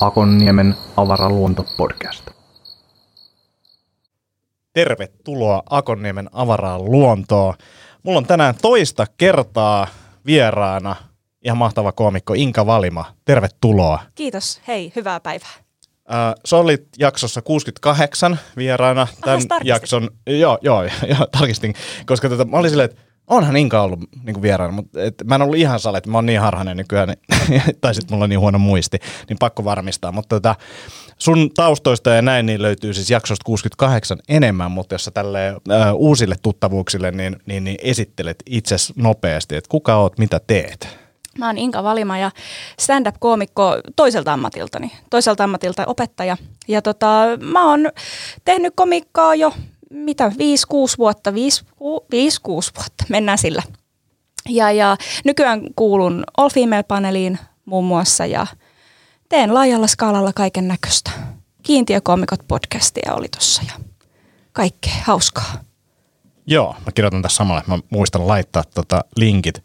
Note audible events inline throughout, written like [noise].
Akonniemen avaraluonto-podcast. Tervetuloa Akonniemen avaraan luontoon. Mulla on tänään toista kertaa vieraana ihan mahtava koomikko Inka Valima. Tervetuloa. Kiitos. Hei, hyvää päivää. Äh, sä olit jaksossa 68 vieraana. Tämän tarkistit? jakson, joo, joo, [laughs] joo, tarkistin, koska tota, mä olin silleen, että onhan Inka ollut niin vieraana, mutta et, mä en ollut ihan sale, että mä oon niin harhainen nykyään, niin, [laughs] tai sitten mulla on niin huono muisti, niin pakko varmistaa. Mutta tota, sun taustoista ja näin niin löytyy siis jaksosta 68 enemmän, mutta jos sä tälle äh, uusille tuttavuuksille niin, niin, niin esittelet itses nopeasti, että kuka oot, mitä teet? Mä oon Inka Valima ja stand-up-koomikko toiselta ammatiltani. Toiselta ammatilta opettaja. Ja tota, mä oon tehnyt komikkaa jo mitä, 5-6 vuotta, 5-6 vuotta, mennään sillä. Ja, ja nykyään kuulun All Female-paneeliin muun muassa ja teen laajalla skaalalla kaiken näköistä. Kiintiökoomikot podcastia oli tossa ja kaikkea hauskaa. Joo, mä kirjoitan tässä samalla, mä muistan laittaa tota linkit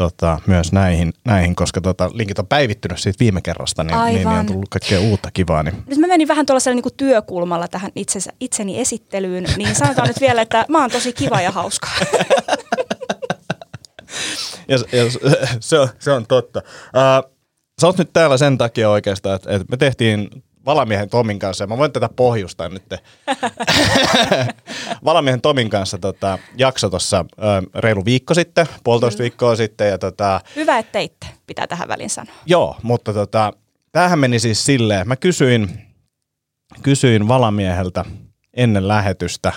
tota, myös näihin, näihin, koska tota, linkit on päivittynyt siitä viime kerrasta, niin, niin, niin on tullut kaikkea uutta kivaa. Niin. Nyt mä menin vähän tuollaisella niin työkulmalla tähän itsensä, itseni esittelyyn, niin sanotaan nyt vielä, että mä oon tosi kiva ja hauska. Ja, ja [laughs] se, on, se on totta. Uh, sä oot nyt täällä sen takia oikeastaan, että, että me tehtiin Valamiehen Tomin kanssa, ja mä voin tätä pohjustaa nyt. [laughs] Valamiehen Tomin kanssa tota, jakso tuossa reilu viikko sitten, puolitoista viikkoa sitten, ja tota, Hyvä, että teitte, pitää tähän väliin sanoa. Joo, mutta tota, tämähän meni siis silleen, mä kysyin, kysyin Valamieheltä ennen lähetystä,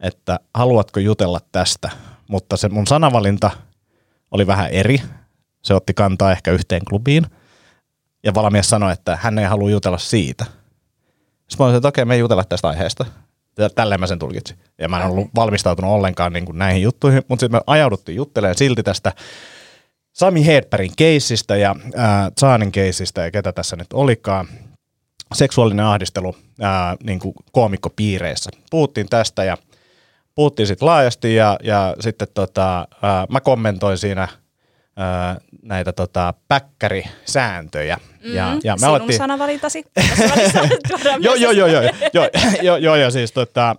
että haluatko jutella tästä, mutta se mun sanavalinta oli vähän eri. Se otti kantaa ehkä yhteen klubiin. Ja Valamies sanoi, että hän ei halua jutella siitä. Sitten mä olin, että okei, me ei jutella tästä aiheesta. Tälleen mä sen tulkitsin. Ja mä en ollut valmistautunut ollenkaan niin kuin näihin juttuihin, mutta sitten me ajauduttiin juttelemaan silti tästä Sami Hedbergin keissistä ja äh, Zaanin keissistä ja ketä tässä nyt olikaan. Seksuaalinen ahdistelu äh, niin kuin koomikkopiireissä. Puhuttiin tästä ja puhuttiin sitten laajasti ja, ja sitten tota, äh, mä kommentoin siinä äh, näitä tota, päkkärisääntöjä. Ja, ja me Sinun alettiin, sanavalintasi. [laughs] Joo, joo, joo, joo, [laughs] joo, joo, joo, siis tota,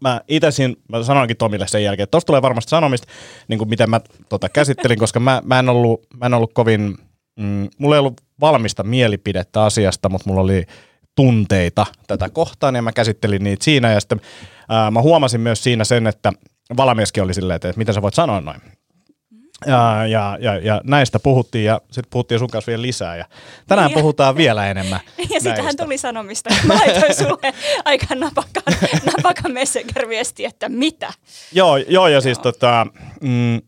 mä itse siinä, mä sanoinkin Tomille sen jälkeen, että tosta tulee varmasti sanomista, niin kuin miten mä tota käsittelin, koska mä, mä, en ollut, mä en ollut kovin, mm, mulla ei ollut valmista mielipidettä asiasta, mutta mulla oli tunteita tätä kohtaan ja mä käsittelin niitä siinä ja sitten ää, mä huomasin myös siinä sen, että valamieskin oli silleen, että, että miten sä voit sanoa noin. Ja, ja, ja, ja näistä puhuttiin ja sitten puhuttiin sun kanssa vielä lisää ja tänään Niin ja- puhutaan vielä enemmän [laughs] Ja sittenhän tuli sanomista. Mä laitoin sulle aika napakan, [laughs] napakan messenger-viesti, että mitä? Joo, joo ja siis tota, mm,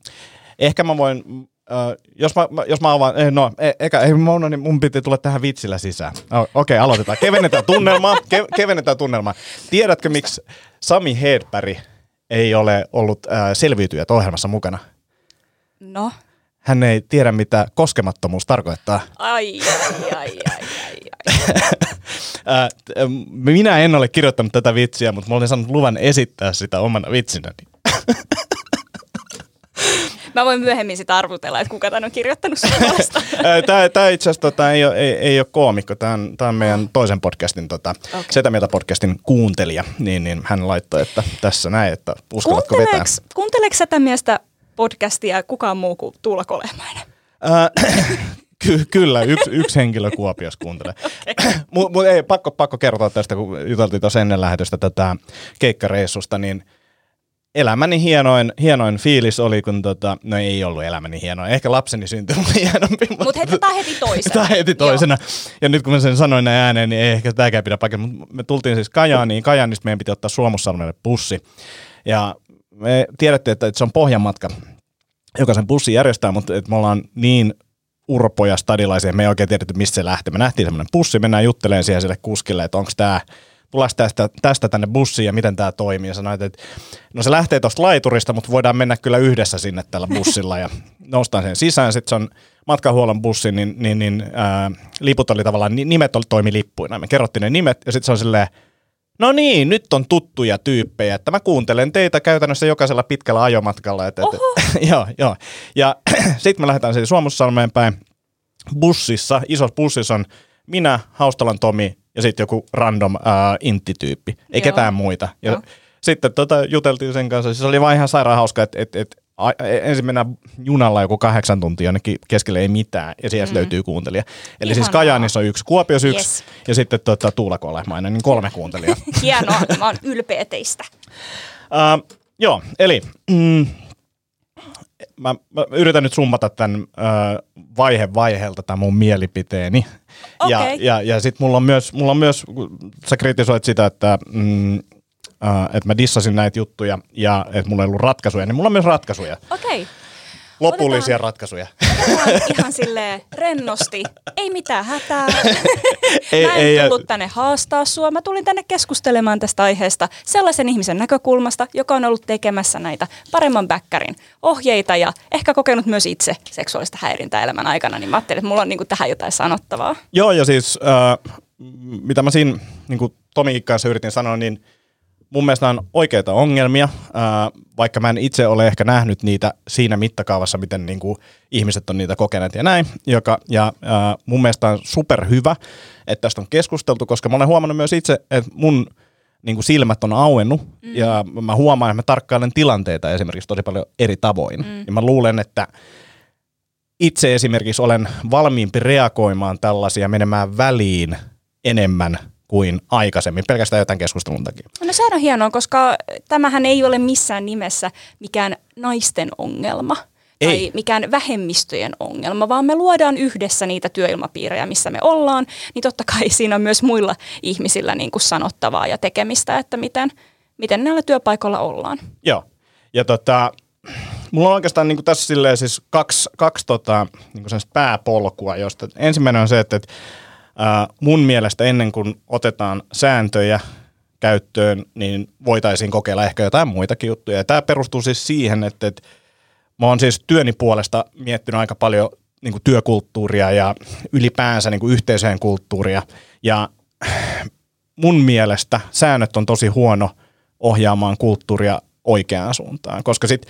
ehkä mä voin, äh, jos, mä, jos mä avaan, eh, no, e, eka, ei, mun, niin mun piti tulla tähän vitsillä sisään. Oh, Okei, okay, aloitetaan. Kevennetään tunnelmaa, [laughs] ke, kevennetään tunnelmaa. Tiedätkö, miksi Sami Hedberg ei ole ollut äh, selviytyjät ohjelmassa mukana? No, Hän ei tiedä, mitä koskemattomuus tarkoittaa. ai, ai, ai, ai, ai, ai. [laughs] Minä en ole kirjoittanut tätä vitsiä, mutta mä olin saanut luvan esittää sitä omana vitsinäni. [laughs] Mä voin myöhemmin sitä arvutella, että kuka tän on kirjoittanut sun. Tämä, [laughs] tämä itse asiassa tota, ei, ole, ei, ei ole koomikko, tämä on, tämä on meidän toisen podcastin, tota, okay. Setä Mieltä podcastin kuuntelija, niin, niin hän laittoi, että tässä näin, että uskallatko vetää. Kuunteleeko tätä miestä podcastia kukaan muu kuin Tuula Kolehmainen? Äh, [clears throat] ky- kyllä, yksi, yksi henkilö Kuopiossa kuuntelee. [clears throat] Mutta mut ei, pakko, pakko kertoa tästä, kun juteltiin tuossa ennen lähetystä tätä keikkareissusta, niin elämäni hienoin, hienoin fiilis oli, kun tota, no ei ollut elämäni hienoin, ehkä lapseni syntyi oli hienompi. Mutta heitetään heti toisena. Tämä heti toisena. Ja nyt kun mä sen sanoin näin ääneen, niin ei ehkä tämäkään pidä paikkaa. Mutta me tultiin siis Kajaaniin. Kajaanista meidän piti ottaa Suomussalmelle bussi. Ja me tiedettiin, että että se on pohjanmatka, joka sen bussi järjestää, mutta että me ollaan niin urpoja stadilaisia, me ei oikein tiedetty, mistä se lähtee. Me nähtiin semmoinen bussi, mennään juttelemaan siihen sille kuskille, että onko tämä tulas tästä, tästä tänne bussiin ja miten tämä toimii. Ja sanoit, että no se lähtee tuosta laiturista, mutta voidaan mennä kyllä yhdessä sinne tällä bussilla ja noustaan sen sisään. Sitten se on matkahuollon bussi, niin, niin, niin ää, liput oli tavallaan, ni- nimet oli, toimi lippuina. Me kerrottiin ne nimet ja sitten se on silleen, no niin, nyt on tuttuja tyyppejä, että mä kuuntelen teitä käytännössä jokaisella pitkällä ajomatkalla. Et, et, [laughs] joo, joo. Ja [clears throat] sitten me lähdetään siis Suomussalmeen päin bussissa, isossa bussissa on minä, Haustalan Tomi ja sitten joku random uh, intti-tyyppi, ei Joo. ketään muita. Ja sitten tota, juteltiin sen kanssa, siis oli vaan ihan sairaan hauska, että et, et, ensin mennään junalla joku kahdeksan tuntia jonnekin keskelle ei mitään, ja sieltä mm. löytyy kuuntelija. Eli siis Ihanaa. Kajaanissa on yksi, Kuopiossa yksi, Yes. ja sitten tota, Tuula Kolehmainen, niin kolme kuuntelijaa. [laughs] Hienoa, mä oon ylpeä teistä. Uh, joo, eli mm, mä, mä yritän nyt summata tämän uh, vaihe vaiheelta tämän mun mielipiteeni. Ja, Okei. ja, ja sitten mulla on myös, mulla on myös, sä kritisoit sitä, että, mm, että mä dissasin näitä juttuja ja että mulla ei ollut ratkaisuja, niin mulla on myös ratkaisuja. Okei. Lopullisia Otetaan- ratkaisuja. Otetaan [laughs] ihan silleen rennosti. Ei mitään hätää. [laughs] Ei- mä en ei, tullut tänne haastaa sua. Mä tulin tänne keskustelemaan tästä aiheesta sellaisen ihmisen näkökulmasta, joka on ollut tekemässä näitä paremman bäkkärin ohjeita ja ehkä kokenut myös itse seksuaalista häirintää elämän aikana. Niin mä ajattelin, että mulla on niinku tähän jotain sanottavaa. Joo, ja siis äh, mitä mä siinä niin kuin Tomi kanssa yritin sanoa, niin mun mielestä nämä on oikeita ongelmia, vaikka mä en itse ole ehkä nähnyt niitä siinä mittakaavassa, miten niin kuin ihmiset on niitä kokeneet ja näin. Joka, ja mun mielestä on superhyvä, että tästä on keskusteltu, koska mä olen huomannut myös itse, että mun niin kuin silmät on auennut mm. ja mä huomaan, että mä tarkkailen tilanteita esimerkiksi tosi paljon eri tavoin. Mm. Ja mä luulen, että itse esimerkiksi olen valmiimpi reagoimaan tällaisia menemään väliin enemmän kuin aikaisemmin, pelkästään jotain keskustelun takia. No sehän on hienoa, koska tämähän ei ole missään nimessä mikään naisten ongelma. Tai Ei. mikään vähemmistöjen ongelma, vaan me luodaan yhdessä niitä työilmapiirejä, missä me ollaan, niin totta kai [laughs] siinä on myös muilla ihmisillä niin kuin sanottavaa ja tekemistä, että miten, miten näillä työpaikoilla ollaan. Joo. Ja tota, mulla on oikeastaan niin tässä silleen siis kaksi, kaksi tota, niin pääpolkua, josta ensimmäinen on se, että, että mun mielestä ennen kuin otetaan sääntöjä käyttöön, niin voitaisiin kokeilla ehkä jotain muitakin juttuja. Ja tämä perustuu siis siihen, että, että mä oon siis työni puolesta miettinyt aika paljon niin kuin työkulttuuria ja ylipäänsä niin kuin yhteisöjen kulttuuria. Ja mun mielestä säännöt on tosi huono ohjaamaan kulttuuria oikeaan suuntaan, koska sit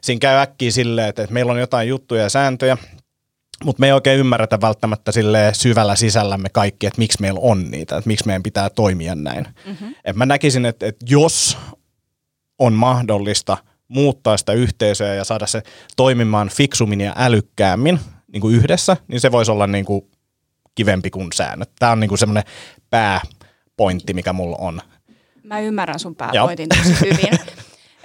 siinä käy äkkiä silleen, että, että meillä on jotain juttuja ja sääntöjä, mutta me ei oikein ymmärretä välttämättä sille syvällä sisällämme kaikki, että miksi meillä on niitä, että miksi meidän pitää toimia näin. Mm-hmm. Et mä näkisin, että, että jos on mahdollista muuttaa sitä yhteisöä ja saada se toimimaan fiksummin ja älykkäämmin niin kuin yhdessä, niin se voisi olla niin kuin kivempi kuin säännöt. Tämä on niin kuin semmoinen pääpointti, mikä mulla on. Mä ymmärrän sun pääpointin tosi [laughs] hyvin.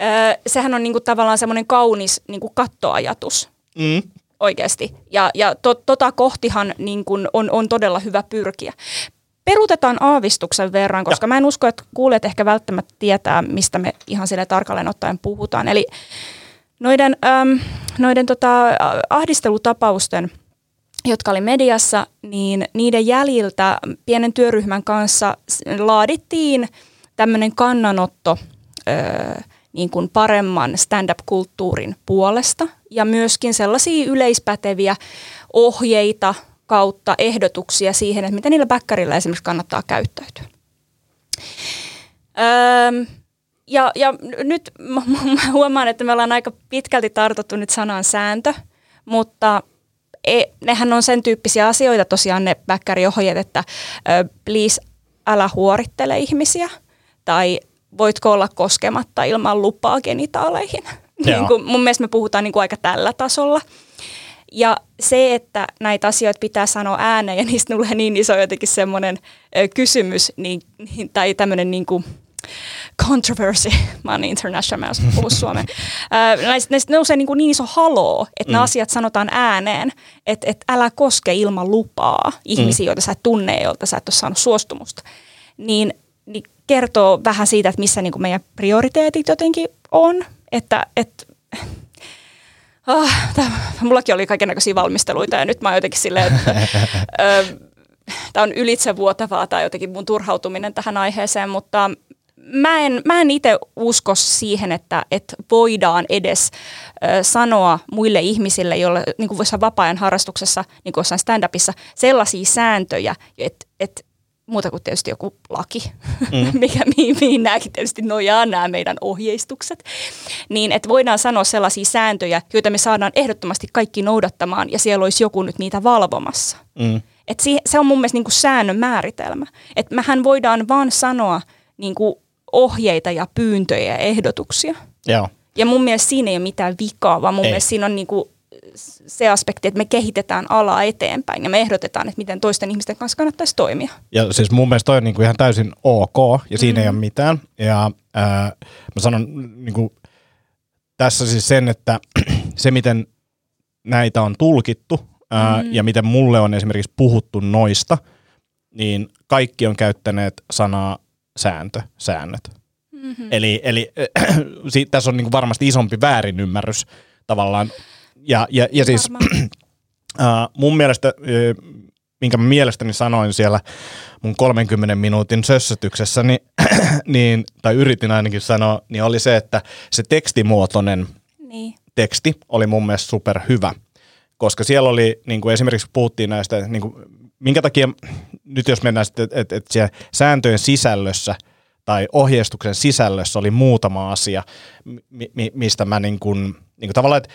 Öö, sehän on niinku tavallaan semmoinen kaunis niinku kattoajatus Mm. Oikeasti. Ja, ja to, tota kohtihan niin kun on, on todella hyvä pyrkiä. Perutetaan aavistuksen verran, koska mä en usko, että kuulijat ehkä välttämättä tietää, mistä me ihan sille tarkalleen ottaen puhutaan. Eli noiden, äm, noiden tota, ahdistelutapausten, jotka oli mediassa, niin niiden jäljiltä pienen työryhmän kanssa laadittiin tämmöinen kannanotto öö, niin kuin paremman stand-up-kulttuurin puolesta ja myöskin sellaisia yleispäteviä ohjeita kautta ehdotuksia siihen, että miten niillä bäkkärillä esimerkiksi kannattaa käyttäytyä. Öö, ja, ja nyt mä, huomaan, että me ollaan aika pitkälti tartuttu nyt sanaan sääntö, mutta e, nehän on sen tyyppisiä asioita tosiaan ne bäkkäriohjeet, että ö, please älä huorittele ihmisiä tai voitko olla koskematta ilman lupaa genitaaleihin. Niin kuin, mun mielestä me puhutaan niin kuin aika tällä tasolla. Ja se, että näitä asioita pitää sanoa ääneen ja niistä tulee niin iso jotenkin semmoinen kysymys niin, niin, tai tämmöinen niin kuin controversy, mä oon international, mä en suomen. [laughs] Ö, näistä, näistä nousee niin, kuin niin iso haloo, että mm. nämä asiat sanotaan ääneen, että, että älä koske ilman lupaa ihmisiä, mm. joita sä et tunne joilta sä et ole saanut suostumusta. Niin, niin kertoo vähän siitä, että missä niin kuin meidän prioriteetit jotenkin on, että, että [laughs] Ah, tää, mullakin oli kaikenlaisia valmisteluita ja nyt mä oon jotenkin silleen, että [laughs] tämä on ylitsevuotavaa tai jotenkin mun turhautuminen tähän aiheeseen, mutta mä en, mä en itse usko siihen, että, että voidaan edes ö, sanoa muille ihmisille, joille niin kuin vapaa-ajan harrastuksessa, niin kuin jossain stand-upissa, sellaisia sääntöjä, että, että muuta kuin tietysti joku laki, mm. [laughs] mikä, mihin, mihin nämäkin tietysti nojaa, nämä meidän ohjeistukset, niin että voidaan sanoa sellaisia sääntöjä, joita me saadaan ehdottomasti kaikki noudattamaan, ja siellä olisi joku nyt niitä valvomassa. Mm. Et si- se on mun mielestä niin kuin säännön määritelmä. Että mehän voidaan vaan sanoa niin kuin ohjeita ja pyyntöjä ja ehdotuksia. Joo. Ja mun mielestä siinä ei ole mitään vikaa, vaan mun ei. mielestä siinä on niin kuin se aspekti, että me kehitetään alaa eteenpäin ja me ehdotetaan, että miten toisten ihmisten kanssa kannattaisi toimia. Ja siis mun mielestä toi on niinku ihan täysin ok ja siinä mm-hmm. ei ole mitään. Ja ää, mä sanon niinku, tässä siis sen, että [clears throat] se miten näitä on tulkittu ää, mm-hmm. ja miten mulle on esimerkiksi puhuttu noista, niin kaikki on käyttäneet sanaa sääntö, säännöt. Mm-hmm. Eli, eli [clears throat] äh, tässä on niinku varmasti isompi väärinymmärrys tavallaan ja, ja, ja siis [clears throat] äh, mun mielestä, äh, minkä mä mielestäni sanoin siellä mun 30 minuutin sössötyksessä, niin, [clears throat] niin, tai yritin ainakin sanoa, niin oli se, että se tekstimuotoinen niin. teksti oli mun mielestä super hyvä. Koska siellä oli, niin kuin esimerkiksi puhuttiin näistä, niin kuin, minkä takia, nyt jos mennään sitten, että et, et siellä sääntöjen sisällössä tai ohjeistuksen sisällössä oli muutama asia, mi, mi, mistä mä niin kuin, niin kuin tavallaan, että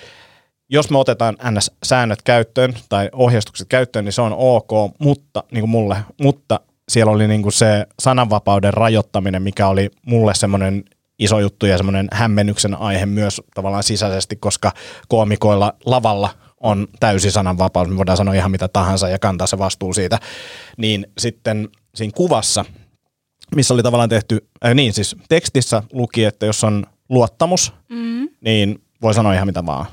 jos me otetaan NS-säännöt käyttöön tai ohjeistukset käyttöön, niin se on ok, mutta niin kuin mulle, mutta siellä oli niin kuin se sananvapauden rajoittaminen, mikä oli mulle semmoinen iso juttu ja semmoinen hämmennyksen aihe myös tavallaan sisäisesti, koska koomikoilla lavalla on täysi sananvapaus, me voidaan sanoa ihan mitä tahansa ja kantaa se vastuu siitä, niin sitten siinä kuvassa, missä oli tavallaan tehty, äh, niin siis tekstissä luki, että jos on luottamus, mm. niin voi sanoa ihan mitä vaan.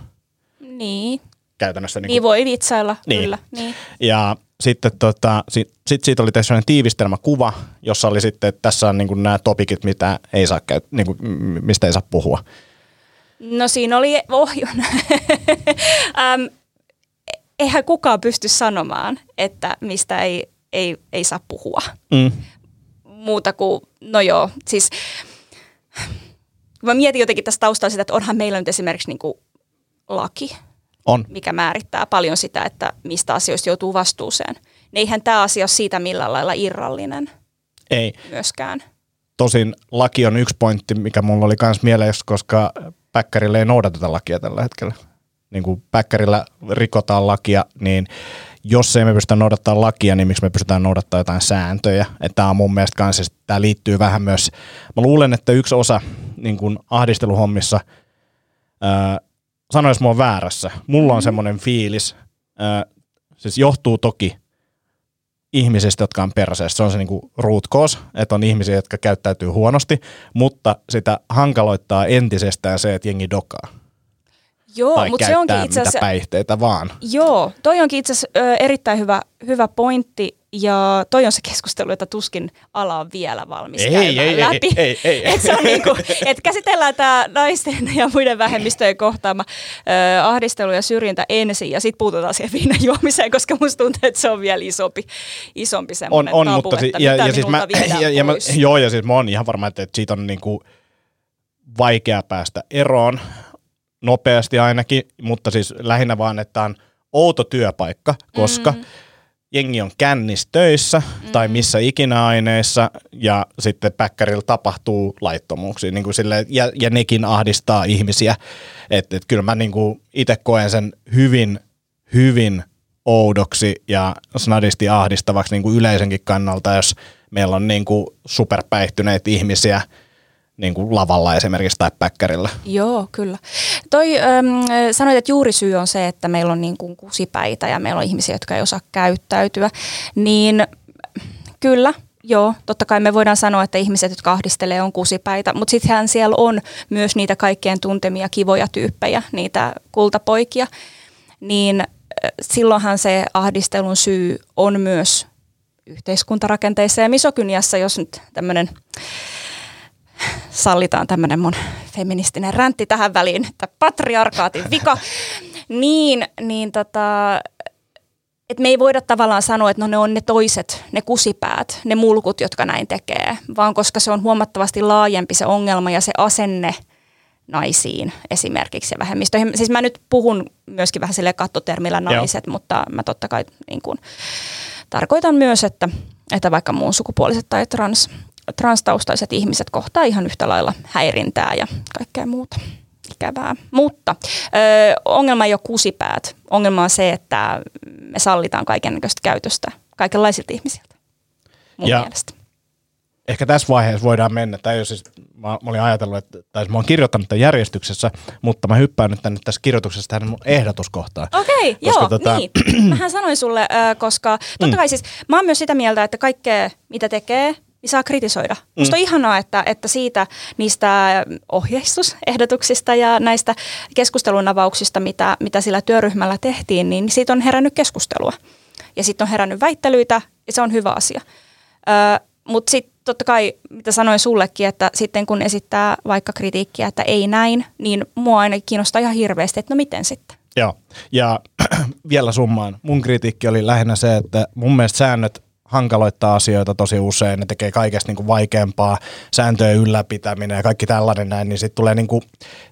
Niin. Käytännössä. Niin, kuin, niin voi vitsailla, niin. kyllä. Niin. Ja sitten tota, sit, sit siitä oli tehty sellainen tiivistelmäkuva, jossa oli sitten, että tässä on niin kuin nämä topikit, mitä ei saa käy, niin kuin, mistä ei saa puhua. No siinä oli ohjon. [laughs] ähm, eihän kukaan pysty sanomaan, että mistä ei, ei, ei saa puhua. Mm. Muuta kuin, no joo, siis mä mietin jotenkin tästä taustalla sitä, että onhan meillä nyt esimerkiksi niin kuin laki, on. mikä määrittää paljon sitä, että mistä asioista joutuu vastuuseen. Eihän tämä asia ole siitä millään lailla irrallinen ei. myöskään. Tosin laki on yksi pointti, mikä mulla oli myös mielessä, koska päkkärillä ei noudateta lakia tällä hetkellä. Niin kuin päkkärillä rikotaan lakia, niin jos ei me pystytä noudattaa lakia, niin miksi me pystytään noudattaa jotain sääntöjä. Että tämä on mun mielestä kanssa, tämä liittyy vähän myös, mä luulen, että yksi osa niin kuin ahdisteluhommissa, sanois mua väärässä. Mulla on mm. semmoinen fiilis, äh, siis johtuu toki ihmisistä, jotka on perseessä. Se on se niinku root cause, että on ihmisiä, jotka käyttäytyy huonosti, mutta sitä hankaloittaa entisestään se, että jengi dokaa. Joo, mutta se onkin itse asiassa... päihteitä vaan. Joo, toi onkin itse asiassa erittäin hyvä, hyvä pointti ja toi on se keskustelu, jota tuskin ala on vielä valmis ei, käymään ei, läpi. Ei, ei, ei, et se on niinku, et käsitellään tämä naisten ja muiden vähemmistöjen kohtaama äh, ahdistelu ja syrjintä ensin ja sitten puututaan siihen viinan juomiseen, koska musta tuntuu, että se on vielä isompi, isompi semmoinen on, on, tabu, mutta että ja, mitä ja siis mä, [laughs] ja, ja mä, Joo, ja siis mä oon ihan varma, että, että siitä on niinku vaikea päästä eroon nopeasti ainakin, mutta siis lähinnä vaan, että on outo työpaikka, koska mm. Jengi on kännis töissä mm. tai missä ikinä aineissa ja sitten päkkärillä tapahtuu laittomuuksia niin kuin sille, ja, ja nekin ahdistaa ihmisiä. Että et kyllä mä niin itse koen sen hyvin, hyvin oudoksi ja snadisti ahdistavaksi niin kuin yleisenkin kannalta, jos meillä on niin kuin superpäihtyneitä ihmisiä – niin kuin lavalla esimerkiksi tai päkkärillä. Joo, kyllä. Toi ähm, sanoit, että juurisyy on se, että meillä on niin kuin kusipäitä ja meillä on ihmisiä, jotka ei osaa käyttäytyä, niin kyllä, Joo, totta kai me voidaan sanoa, että ihmiset, jotka ahdistelee, on kusipäitä, mutta sittenhän siellä on myös niitä kaikkien tuntemia kivoja tyyppejä, niitä kultapoikia, niin silloinhan se ahdistelun syy on myös yhteiskuntarakenteissa ja misokyniassa, jos nyt tämmöinen sallitaan tämmöinen mun feministinen räntti tähän väliin, että patriarkaatin vika, niin, niin tota, et me ei voida tavallaan sanoa, että no ne on ne toiset, ne kusipäät, ne mulkut, jotka näin tekee, vaan koska se on huomattavasti laajempi se ongelma ja se asenne naisiin esimerkiksi ja vähemmistöihin. Siis mä nyt puhun myöskin vähän sille kattotermillä naiset, Joo. mutta mä totta kai niin kuin, tarkoitan myös, että, että vaikka muun sukupuoliset tai trans, transtaustaiset ihmiset kohtaa ihan yhtä lailla häirintää ja kaikkea muuta ikävää. Mutta ö, ongelma ei ole kusipäät. Ongelma on se, että me sallitaan kaikenlaista käytöstä kaikenlaisilta ihmisiltä. Mun Ja- mielestä. Ehkä tässä vaiheessa voidaan mennä. Ei ole siis, mä, mä olin ajatellut, että tai mä oon kirjoittanut tämän järjestyksessä, mutta mä hyppään nyt tänne tässä kirjoituksessa tähän mun ehdotuskohtaan. Okei, Koska joo, tota- niin. Mähän sanoin sulle, äh, koska totta kai siis mä oon myös sitä mieltä, että kaikkea mitä tekee, niin saa kritisoida. Musta on ihanaa, että, että siitä niistä ohjeistusehdotuksista ja näistä keskustelun avauksista, mitä, mitä sillä työryhmällä tehtiin, niin siitä on herännyt keskustelua. Ja sitten on herännyt väittelyitä ja se on hyvä asia. Ö, Mutta sitten totta kai, mitä sanoin sullekin, että sitten kun esittää vaikka kritiikkiä, että ei näin, niin mua aina kiinnostaa ihan hirveästi, että no miten sitten? Joo, ja [clears throat] vielä summaan. Mun kritiikki oli lähinnä se, että mun mielestä säännöt hankaloittaa asioita tosi usein, ne tekee kaikesta niin kuin vaikeampaa, sääntöjen ylläpitäminen ja kaikki tällainen näin, niin sitten tulee niin kuin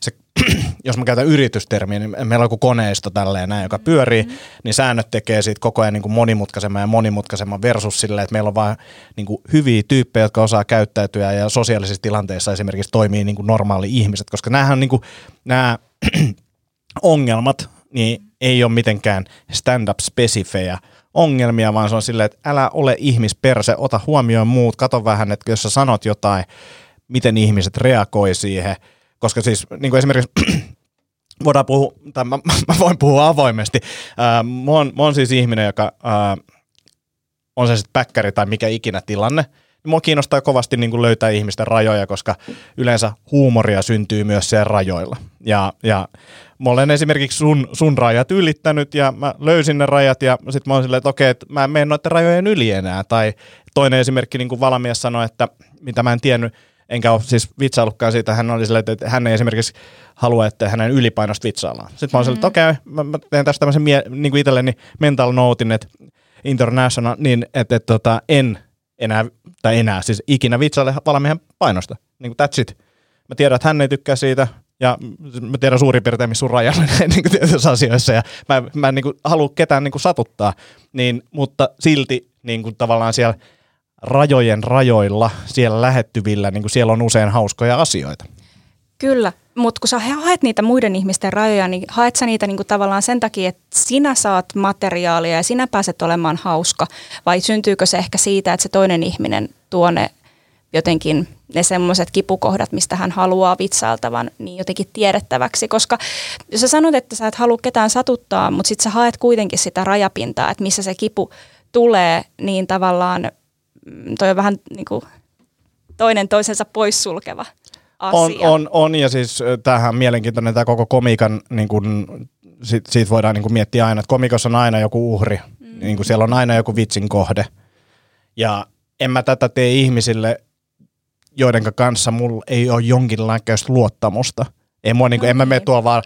se, [clears throat] jos mä käytän yritystermiä, niin meillä on joku koneisto tälleen näin, joka pyörii, mm-hmm. niin säännöt tekee siitä koko ajan niin kuin monimutkaisemman ja monimutkaisemman versus silleen, että meillä on vaan niin kuin hyviä tyyppejä, jotka osaa käyttäytyä ja sosiaalisissa tilanteissa esimerkiksi toimii niin kuin normaali ihmiset, koska näähän on niin kuin, nämä [clears throat] ongelmat, niin ei ole mitenkään stand-up-spesifejä ongelmia, vaan se on silleen, että älä ole ihmisperse, ota huomioon muut, kato vähän, että jos sä sanot jotain, miten ihmiset reagoi siihen, koska siis niin kuin esimerkiksi [clears throat] voidaan puhua, tai mä, [laughs] mä voin puhua avoimesti, äh, mä, oon, mä oon siis ihminen, joka äh, on se sitten päkkäri tai mikä ikinä tilanne, mua kiinnostaa kovasti niin kuin löytää ihmisten rajoja, koska yleensä huumoria syntyy myös siellä rajoilla. Ja, ja mä olen esimerkiksi sun, sun rajat ylittänyt ja mä löysin ne rajat ja sitten mä oon silleen, että okei, että mä en mene noiden rajojen yli enää. Tai toinen esimerkki, niin kuin valamies sanoi, että mitä mä en tiennyt, enkä ole siis vitsaillutkaan siitä, hän oli silleen, että hän ei esimerkiksi halua, että hänen ylipainosta vitsaillaan. Sitten mä oon silleen, että okei, mä, mä teen tästä tämmöisen mie- niin kuin itselleni mental notein, että international, niin että, että tota, en enää, tai enää, siis ikinä vitsaile valmiihan painosta. Niin kuin that's it. Mä tiedän, että hän ei tykkää siitä, ja mä tiedän suurin piirtein, missä sun raja menee [laughs] niin tietyissä asioissa, ja mä, mä en niin kuin, halua ketään niin kuin satuttaa, niin, mutta silti niin kuin, tavallaan siellä rajojen rajoilla, siellä lähettyvillä, niin kuin siellä on usein hauskoja asioita. Kyllä, mutta kun sä haet niitä muiden ihmisten rajoja, niin haet sä niitä niinku tavallaan sen takia, että sinä saat materiaalia ja sinä pääset olemaan hauska, vai syntyykö se ehkä siitä, että se toinen ihminen tuo ne jotenkin ne semmoiset kipukohdat, mistä hän haluaa vitsailtavan, niin jotenkin tiedettäväksi. Koska jos sä sanot, että sä et halua ketään satuttaa, mutta sitten sä haet kuitenkin sitä rajapintaa, että missä se kipu tulee, niin tavallaan mm, toi on vähän niin kuin toinen toisensa poissulkeva asia. On, on, on, ja siis tämähän on mielenkiintoinen tämä koko komikan, niin kun, sit, siitä voidaan niin kun miettiä aina, että komikossa on aina joku uhri, mm. niin kun siellä on aina joku vitsin kohde. Ja en mä tätä tee ihmisille, joiden kanssa mulla ei ole jonkinlaista luottamusta. Ei mua, niin kun, No en mä mene niin. tuolla vaan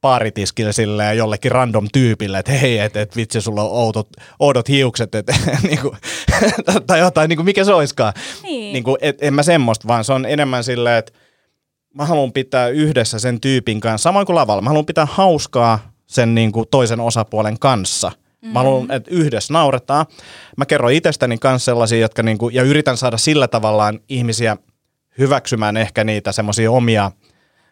baaritiskille silleen jollekin random tyypille, että hei, että et, vitsi, sulla on outot, oudot hiukset, et, [laughs] niin kuin, [laughs] tai jotain, niin kuin, mikä se oiskaan. Niin. Niin kuin, et, en mä semmoista, vaan se on enemmän silleen, että mä haluan pitää yhdessä sen tyypin kanssa, samoin kuin lavalla, mä haluan pitää hauskaa sen niin kuin toisen osapuolen kanssa. Mä haluan, että yhdessä nauretaan. Mä kerron itsestäni kanssa sellaisia, jotka niin kuin, ja yritän saada sillä tavallaan ihmisiä hyväksymään ehkä niitä semmoisia omia,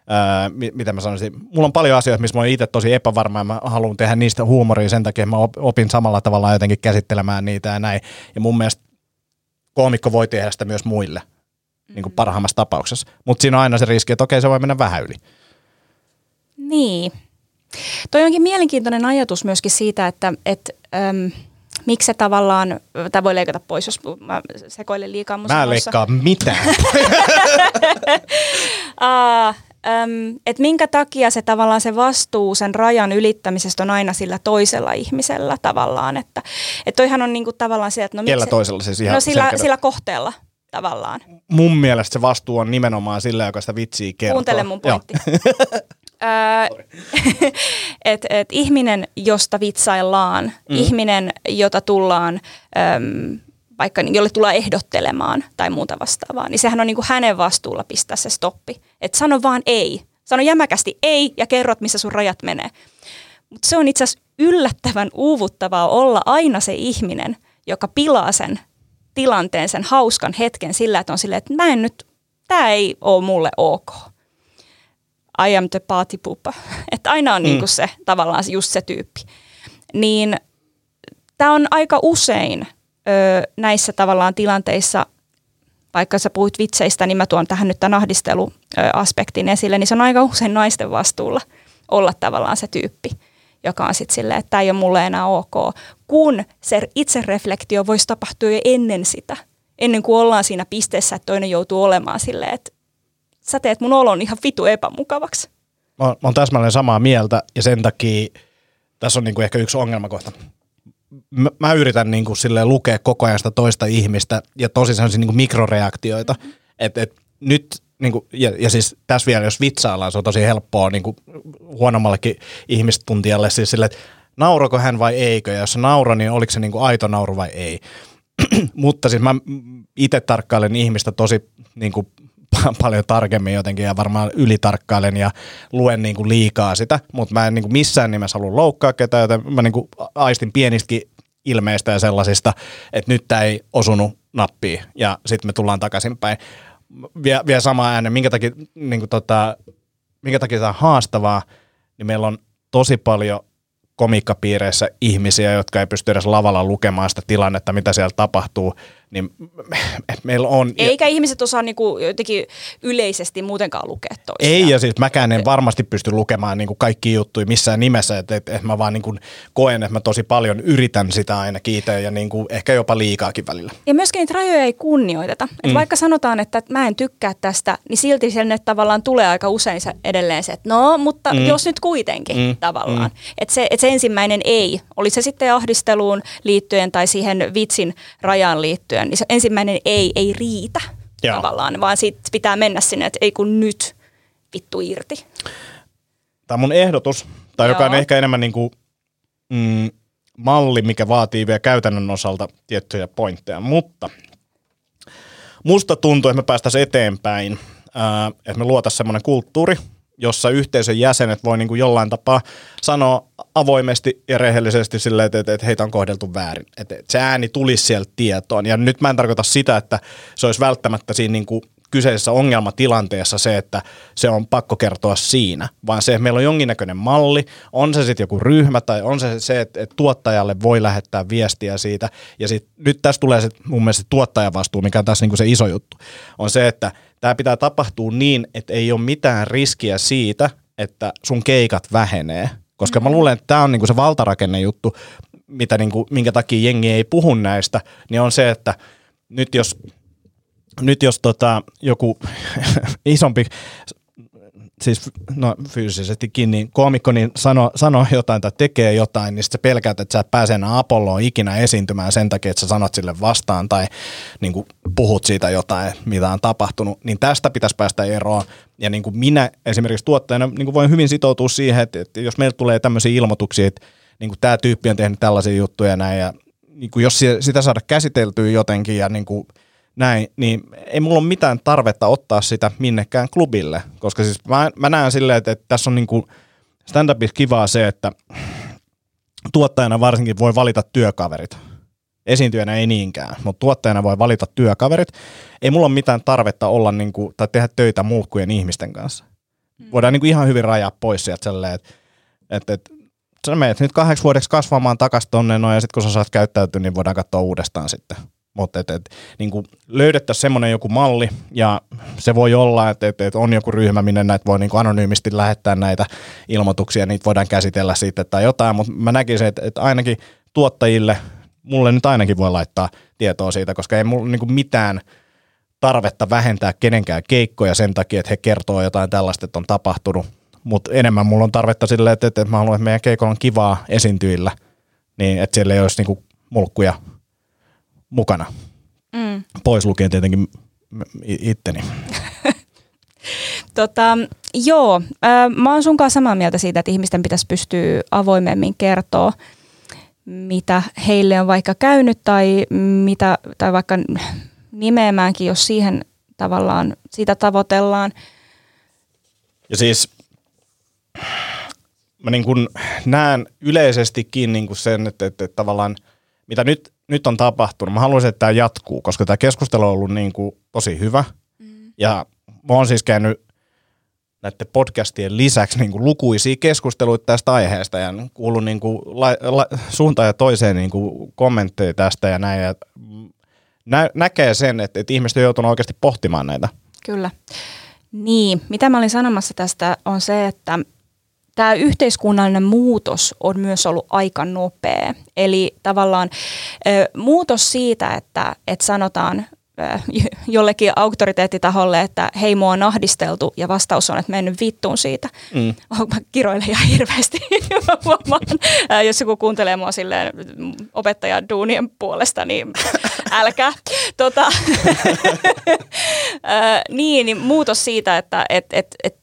ää, mi- mitä mä sanoisin, mulla on paljon asioita, missä mä oon itse tosi epävarma ja mä haluan tehdä niistä huumoria sen takia, että mä op- opin samalla tavalla jotenkin käsittelemään niitä ja näin. Ja mun mielestä koomikko voi tehdä sitä myös muille, niin kuin parhaimmassa tapauksessa. Mutta siinä on aina se riski, että okei, se voi mennä vähän yli. Niin. Toi onkin mielenkiintoinen ajatus myöskin siitä, että et, äm, miksi se tavallaan, tämä voi leikata pois, jos mä sekoilen liikaa mun Mä en sanoissa. leikkaa mitään. [laughs] Äm, et minkä takia se tavallaan se vastuu sen rajan ylittämisestä on aina sillä toisella ihmisellä tavallaan, että et toihan on niinku tavallaan se, että no, Kellä miksi- toisella siis ihan no sillä, selkeä- sillä kohteella tavallaan. Mun mielestä se vastuu on nimenomaan sillä, joka sitä vitsiä kertoo. Kuuntele mun pointti. [laughs] [laughs] Et, et ihminen, josta vitsaillaan, mm. ihminen, jota tullaan, äm, vaikka niin- jolle tullaan ehdottelemaan tai muuta vastaavaa, niin sehän on niin kuin hänen vastuulla pistää se stoppi. Et sano vaan ei. Sano jämäkästi ei ja kerrot, missä sun rajat menee. Mutta se on itse asiassa yllättävän uuvuttavaa olla aina se ihminen, joka pilaa sen tilanteen, sen hauskan hetken sillä, että on silleen, että mä en nyt, tämä ei ole mulle ok. I am the party pooper. [laughs] Että aina on mm. niinku se tavallaan just se tyyppi. Niin tämä on aika usein ö, näissä tavallaan tilanteissa, vaikka sä puhuit vitseistä, niin mä tuon tähän nyt tämän ahdisteluaspektin esille, niin se on aika usein naisten vastuulla olla tavallaan se tyyppi, joka on sitten silleen, että tämä ei ole mulle enää ok, kun se itsereflektio voisi tapahtua jo ennen sitä, ennen kuin ollaan siinä pisteessä, että toinen joutuu olemaan silleen, että sä teet mun olon ihan vitu epämukavaksi. Mä, mä oon täsmälleen samaa mieltä ja sen takia tässä on niinku ehkä yksi ongelmakohta. Mä, mä yritän niinku silleen lukea koko ajan sitä toista ihmistä ja tosi sellaisia niinku mikroreaktioita. Mm-hmm. Että et nyt niinku, ja, ja siis tässä vielä, jos vitsaillaan, se on tosi helppoa niinku huonommallekin ihmistuntijalle siis silleen, että naurako hän vai eikö, ja jos nauro, niin oliko se niinku aito nauru vai ei. [clears throat] Mutta siis mä itse tarkkailen ihmistä tosi niinku paljon tarkemmin jotenkin ja varmaan ylitarkkailen ja luen niin kuin liikaa sitä, mutta mä en niin kuin missään nimessä halua loukkaa ketään, joten mä niin kuin aistin pienistäkin ilmeistä ja sellaisista, että nyt tämä ei osunut nappiin ja sitten me tullaan takaisinpäin. Vie, vielä sama äänen, minkä takia, niin kuin tota, minkä takia tämä on haastavaa, niin meillä on tosi paljon komikkapiireissä ihmisiä, jotka ei pysty edes lavalla lukemaan sitä tilannetta, mitä siellä tapahtuu, niin me, meillä on... Eikä ja, ihmiset osaa niinku jotenkin yleisesti muutenkaan lukea toisiaan. Ei, ja siis mäkään en varmasti pysty lukemaan niinku kaikki juttuja missään nimessä, että et, et mä vaan niinku koen, että mä tosi paljon yritän sitä aina kiitä ja niinku ehkä jopa liikaakin välillä. Ja myöskin niitä rajoja ei kunnioiteta. Et mm. Vaikka sanotaan, että mä en tykkää tästä, niin silti sen tavallaan tulee aika usein se edelleen se, että no, mutta mm. jos nyt kuitenkin mm. tavallaan. Mm. Että se, et se ensimmäinen ei, oli se sitten ahdisteluun liittyen tai siihen vitsin rajaan liittyen, liittyen, niin se ensimmäinen ei ei riitä Joo. tavallaan, vaan sit pitää mennä sinne, että ei kun nyt vittu irti. Tämä on mun ehdotus, tai Joo. joka on ehkä enemmän niin kuin, mm, malli, mikä vaatii vielä käytännön osalta tiettyjä pointteja, mutta musta tuntuu, että me päästäisiin eteenpäin, että me luotaisiin semmoinen kulttuuri, jossa yhteisön jäsenet voi niin kuin jollain tapaa sanoa avoimesti ja rehellisesti silleen, että, että, heitä on kohdeltu väärin. Että, että se ääni tulisi sieltä tietoon. Ja nyt mä en tarkoita sitä, että se olisi välttämättä siinä niin kuin kyseisessä ongelmatilanteessa se, että se on pakko kertoa siinä, vaan se, että meillä on jonkinnäköinen malli, on se sitten joku ryhmä tai on se se, että, että tuottajalle voi lähettää viestiä siitä. Ja sit, nyt tässä tulee se, mun mielestä tuottajavastuu, mikä on tässä niin kuin se iso juttu, on se, että tämä pitää tapahtua niin, että ei ole mitään riskiä siitä, että sun keikat vähenee. Koska mm-hmm. mä luulen, että tämä on niinku se valtarakenne juttu, mitä niinku, minkä takia jengi ei puhu näistä, niin on se, että nyt jos, nyt jos tota, joku [laughs] isompi siis no fyysisestikin, niin koomikko niin sano, sano jotain tai tekee jotain, niin sä pelkäät, että sä et pääse enää Apolloon ikinä esiintymään sen takia, että sä sanot sille vastaan tai niin kuin puhut siitä jotain, mitä on tapahtunut, niin tästä pitäisi päästä eroon. Ja niin kuin minä esimerkiksi tuottajana niin kuin voin hyvin sitoutua siihen, että, että jos meillä tulee tämmöisiä ilmoituksia, että niin kuin tämä tyyppi on tehnyt tällaisia juttuja näin, ja niin kuin jos sitä saada käsiteltyä jotenkin ja niin kuin – näin, niin ei mulla ole mitään tarvetta ottaa sitä minnekään klubille, koska siis mä, mä näen silleen, että, että tässä on niinku stand-upissa kivaa se, että tuottajana varsinkin voi valita työkaverit. Esiintyjänä ei niinkään, mutta tuottajana voi valita työkaverit. Ei mulla ole mitään tarvetta olla niinku, tai tehdä töitä mulkkujen ihmisten kanssa. Mm. Voidaan niinku ihan hyvin rajaa pois sieltä sellainen, että, että, että sä menet nyt kahdeksi vuodeksi kasvamaan takaisin tonne no, ja sitten kun sä saat käyttäytyä, niin voidaan katsoa uudestaan sitten. Mutta et, et, niin löydettäisiin semmoinen joku malli, ja se voi olla, että et, et on joku ryhmä, minne näitä voi niin anonyymisti lähettää näitä ilmoituksia, niitä voidaan käsitellä sitten tai jotain, mutta mä näkisin, että et ainakin tuottajille, mulle nyt ainakin voi laittaa tietoa siitä, koska ei mulla niin mitään tarvetta vähentää kenenkään keikkoja sen takia, että he kertoo jotain tällaista, että on tapahtunut, mutta enemmän mulla on tarvetta silleen, että, että mä haluan, että meidän keikolla on kivaa esiintyillä, niin että siellä ei olisi niin mulkkuja mukana. Mm. Pois lukien tietenkin itteni. [laughs] tota, joo, mä oon sunkaan samaa mieltä siitä, että ihmisten pitäisi pystyä avoimemmin kertoa, mitä heille on vaikka käynyt tai, mitä, tai vaikka nimeämäänkin, jos siihen tavallaan sitä tavoitellaan. Ja siis mä niin kuin näen yleisestikin niin sen, että, että, että tavallaan – mitä nyt, nyt on tapahtunut, mä haluaisin, että tämä jatkuu, koska tämä keskustelu on ollut niin kuin tosi hyvä. Mm. Ja mä oon siis käynyt näiden podcastien lisäksi niin kuin lukuisia keskusteluita tästä aiheesta ja kuullut niin kuin la, la, suuntaan ja toiseen niin kuin kommentteja tästä ja näin. Ja nä, näkee sen, että, että ihmiset on joutunut oikeasti pohtimaan näitä. Kyllä. Niin, mitä mä olin sanomassa tästä on se, että tämä yhteiskunnallinen muutos on myös ollut aika nopea. Eli tavallaan ö, muutos siitä, että, että sanotaan [laughs] jollekin auktoriteettitaholle, että hei mua on ahdisteltu ja vastaus on, että mennyt vittuun siitä. Mm. [laughs] Mä kiroilen ihan hirveästi, [laughs] mä Jos joku kuuntelee mua silleen opettajan duunien puolesta, niin älkää. tota, niin, niin muutos siitä, että et, et, et,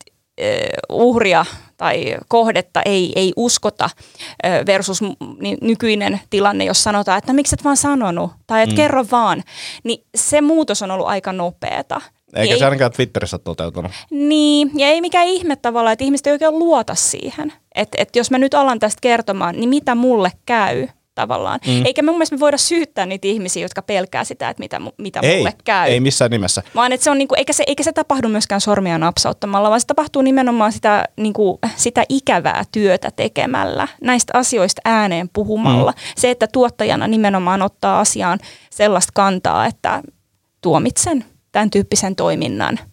uhria tai kohdetta ei, ei uskota versus nykyinen tilanne, jos sanotaan, että no, miksi et vaan sanonut tai että mm. kerro vaan, niin se muutos on ollut aika nopeata. Eikä ei, se ainakaan Twitterissä toteutunut. Niin, ja ei mikään ihme tavallaan, että ihmiset ei oikein luota siihen. Että et jos mä nyt alan tästä kertomaan, niin mitä mulle käy? Tavallaan. Mm. Eikä mun mielestä me voida syyttää niitä ihmisiä, jotka pelkää sitä, että mitä, mitä ei, mulle käy. Ei missään nimessä. Vaan että se on, niinku, eikä, se, eikä se tapahdu myöskään sormia napsauttamalla, vaan se tapahtuu nimenomaan sitä, niinku, sitä ikävää työtä tekemällä, näistä asioista ääneen puhumalla. Mm. Se, että tuottajana nimenomaan ottaa asiaan sellaista kantaa, että tuomitsen tämän tyyppisen toiminnan –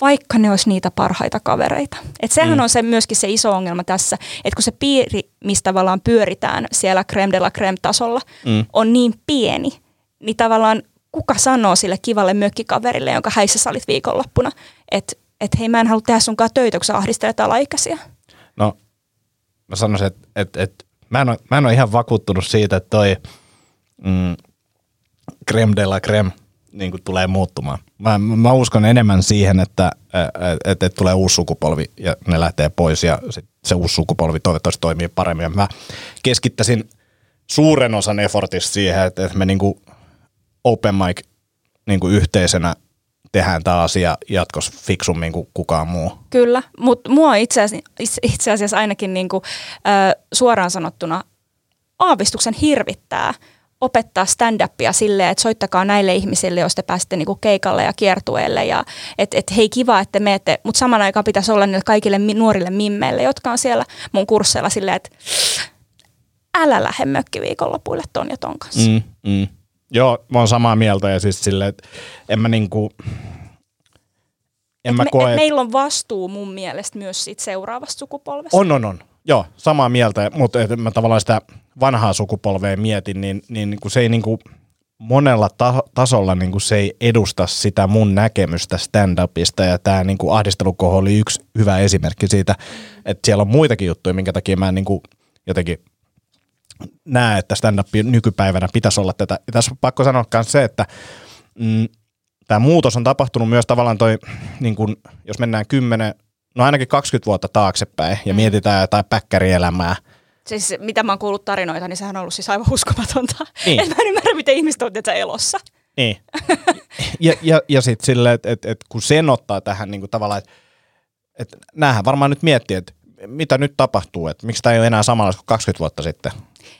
vaikka ne olisi niitä parhaita kavereita. Et sehän mm. on se myöskin se iso ongelma tässä, että kun se piiri, mistä tavallaan pyöritään siellä creme de la creme tasolla, mm. on niin pieni, niin tavallaan kuka sanoo sille kivalle mökkikaverille, jonka häissä sä olit viikonloppuna, että et hei mä en halua tehdä sunkaan töitä, kun sä ahdistelet alaikäisiä. No mä sanoisin, että et, et, mä, en ole, mä en ole ihan vakuuttunut siitä, että toi mm, creme de la creme – niin kuin tulee muuttumaan. Mä, mä uskon enemmän siihen, että et, et tulee uusi sukupolvi ja ne lähtee pois ja sit se uusi sukupolvi toivottavasti toimii paremmin. Ja mä keskittäisin suuren osan effortista siihen, että, että me niin kuin open mic niin kuin yhteisönä tehdään tämä asia jatkossa fiksummin kuin kukaan muu. Kyllä, mutta mua itse asiassa, itse asiassa ainakin niin kuin, äh, suoraan sanottuna aavistuksen hirvittää – opettaa stand-upia silleen, että soittakaa näille ihmisille, jos te pääsette niinku keikalle ja kiertueelle ja että et, hei kiva, että meette, mutta saman aikaan pitäisi olla niille kaikille nuorille mimmeille, jotka on siellä mun kursseilla silleen, että älä lähde mökkiviikonlopuille ton ja ton kanssa. Mm, mm. Joo, mä oon samaa mieltä ja siis silleen, että en mä niinku, en mä me, koe... meillä on vastuu mun mielestä myös siitä seuraavasta sukupolvesta. On, on, on. Joo, samaa mieltä, mutta mä tavallaan sitä vanhaa sukupolvea mietin, niin, niin, niin kuin se ei niin kuin monella ta- tasolla niin kuin se ei edusta sitä mun näkemystä stand-upista ja tämä niin kuin ahdistelukoho oli yksi hyvä esimerkki siitä, että siellä on muitakin juttuja, minkä takia mä niin kuin jotenkin näe, että stand-up nykypäivänä pitäisi olla tätä. Ja tässä on pakko sanoa myös se, että mm, tämä muutos on tapahtunut myös tavallaan toi, niin kuin, jos mennään 10, no ainakin 20 vuotta taaksepäin ja mm. mietitään jotain päkkärielämää – Siis mitä mä oon kuullut tarinoita, niin sehän on ollut siis aivan uskomatonta. Niin. En mä ymmärrä, miten ihmiset on tietysti elossa. Niin. [laughs] ja ja, ja sitten silleen, että et, et, kun sen ottaa tähän niin kuin tavallaan, että et, näähän varmaan nyt miettii, että mitä nyt tapahtuu, että miksi tämä ei ole enää samanlaista kuin 20 vuotta sitten.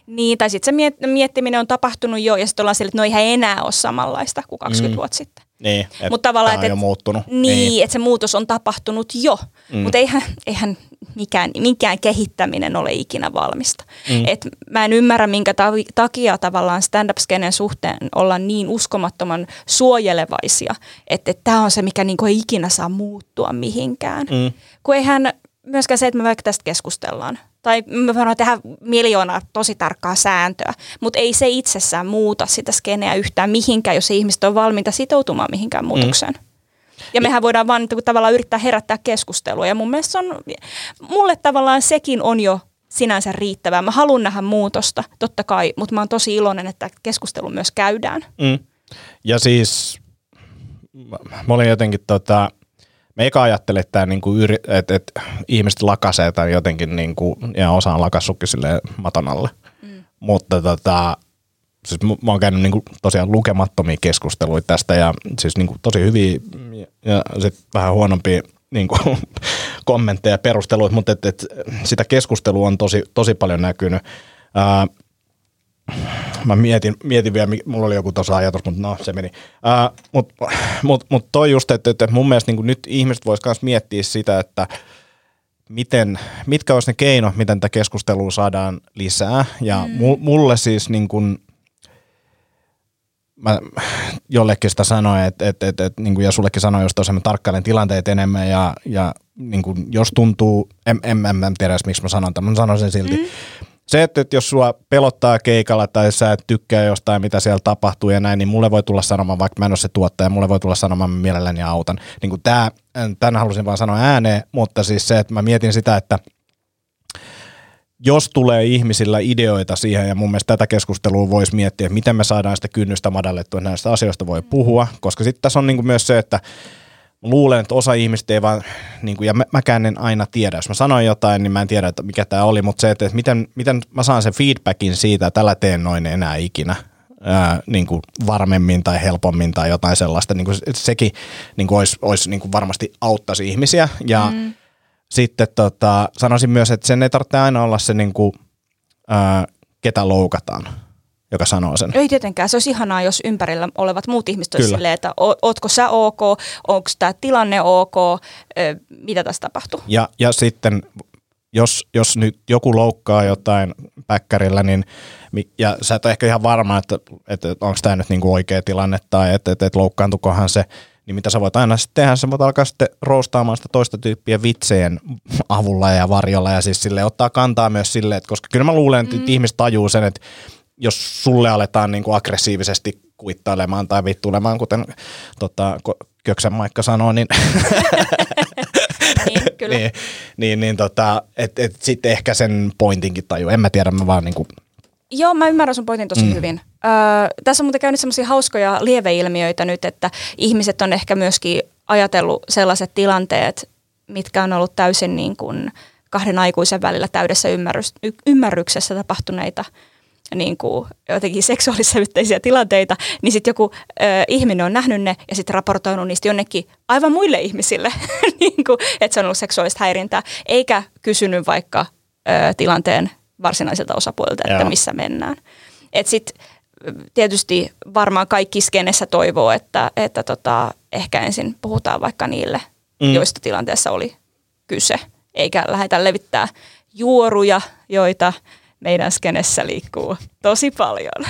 Niin, tai sitten se miettiminen on tapahtunut jo, ja sitten ollaan sille, että no eihän enää ole samanlaista kuin 20 mm. vuotta sitten. Niin, Mut tavallaan, on et, jo muuttunut. Niin, niin. että se muutos on tapahtunut jo, mm. mutta eihän, eihän mikään, mikään kehittäminen ole ikinä valmista. Mm. Et mä en ymmärrä, minkä takia tavallaan stand-up-skenen suhteen ollaan niin uskomattoman suojelevaisia, että tämä on se, mikä niinku ei ikinä saa muuttua mihinkään. Mm. Kun eihän myöskään se, että me vaikka tästä keskustellaan, tai me voidaan tehdä miljoona tosi tarkkaa sääntöä, mutta ei se itsessään muuta sitä skeneä yhtään mihinkään, jos ihmiset on valmiita sitoutumaan mihinkään mm. muutokseen. Mm. Ja mehän voidaan vaan niin tavallaan yrittää herättää keskustelua. Ja mun mielestä on, mulle tavallaan sekin on jo sinänsä riittävää. Mä haluan nähdä muutosta, totta kai, mutta mä oon tosi iloinen, että keskustelu myös käydään. Mm. Ja siis mä olin jotenkin tota, me eka ajattelin, että, niinku että, että ihmiset lakasee tai jotenkin, niinku, ja osa on lakassutkin sille maton alle. Mm. Mutta tota, siis mä oon käynyt niinku tosiaan lukemattomia keskusteluja tästä ja siis niinku tosi hyviä ja sit vähän huonompia niinku, [laughs] kommentteja ja perusteluita, mutta et, et, sitä keskustelua on tosi, tosi paljon näkynyt. Ää, mä mietin, mietin vielä, mulla oli joku tuossa ajatus, mutta no se meni. Mutta mut, mut toi just, että, että mun mielestä niin nyt ihmiset vois myös miettiä sitä, että miten, mitkä olisi ne keinot, miten tätä keskustelua saadaan lisää. Ja mm. mulle siis niin kuin, mä jollekin sitä sanoin, että, että, että, että niin kuin, ja sullekin sanoin jos tosiaan mä tarkkailen tilanteet enemmän ja, ja niin kuin, jos tuntuu, en, en, en, en tiedä miksi mä sanon tämän, mä sanon sen silti. Mm. Se, että, jos sua pelottaa keikalla tai sä et tykkää jostain, mitä siellä tapahtuu ja näin, niin mulle voi tulla sanomaan, vaikka mä en ole se tuottaja, mulle voi tulla sanomaan, mä mielelläni autan. Niin kuin tää, tämän halusin vaan sanoa ääneen, mutta siis se, että mä mietin sitä, että jos tulee ihmisillä ideoita siihen, ja mun mielestä tätä keskustelua voisi miettiä, että miten me saadaan sitä kynnystä madallettua, näistä asioista voi puhua, koska sitten tässä on niin kuin myös se, että luulen, että osa ihmistä ei vaan, niin kuin, ja mä, mäkään en aina tiedä, jos mä sanoin jotain, niin mä en tiedä, että mikä tämä oli, mutta se, että, että miten, miten mä saan sen feedbackin siitä, että tällä teen noin enää ikinä, ää, niin kuin varmemmin tai helpommin tai jotain sellaista, niin kuin sekin niin kuin olisi, olisi niin kuin varmasti auttaisi ihmisiä, ja mm. sitten tota, sanoisin myös, että sen ei tarvitse aina olla se, niin kuin, ää, ketä loukataan, joka sanoo sen. Ei tietenkään. Se olisi ihanaa, jos ympärillä olevat muut ihmiset olisivat silleen, että ootko sä ok, onko tämä tilanne ok, mitä tässä tapahtuu. Ja, ja sitten jos, jos nyt joku loukkaa jotain päkkärillä, niin ja sä et ole ehkä ihan varma, että, että onko tämä nyt niinku oikea tilanne tai että, että, että loukkaantukohan se, niin mitä sä voit aina sitten tehdä, sä voit alkaa sitten roostaamaan sitä toista tyyppiä vitseen avulla ja varjolla ja siis sille ottaa kantaa myös silleen, että koska kyllä mä luulen, että mm. ihmiset tajuu sen, että jos sulle aletaan niin kuin aggressiivisesti kuittailemaan tai vittuilemaan, kuten tota, Köksän Maikka sanoo, niin, [laughs] niin, kyllä. niin, niin, niin tota, et, et sitten ehkä sen pointinkin taju. En mä tiedä, mä vaan niin kuin... Joo, mä ymmärrän sun pointin tosi mm. hyvin. Öö, tässä on muuten käynyt semmoisia hauskoja lieveilmiöitä nyt, että ihmiset on ehkä myöskin ajatellut sellaiset tilanteet, mitkä on ollut täysin niin kuin kahden aikuisen välillä täydessä ymmärryksessä tapahtuneita niin kuin jotenkin seksuaalissävytteisiä tilanteita, niin sitten joku ö, ihminen on nähnyt ne ja sitten raportoinut niistä jonnekin aivan muille ihmisille, [laughs] niin kuin, että se on ollut seksuaalista häirintää, eikä kysynyt vaikka ö, tilanteen varsinaiselta osapuolelta, että Joo. missä mennään. Että sitten tietysti varmaan kaikki skenessä toivoo, että, että tota, ehkä ensin puhutaan vaikka niille, mm. joista tilanteessa oli kyse, eikä lähdetä levittää juoruja, joita meidän skenessä liikkuu tosi paljon.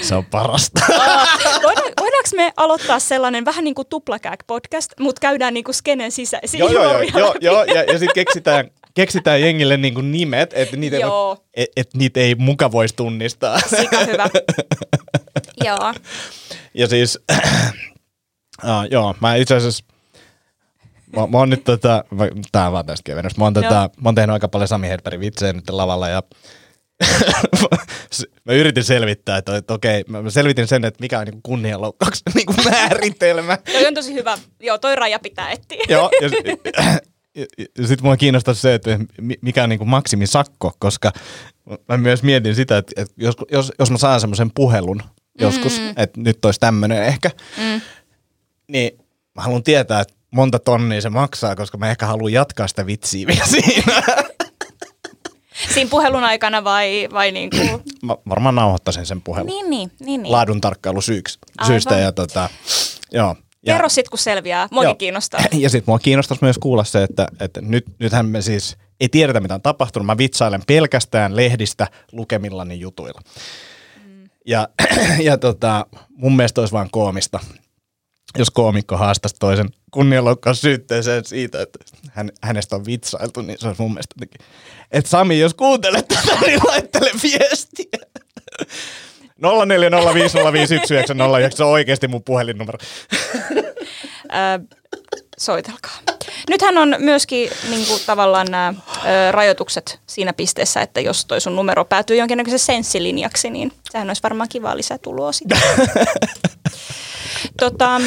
Se on parasta. [laughs] voidaanko me aloittaa sellainen vähän niin kuin tuplakääk podcast, mutta käydään niin kuin skenen sisäisiä joo, joo, joo, [laughs] joo, joo, ja, ja sitten keksitään, keksitään jengille niin kuin nimet, että niitä, et, et niitä ei muka voisi tunnistaa. Sika hyvä. [laughs] joo. Ja siis, [clears throat] uh, joo, mä itse asiassa mä, mä oon nyt tota, tää on vaan tästä kevennystä. Mä oon, tota, mä oon tehnyt aika paljon Sami Herberin vitsejä nyt lavalla ja [laughs] mä yritin selvittää, että, että okei, mä selvitin sen, että mikä on niin kunnianloukkauksen [laughs] niin määritelmä. Toi on tosi hyvä. Joo, toi raja pitää etsiä. Joo, ja, ja, ja sitten mua kiinnostaa se, että mikä on niin kuin maksimisakko, koska mä myös mietin sitä, että, että jos, jos, jos mä saan semmoisen puhelun joskus, mm. että nyt olisi tämmöinen ehkä, mm. niin mä haluan tietää, että monta tonnia se maksaa, koska mä ehkä haluan jatkaa sitä vitsiä vielä [laughs] siinä. Siinä puhelun aikana vai, vai niin kuin? Mä varmaan nauhoittaisin sen puhelun. Niin, niin, niin, niin. Laadun tarkkailu syyks, syystä. Ja tota, joo. Ja, Kerro sit, kun selviää. Mua kiinnostaa. [laughs] Ja sitten mua kiinnostaisi myös kuulla se, että, että nyt, nythän me siis ei tiedetä, mitä on tapahtunut. Mä vitsailen pelkästään lehdistä lukemillani jutuilla. Mm. Ja, [clears throat] ja tota, mun mielestä olisi vaan koomista, jos koomikko haastaisi toisen kunnianloukkaus syytteeseen siitä, että hän, hänestä on vitsailtu, niin se olisi mun mielestä jotenkin, että Sami, jos kuuntelet tätä, niin laittele viestiä. 0405051909, se on oikeasti mun puhelinnumero. soitelkaa. Nythän on myöskin niin kuin, tavallaan nämä ö, rajoitukset siinä pisteessä, että jos toi sun numero päätyy jonkinnäköisen senssilinjaksi, niin sehän olisi varmaan kiva lisätuloa sitä. [laughs] tota,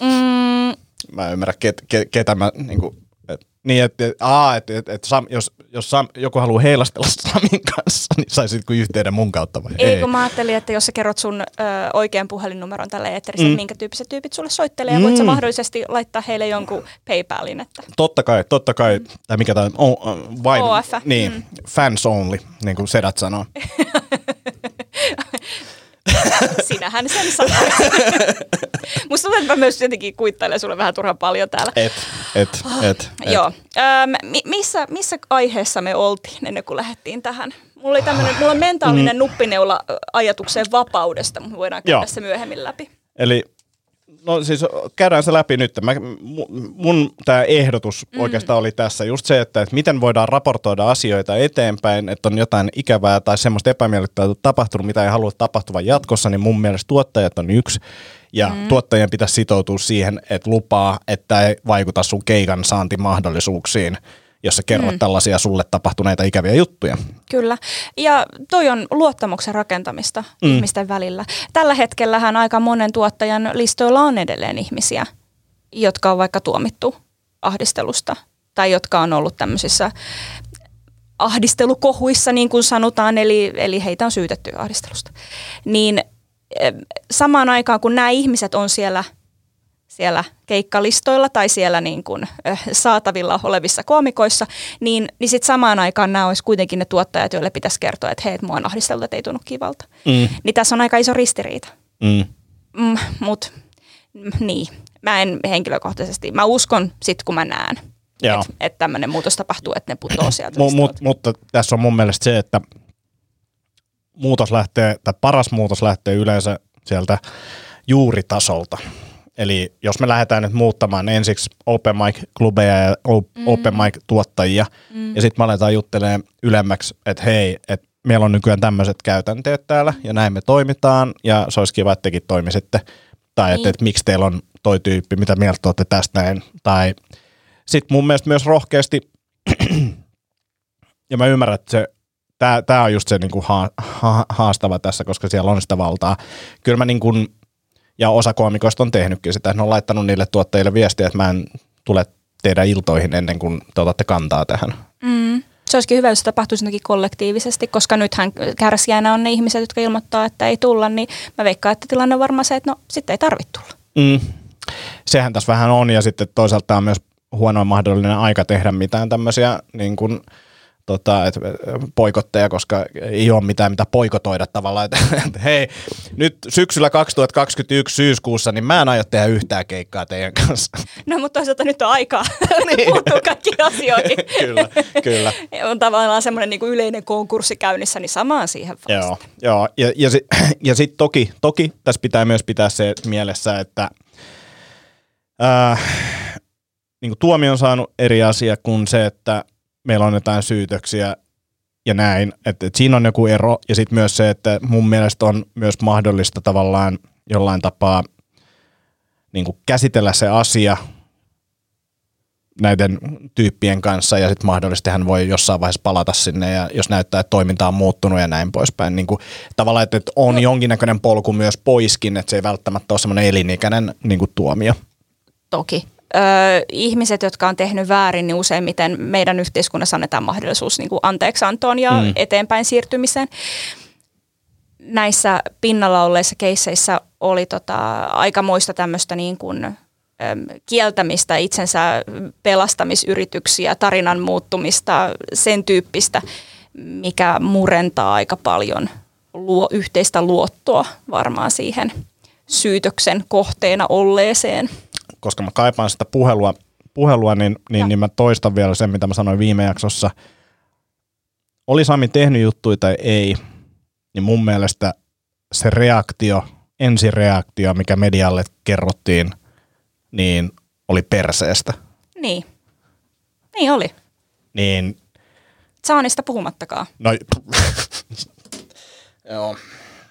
mm, mä en ymmärrä, ket, ket, ketä mä, niin kuin, Niin, että et, et, et, Sam, jos, jos Sam, joku haluaa heilastella Samin kanssa, niin saisitko yhteyden mun kautta vai ei? Ei, kun mä ajattelin, että jos sä kerrot sun ö, oikean puhelinnumeron tälle eetterissä, mm. minkä tyyppiset tyypit sulle soittelee, ja voit mm. sä mahdollisesti laittaa heille jonkun PayPalin. Että. Totta kai, totta kai. Tai mikä tämä on? Vain, OF. Niin, mm. fans only, niin kuin Sedat sanoo. [laughs] [laughs] Sinähän sen sanoit. [laughs] Musta tuntuu, että mä myös jotenkin kuittailen sulle vähän turhan paljon täällä. Et, et, et. et. Joo. Öm, missä, missä aiheessa me oltiin ennen kuin lähdettiin tähän? Mulla oli tämmönen, mulla on mentaalinen mm. nuppineula ajatukseen vapaudesta, mutta voidaan käydä Joo. se myöhemmin läpi. Eli No siis käydään se läpi nyt. Mä, mun tämä ehdotus mm. oikeastaan oli tässä just se, että, että miten voidaan raportoida asioita eteenpäin, että on jotain ikävää tai semmoista epämiellyttävää tapahtunut, mitä ei halua tapahtuvan jatkossa, niin mun mielestä tuottajat on yksi. Ja mm. tuottajien pitäisi sitoutua siihen, että lupaa, että ei vaikuta sun keikan saantimahdollisuuksiin jos sä kerrot mm. tällaisia sulle tapahtuneita ikäviä juttuja. Kyllä. Ja toi on luottamuksen rakentamista mm. ihmisten välillä. Tällä hetkellähän aika monen tuottajan listoilla on edelleen ihmisiä, jotka on vaikka tuomittu ahdistelusta tai jotka on ollut tämmöisissä ahdistelukohuissa, niin kuin sanotaan, eli, eli heitä on syytetty ahdistelusta. Niin eh, samaan aikaan, kun nämä ihmiset on siellä – siellä keikkalistoilla tai siellä niin kuin, saatavilla olevissa koomikoissa, niin, niin sitten samaan aikaan nämä olisi kuitenkin ne tuottajat, joille pitäisi kertoa, että hei, mua on ahdistellut, että ei tunnu kivalta. Mm. Niin tässä on aika iso ristiriita. Mm. Mm, Mutta niin, mä en henkilökohtaisesti, mä uskon sit kun mä näen, että et tämmöinen muutos tapahtuu, että ne putoaa sieltä. M- mut, mutta tässä on mun mielestä se, että muutos lähtee, tai paras muutos lähtee yleensä sieltä juuritasolta. Eli jos me lähdetään nyt muuttamaan ensiksi open mic-klubeja ja mm. open mic-tuottajia, mm. ja sitten me aletaan juttelemaan ylemmäksi, että hei, että meillä on nykyään tämmöiset käytänteet täällä, ja näin me toimitaan, ja se olisi kiva, että tekin toimisitte. Tai että, niin. että miksi teillä on toi tyyppi, mitä mieltä olette tästä näin. Tai sitten mun mielestä myös rohkeasti, [clears throat] ja mä ymmärrän, että se tämä on just se niinku ha, ha, haastava tässä, koska siellä on sitä valtaa. Kyllä mä niinku, ja osa koomikoista on tehnytkin sitä. Ne on laittanut niille tuottajille viestiä, että mä en tule teidän iltoihin ennen kuin te otatte kantaa tähän. Mm. Se olisikin hyvä, jos se tapahtuisi kollektiivisesti, koska nythän kärsijänä on ne ihmiset, jotka ilmoittaa, että ei tulla, niin mä veikkaan, että tilanne on varmaan se, että no sitten ei tarvitse tulla. Mm. Sehän tässä vähän on ja sitten toisaalta on myös huono mahdollinen aika tehdä mitään tämmöisiä niin kuin, tota, et, poikotteja, koska ei ole mitään mitä poikotoida tavallaan, että [laughs] et, hei, nyt syksyllä 2021 syyskuussa, niin mä en aio tehdä yhtään keikkaa teidän kanssa. No mutta toisaalta nyt on aikaa [laughs] niin. puuttua kaikki asioihin. [laughs] kyllä, kyllä. on tavallaan semmoinen niin yleinen konkurssi käynnissä, niin samaan siihen vasta. Joo, joo. ja, ja, si, [clears throat] ja sitten toki, toki tässä pitää myös pitää se mielessä, että äh, niin tuomio on saanut eri asia kuin se, että meillä on jotain syytöksiä ja näin. Että, että siinä on joku ero. Ja sitten myös se, että mun mielestä on myös mahdollista tavallaan jollain tapaa niin kuin käsitellä se asia näiden tyyppien kanssa ja sitten mahdollisesti hän voi jossain vaiheessa palata sinne ja jos näyttää, että toiminta on muuttunut ja näin poispäin. Niin kuin, tavallaan, että, että on no. jonkinnäköinen polku myös poiskin, että se ei välttämättä ole semmoinen elinikäinen niin kuin tuomio. Toki ö, ihmiset, jotka on tehnyt väärin, niin useimmiten meidän yhteiskunnassa annetaan mahdollisuus niin kuin anteeksiantoon ja mm. eteenpäin siirtymiseen. Näissä pinnalla olleissa keisseissä oli tota, aikamoista tämmöistä niin kuin, kieltämistä, itsensä pelastamisyrityksiä, tarinan muuttumista, sen tyyppistä, mikä murentaa aika paljon luo, yhteistä luottoa varmaan siihen syytöksen kohteena olleeseen koska mä kaipaan sitä puhelua, puhelua niin, niin, niin mä toistan vielä sen, mitä mä sanoin viime jaksossa. Oli Sami tehnyt juttuja tai ei, niin mun mielestä se reaktio, ensireaktio, mikä medialle kerrottiin, niin oli perseestä. Niin. Niin oli. Niin. Saanista puhumattakaan. No, [laughs] joo.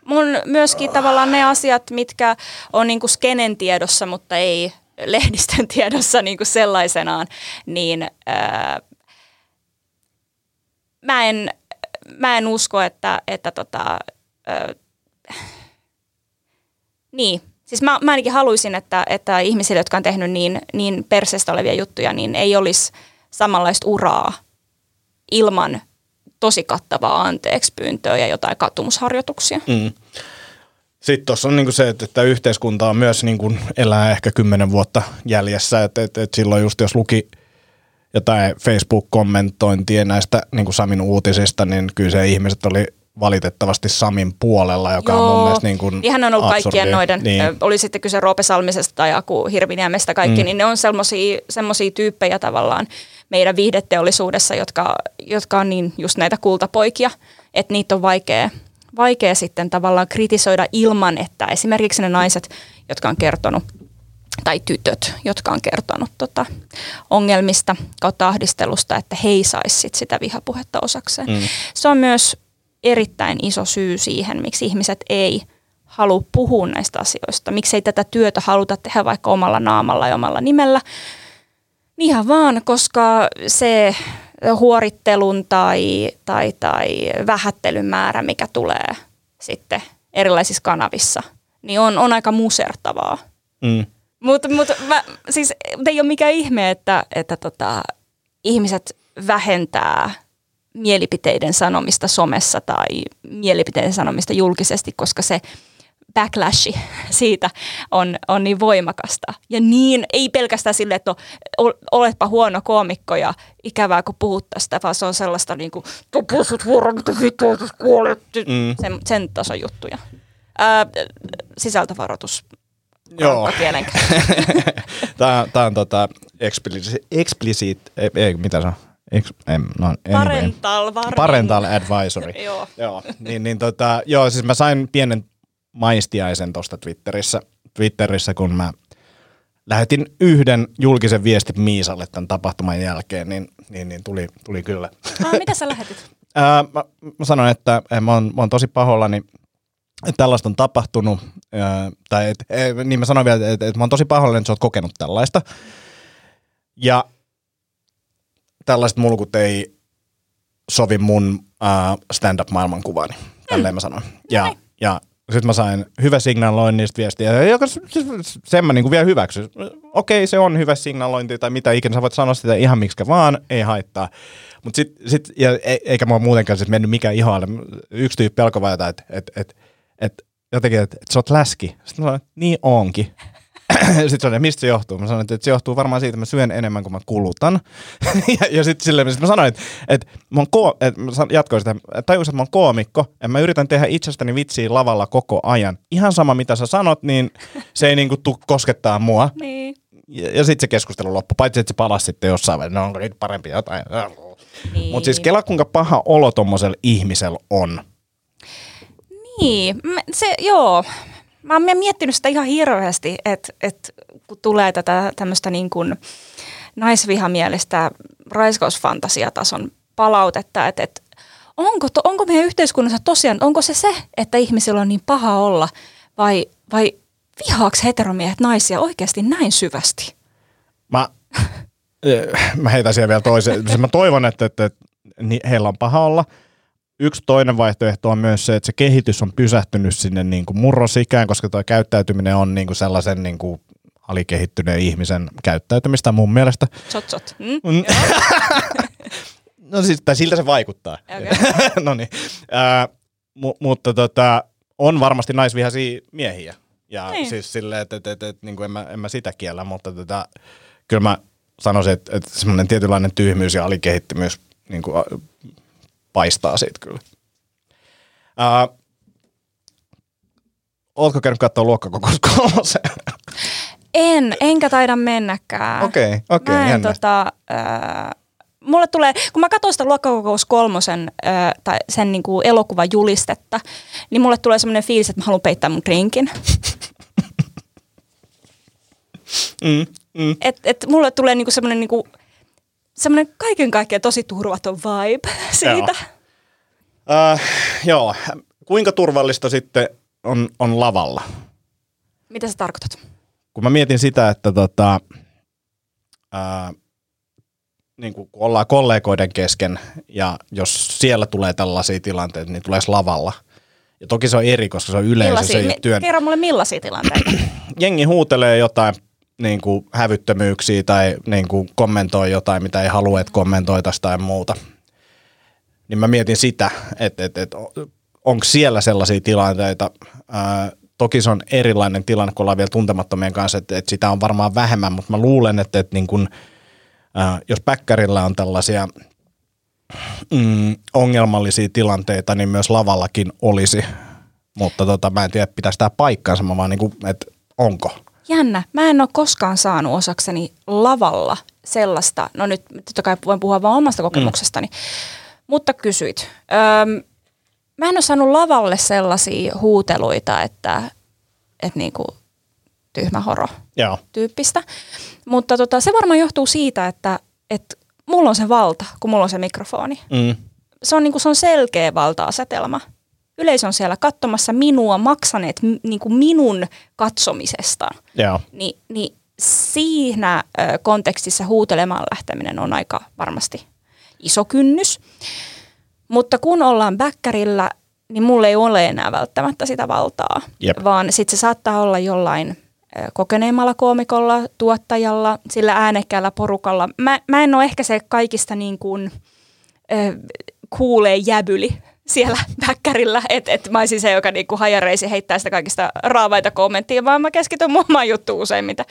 Mun myöskin tavallaan ne asiat, mitkä on niinku skenen tiedossa, mutta ei lehdistön tiedossa niin kuin sellaisenaan, niin ää, mä, en, mä en usko, että, että tota, ää, niin, siis mä, mä ainakin haluaisin, että, että ihmisille, jotka on tehnyt niin, niin perseestä olevia juttuja, niin ei olisi samanlaista uraa ilman tosi kattavaa anteeksi pyyntöä ja jotain katumusharjoituksia. Mm. Sitten tuossa on niinku se, että, että yhteiskunta on myös niinku elää ehkä kymmenen vuotta jäljessä, että, että, että silloin just jos luki jotain Facebook-kommentointia näistä niin kuin Samin uutisista, niin kyllä se ihmiset oli valitettavasti Samin puolella, joka Joo. on mun mielestä niin kuin Ihan on ollut kaikkien noiden, niin. oli sitten kyse Roope Salmisesta tai Aku Hirviniemestä kaikki, mm. niin ne on semmoisia tyyppejä tavallaan meidän viihdeteollisuudessa, jotka, jotka on niin just näitä kultapoikia, että niitä on vaikea, vaikea sitten tavallaan kritisoida ilman, että esimerkiksi ne naiset, jotka on kertonut tai tytöt, jotka on kertonut tota, ongelmista kautta ahdistelusta, että he ei saisi sit sitä vihapuhetta osakseen. Mm. Se on myös erittäin iso syy siihen, miksi ihmiset ei halua puhua näistä asioista. Miksi ei tätä työtä haluta tehdä vaikka omalla naamalla ja omalla nimellä. Ihan vaan, koska se huorittelun tai, tai, tai vähättelyn määrä, mikä tulee sitten erilaisissa kanavissa, niin on, on aika musertavaa. Mm. Mutta mut, mä- siis ei ole mikään ihme, että, että tota, ihmiset vähentää mielipiteiden sanomista somessa tai mielipiteiden sanomista julkisesti, koska se backlashi siitä on, on niin voimakasta. Ja niin, ei pelkästään sille, että no, ol- oletpa huono koomikko ja ikävää, kun puhut tästä, vaan se on sellaista niin kuin, pusut vuoron, kuolet. Mm. Sen, sen tason juttuja. Sisältövaroitus. Joo. Tämä, [laughs] tämä on tota explicit, explicit ei, ei, mitä se on? Ex, em, no, anyway. Parental warning. Parental advisory. [laughs] Joo. joo, niin, niin tota, joo, siis mä sain pienen maistiaisen tuosta Twitterissä, Twitterissä, kun mä lähetin yhden julkisen viestin Miisalle tämän tapahtuman jälkeen, niin, niin, niin tuli, tuli kyllä. Ah, mitä sä lähetit? [laughs] Ää, mä, mä sanoin, että mä oon, mä oon tosi pahoillani, että tällaista on tapahtunut. Ää, tai et, eh, niin mä sanoin vielä, että, että mä oon tosi pahoillani, että sä oot kokenut tällaista. Ja tällaiset mulkut ei sovi mun ää, stand-up-maailmankuvaani. Tälleen mä sanoin. Ja, ja sitten mä sain hyvä signaloin niistä viestiä, joka sen mä niinku vielä hyväksyn. Okei, se on hyvä signalointi tai mitä ikinä, sä voit sanoa sitä ihan miksi vaan, ei haittaa. Mutta sit, sit, ja e- eikä mua muutenkaan sit mennyt mikään ihoalle. Yksi tyyppi alkoi vaan jotain, että et, et, et, jotenkin, että et sä oot läski. Sitten mä sanoin, niin onkin. [clears throat] sitten se oli, mistä se johtuu? Mä sanoin, että se johtuu varmaan siitä, että mä syön enemmän kuin mä kulutan. [laughs] ja ja sitten silleen, sit mä sanoin, että, että mä, oon ko- että mä jatkoin sitä, että tajusin, että mä oon koomikko, ja mä yritän tehdä itsestäni vitsiä lavalla koko ajan. Ihan sama, mitä sä sanot, niin se ei niinku tuu koskettaa mua. Niin. Ja, ja sitten se keskustelu loppui, paitsi että se palasi sitten jossain vaiheessa, no onko nyt parempi jotain. Niin. Mutta siis kela kuinka paha olo tommosella ihmisellä on. Niin, se, joo. Mä oon miettinyt sitä ihan hirveästi, että, että kun tulee tätä tämmöistä niin kuin naisvihamielistä raiskausfantasiatason palautetta, että, että onko, to, onko meidän yhteiskunnassa tosiaan, onko se se, että ihmisillä on niin paha olla vai, vai vihaaks heteromiehet naisia oikeasti näin syvästi? Mä, [laughs] eh, mä heitän siellä vielä toisen. Siis mä toivon, että, että, että heillä on paha olla. Yksi toinen vaihtoehto on myös se, että se kehitys on pysähtynyt sinne niin kuin murrosikään, koska tuo käyttäytyminen on niin kuin sellaisen niin kuin alikehittyneen ihmisen käyttäytymistä mun mielestä. Sot, sot. Mm? [laughs] Mm. no siis, tai siltä se vaikuttaa. Okay. [laughs] no niin. Ää, mu- mutta tota, on varmasti naisvihaisia miehiä. Ja Niin. siis silleen, että et, et, et, niin en, mä, en mä sitä kiellä, mutta tota, kyllä mä sanoisin, että, että semmoinen tietynlainen tyhmyys ja alikehittymys niin kuin, paistaa siitä kyllä. Ää, ootko käynyt katsoa luokkakokous kolmosen? En, enkä taida mennäkään. Okei, okei, Mä en, jännä. tota, äh, mulle tulee, kun mä katson sitä luokkakokous kolmosen äh, tai sen niin kuin elokuvan julistetta, niin mulle tulee semmoinen fiilis, että mä haluan peittää mun drinkin. [laughs] Mm, mm. Et, et mulle tulee niinku semmoinen niinku, semmoinen kaiken kaikkiaan tosi turvaton vibe [laughs] siitä. Äh, joo, kuinka turvallista sitten on, on lavalla? Mitä sä tarkoitat? kun mä mietin sitä, että tota, ää, niin kun ollaan kollegoiden kesken ja jos siellä tulee tällaisia tilanteita, niin tulee lavalla. Ja toki se on eri, koska se on yleisö, se ei ole työn. Kerro mulle millaisia tilanteita. [clears throat] Jengi huutelee jotain niin kuin hävyttömyyksiä tai niin kuin kommentoi jotain, mitä ei halua, että kommentoitaisiin tai muuta. Niin mä mietin sitä, että, että, että onko siellä sellaisia tilanteita, ää, toki se on erilainen tilanne, kun ollaan vielä tuntemattomien kanssa, että, että sitä on varmaan vähemmän, mutta mä luulen, että, että niin kun, ää, jos päkkärillä on tällaisia mm, ongelmallisia tilanteita, niin myös lavallakin olisi. Mutta tota, mä en tiedä, pitäisi tämä paikkaansa, mä vaan niin kuin, että onko. Jännä. Mä en ole koskaan saanut osakseni lavalla sellaista, no nyt totta kai voin puhua vain omasta kokemuksestani, mm. mutta kysyit. Öm, mä en ole saanut lavalle sellaisia huuteluita, että, että niinku tyhmä horo Joo. tyyppistä. Mutta tota, se varmaan johtuu siitä, että, että mulla on se valta, kun mulla on se mikrofoni. Mm. Se on, niinku, se on selkeä valta-asetelma. Yleisö on siellä katsomassa minua, maksaneet m- niinku minun katsomisesta. Joo. Ni, niin siinä ö, kontekstissa huutelemaan lähteminen on aika varmasti iso kynnys. Mutta kun ollaan bäkkärillä, niin mulla ei ole enää välttämättä sitä valtaa, Jep. vaan sitten se saattaa olla jollain kokeneemmalla koomikolla, tuottajalla, sillä äänekkäällä porukalla. Mä, mä en ole ehkä se kaikista niin kuin, ö, kuulee jäbyli siellä bäkkärillä, että et mä olisin se, joka niinku hajareisi heittää sitä kaikista raavaita kommenttia, vaan mä keskityn mun omaan juttuun useimmiten.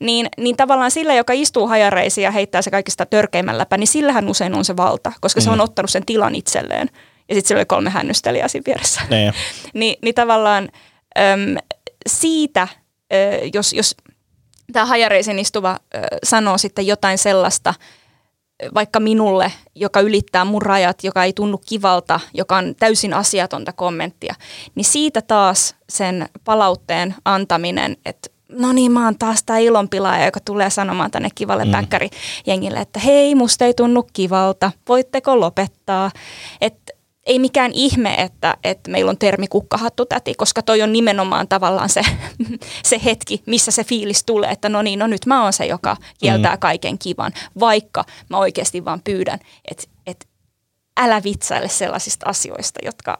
Niin, niin tavallaan sillä, joka istuu hajareisiin ja heittää se kaikista törkeimmän läpä, niin sillähän usein on se valta, koska mm. se on ottanut sen tilan itselleen. Ja sitten sillä oli kolme hännystelijää siinä vieressä. Niin. [laughs] Ni, niin tavallaan äm, siitä, ä, jos, jos tämä hajareisin istuva ä, sanoo sitten jotain sellaista, vaikka minulle, joka ylittää mun rajat, joka ei tunnu kivalta, joka on täysin asiatonta kommenttia, niin siitä taas sen palautteen antaminen, että no niin, mä oon taas tämä ilonpilaaja, joka tulee sanomaan tänne kivalle mm. jengille, että hei, musta ei tunnu kivalta, voitteko lopettaa, että ei mikään ihme, että, että meillä on termi kukkahattu täti, koska toi on nimenomaan tavallaan se, [laughs] se hetki, missä se fiilis tulee, että no niin, no nyt mä oon se, joka kieltää mm. kaiken kivan, vaikka mä oikeasti vaan pyydän, että, että älä vitsaile sellaisista asioista, jotka,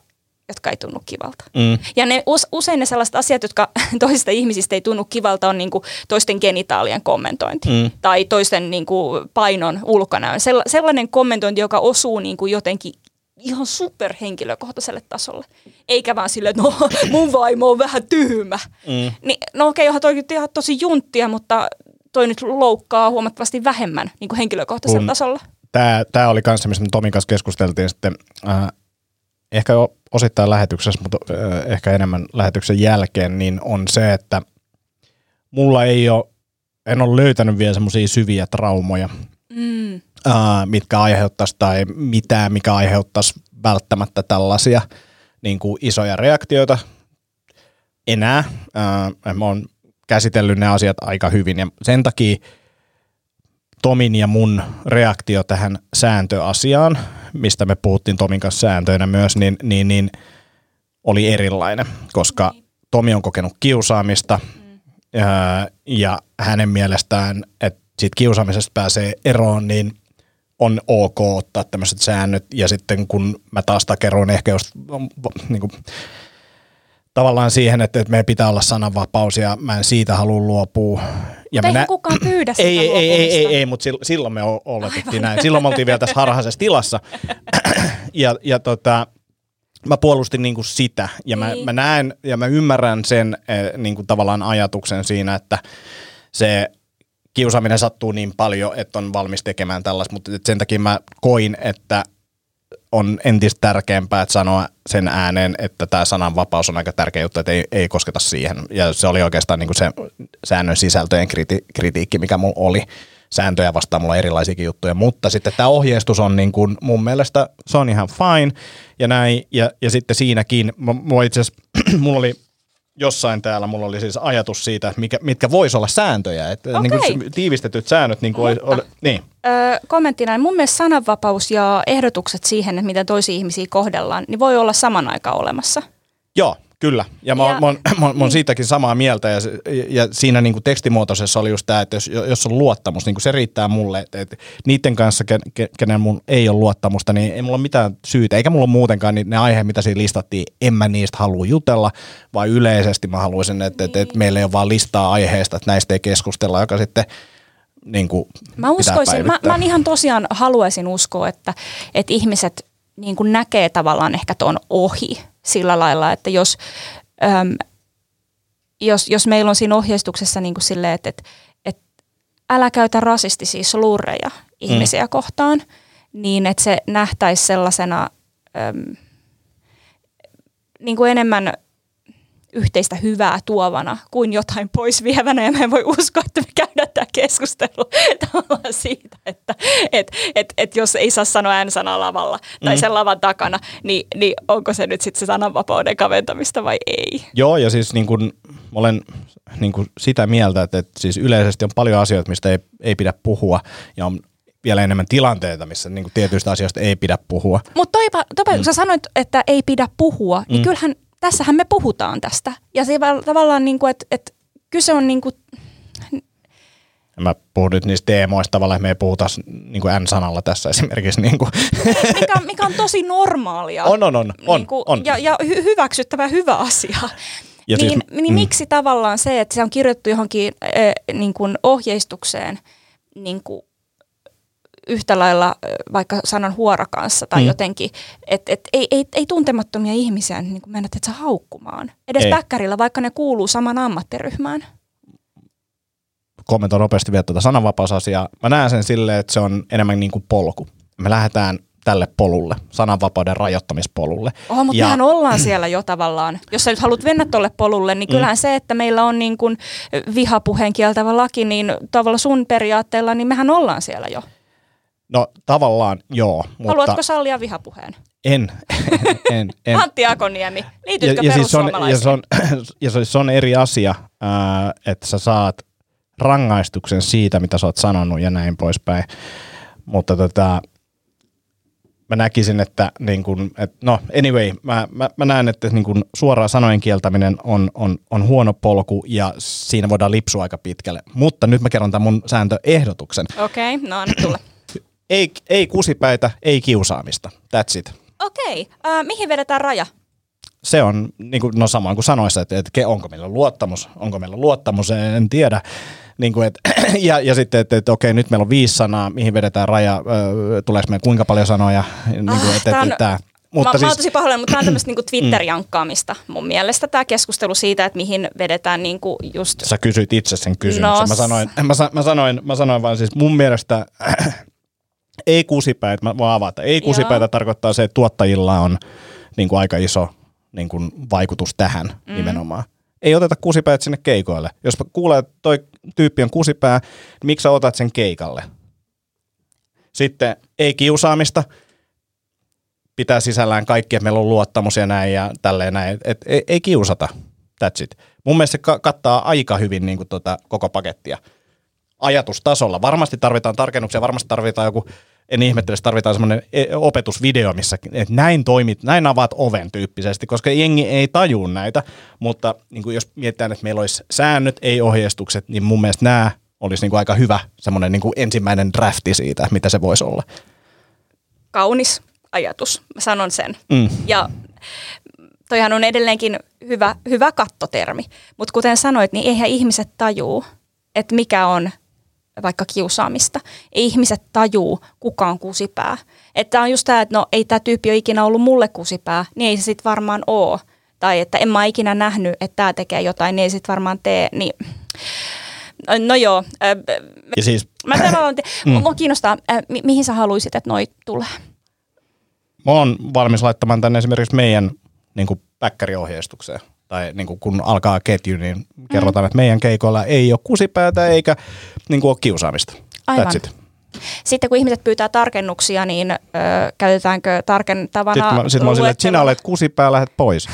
jotka ei tunnu kivalta. Mm. Ja ne, usein ne sellaiset asiat, jotka [laughs] toisista ihmisistä ei tunnu kivalta, on niinku toisten genitaalien kommentointi Mm. tai toisten niinku painon ulkonäön. Sella, sellainen kommentointi, joka osuu niinku jotenkin ihan superhenkilökohtaiselle tasolle. Eikä vaan sille, että no [laughs] mun vaimo on vähän tyhmä. Mm. Niin, no okei, onhan toi ihan tosi junttia, mutta toi nyt loukkaa huomattavasti vähemmän niin kuin henkilökohtaisella Kun- tasolla. Tämä, tämä oli kanssa, mistä me Tomin kanssa keskusteltiin sitten, äh, ehkä jo osittain lähetyksessä, mutta äh, ehkä enemmän lähetyksen jälkeen, niin on se, että mulla ei ole, en ole löytänyt vielä semmoisia syviä traumoja, Mm. Äh, mitkä aiheuttaisi tai mitään, mikä aiheuttaisi välttämättä tällaisia niin kuin isoja reaktioita enää. Äh, mä oon käsitellyt ne asiat aika hyvin ja sen takia Tomin ja mun reaktio tähän sääntöasiaan, mistä me puhuttiin Tomin kanssa sääntöinä myös, niin, niin, niin oli erilainen, koska Tomi on kokenut kiusaamista ää, ja hänen mielestään, että siitä kiusaamisesta pääsee eroon, niin on ok ottaa tämmöiset säännöt ja sitten kun mä taas takeroin ehkä just niin kuin, tavallaan siihen, että, että meidän pitää olla sananvapaus ja mä en siitä halua luopua. Ja Mutta eihän nä- kukaan pyydä sitä ei, ei, ei, ei, ei, ei, mutta silloin, me oletettiin näin. Silloin me oltiin vielä tässä harhaisessa tilassa. ja, ja tota, mä puolustin niinku sitä ja mä, Niin. mä näen ja mä ymmärrän sen niinku tavallaan ajatuksen siinä, että se kiusaaminen sattuu niin paljon, että on valmis tekemään tällaista, mutta sen takia mä koin, että on entistä tärkeämpää että sanoa sen ääneen, että tämä sananvapaus on aika tärkeä juttu, että ei, ei kosketa siihen. Ja se oli oikeastaan niin kuin se säännön sisältöjen kriti- kritiikki, mikä mulla oli. Sääntöjä vastaan mulla erilaisiakin juttuja, mutta sitten tämä ohjeistus on niin kuin, mun mielestä se on ihan fine ja näin. Ja, ja sitten siinäkin, mu- mulla itse [clears throat] mulla oli jossain täällä, mulla oli siis ajatus siitä, että mikä, mitkä vois olla sääntöjä. Että niin Okei. kuin tiivistetyt säännöt, niin kuin oli, oli, niin. Öö, kommenttina, niin mun mielestä sananvapaus ja ehdotukset siihen, että miten toisia ihmisiä kohdellaan, niin voi olla saman aikaan olemassa. Joo, Kyllä, ja mä, Ja- mä, [clears throat] mä, oon- mä oon niin. siitäkin samaa mieltä, ja, ja siinä niin kuin tekstimuotoisessa oli just tämä, että jos, jos on luottamus, niin kuin se riittää mulle, että, että niiden kanssa, ken, ken- kenen mun ei ole luottamusta, niin ei mulla ole mitään syytä, eikä mulla ole muutenkaan niin ne aiheet, mitä siinä listattiin, en mä niistä halua jutella, vaan yleisesti mä haluaisin, että, että, että meillä ei ole vaan listaa aiheesta, että näistä ei keskustella, joka sitten niin kuin Mä uskoisin, mä, mä ihan tosiaan haluaisin uskoa, että, että ihmiset niin kuin näkee tavallaan ehkä tuon ohi sillä lailla, että jos, äm, jos, jos meillä on siinä ohjeistuksessa niin kuin silleen, että, että, että älä käytä rasistisia slurreja ihmisiä mm. kohtaan, niin että se nähtäisi sellaisena äm, niin kuin enemmän yhteistä hyvää tuovana kuin jotain pois vievänä. Ja mä en voi uskoa, että me käydään tämä keskustelu [laughs] tavallaan siitä, että et, et, et jos ei saa sanoa ään-sanaa lavalla tai Mm. sen lavan takana, niin, niin onko se nyt sitten se sananvapauden kaventamista vai ei? Joo, ja siis niin kuin, mä olen niin kuin sitä mieltä, että, että siis yleisesti on paljon asioita, mistä ei, ei pidä puhua, ja on vielä enemmän tilanteita, missä niin kuin tietyistä asioista ei pidä puhua. Mutta toipa, toipa mm. kun sä sanoit, että ei pidä puhua, niin Mm. kyllähän tässähän me puhutaan tästä. Ja se val- tavallaan niin kuin, että, että kyse on niin kuin, mä puhun nyt niistä teemoista tavallaan, että me ei puhuta niin kuin N-sanalla tässä esimerkiksi. Niin kuin. [laughs] mikä, mikä on tosi normaalia. on, on, on, on, niin kuin, on. Ja, ja hy- hyväksyttävä hyvä asia. Ja niin, siis- niin mm. miksi tavallaan se, että se on kirjoittu johonkin äh, niin kuin ohjeistukseen niin kuin yhtä lailla vaikka sanan huora kanssa tai Mm. mm. jotenkin, että et, ei, ei, ei tuntemattomia ihmisiä niin kuin mennä et sä haukkumaan. Edes Ei. päkkärillä, vaikka ne kuuluu saman ammattiryhmään. kommentoin nopeasti vielä tuota sananvapausasiaa. Mä näen sen silleen, että se on enemmän niin kuin polku. Me lähdetään tälle polulle, sananvapauden rajoittamispolulle. Oho, mutta Ja- mehän ollaan siellä jo tavallaan. Jos sä nyt haluat mennä tuolle polulle, niin kyllähän mm. se, että meillä on niin kuin vihapuheen kieltävä laki, niin tavalla sun periaatteella, niin mehän ollaan siellä jo. No tavallaan joo, mutta Haluatko sallia vihapuheen? en, en, en. [laughs] Antti Akoniemi, liitytkö ja, siis on, [clears throat] ja, se on, ja se on eri asia, ää, että sä saat rangaistuksen siitä, mitä sä oot sanonut ja näin poispäin. Mutta tota, mä näkisin, että, niin kun, et, no anyway, mä, mä, mä näen, että niin kun suoraan sanojen kieltäminen on, on, on huono polku ja siinä voidaan lipsua aika pitkälle. Mutta nyt mä kerron tämän mun sääntöehdotuksen. Okei, okay, no anna tulla. Ei, ei kusipäitä, ei kiusaamista. That's it. Okei, okay, äh, mihin vedetään raja? se on niin kuin, no samoin kuin sanoissa, että, että onko meillä luottamus, onko meillä luottamus, en, en tiedä. Niin kuin, että, [clears throat] ja, ja sitten, että, että okei, nyt meillä on viisi sanaa, mihin vedetään raja, tuleeko meillä kuinka paljon sanoja, niin kuin, Ah, että, että. Mutta mä, mä oon siis, tosi pahoillani, mutta tämä on tämmöistä niinku [clears throat] Twitter-jankkaamista mun mielestä. Tämä keskustelu siitä, että mihin vedetään niinku just... sä kysyit itse sen kysymyksen. No, mä, sanoin, mä, mä, sanoin, mä sanoin vaan siis mun mielestä ei kusipäitä, mä voin avata, ei kusipäitä Joo. tarkoittaa se, että tuottajilla on niin kuin aika iso niin kuin vaikutus tähän mm. nimenomaan. Ei oteta kusipäät sinne keikoille. Jos kuulee, että toi tyyppi on kusipää, niin miksi sä otat sen keikalle? Sitten ei kiusaamista, pitää sisällään kaikki, että meillä on luottamus ja näin ja tälleen näin. Et ei, ei kiusata, that's it. Mun mielestä se ka- kattaa aika hyvin niin kuin tota koko pakettia ajatustasolla. Varmasti tarvitaan tarkennuksia, varmasti tarvitaan joku, en ihmettele, jos tarvitaan semmoinen e- opetusvideo, missä että näin toimit, näin avaat oven tyyppisesti, koska jengi ei tajuu näitä, mutta niin kuin jos mietitään, että meillä olisi säännöt, ei ohjeistukset, niin mun mielestä nämä olisi niin kuin aika hyvä semmoinen niin kuin ensimmäinen drafti siitä, mitä se voisi olla. Kaunis ajatus, mä sanon sen. Mm. Ja toihan on edelleenkin hyvä, hyvä kattotermi. Mutta kuten sanoit, niin eihän ihmiset tajuu, että mikä on vaikka kiusaamista. Ei ihmiset tajuu, kuka on kusipää. Että on just tämä, että no ei tämä tyyppi ole ikinä ollut mulle kusipää, niin ei se sitten varmaan oo. Tai että en mä ikinä nähnyt, että tämä tekee jotain, niin ei sit varmaan tee. Niin... No joo, äh, Ja siis mä tavallaan, Mm. mua kiinnostaa, äh, mi- mihin sä haluaisit, että noi tulee? mä oon valmis laittamaan tänne esimerkiksi meidän niin päkkäriohjeistukseen. Tai niin kuin kun alkaa ketju, niin kerrotaan, että meidän keikoilla ei ole kusipäätä eikä niin kuin ole kiusaamista. Aivan. That's it. Sitten kun ihmiset pyytää tarkennuksia, niin ö, käytetäänkö tarkentavana Sitten mä, sit mä oon silleen, että sinä olet kusipää, lähdet pois. [laughs]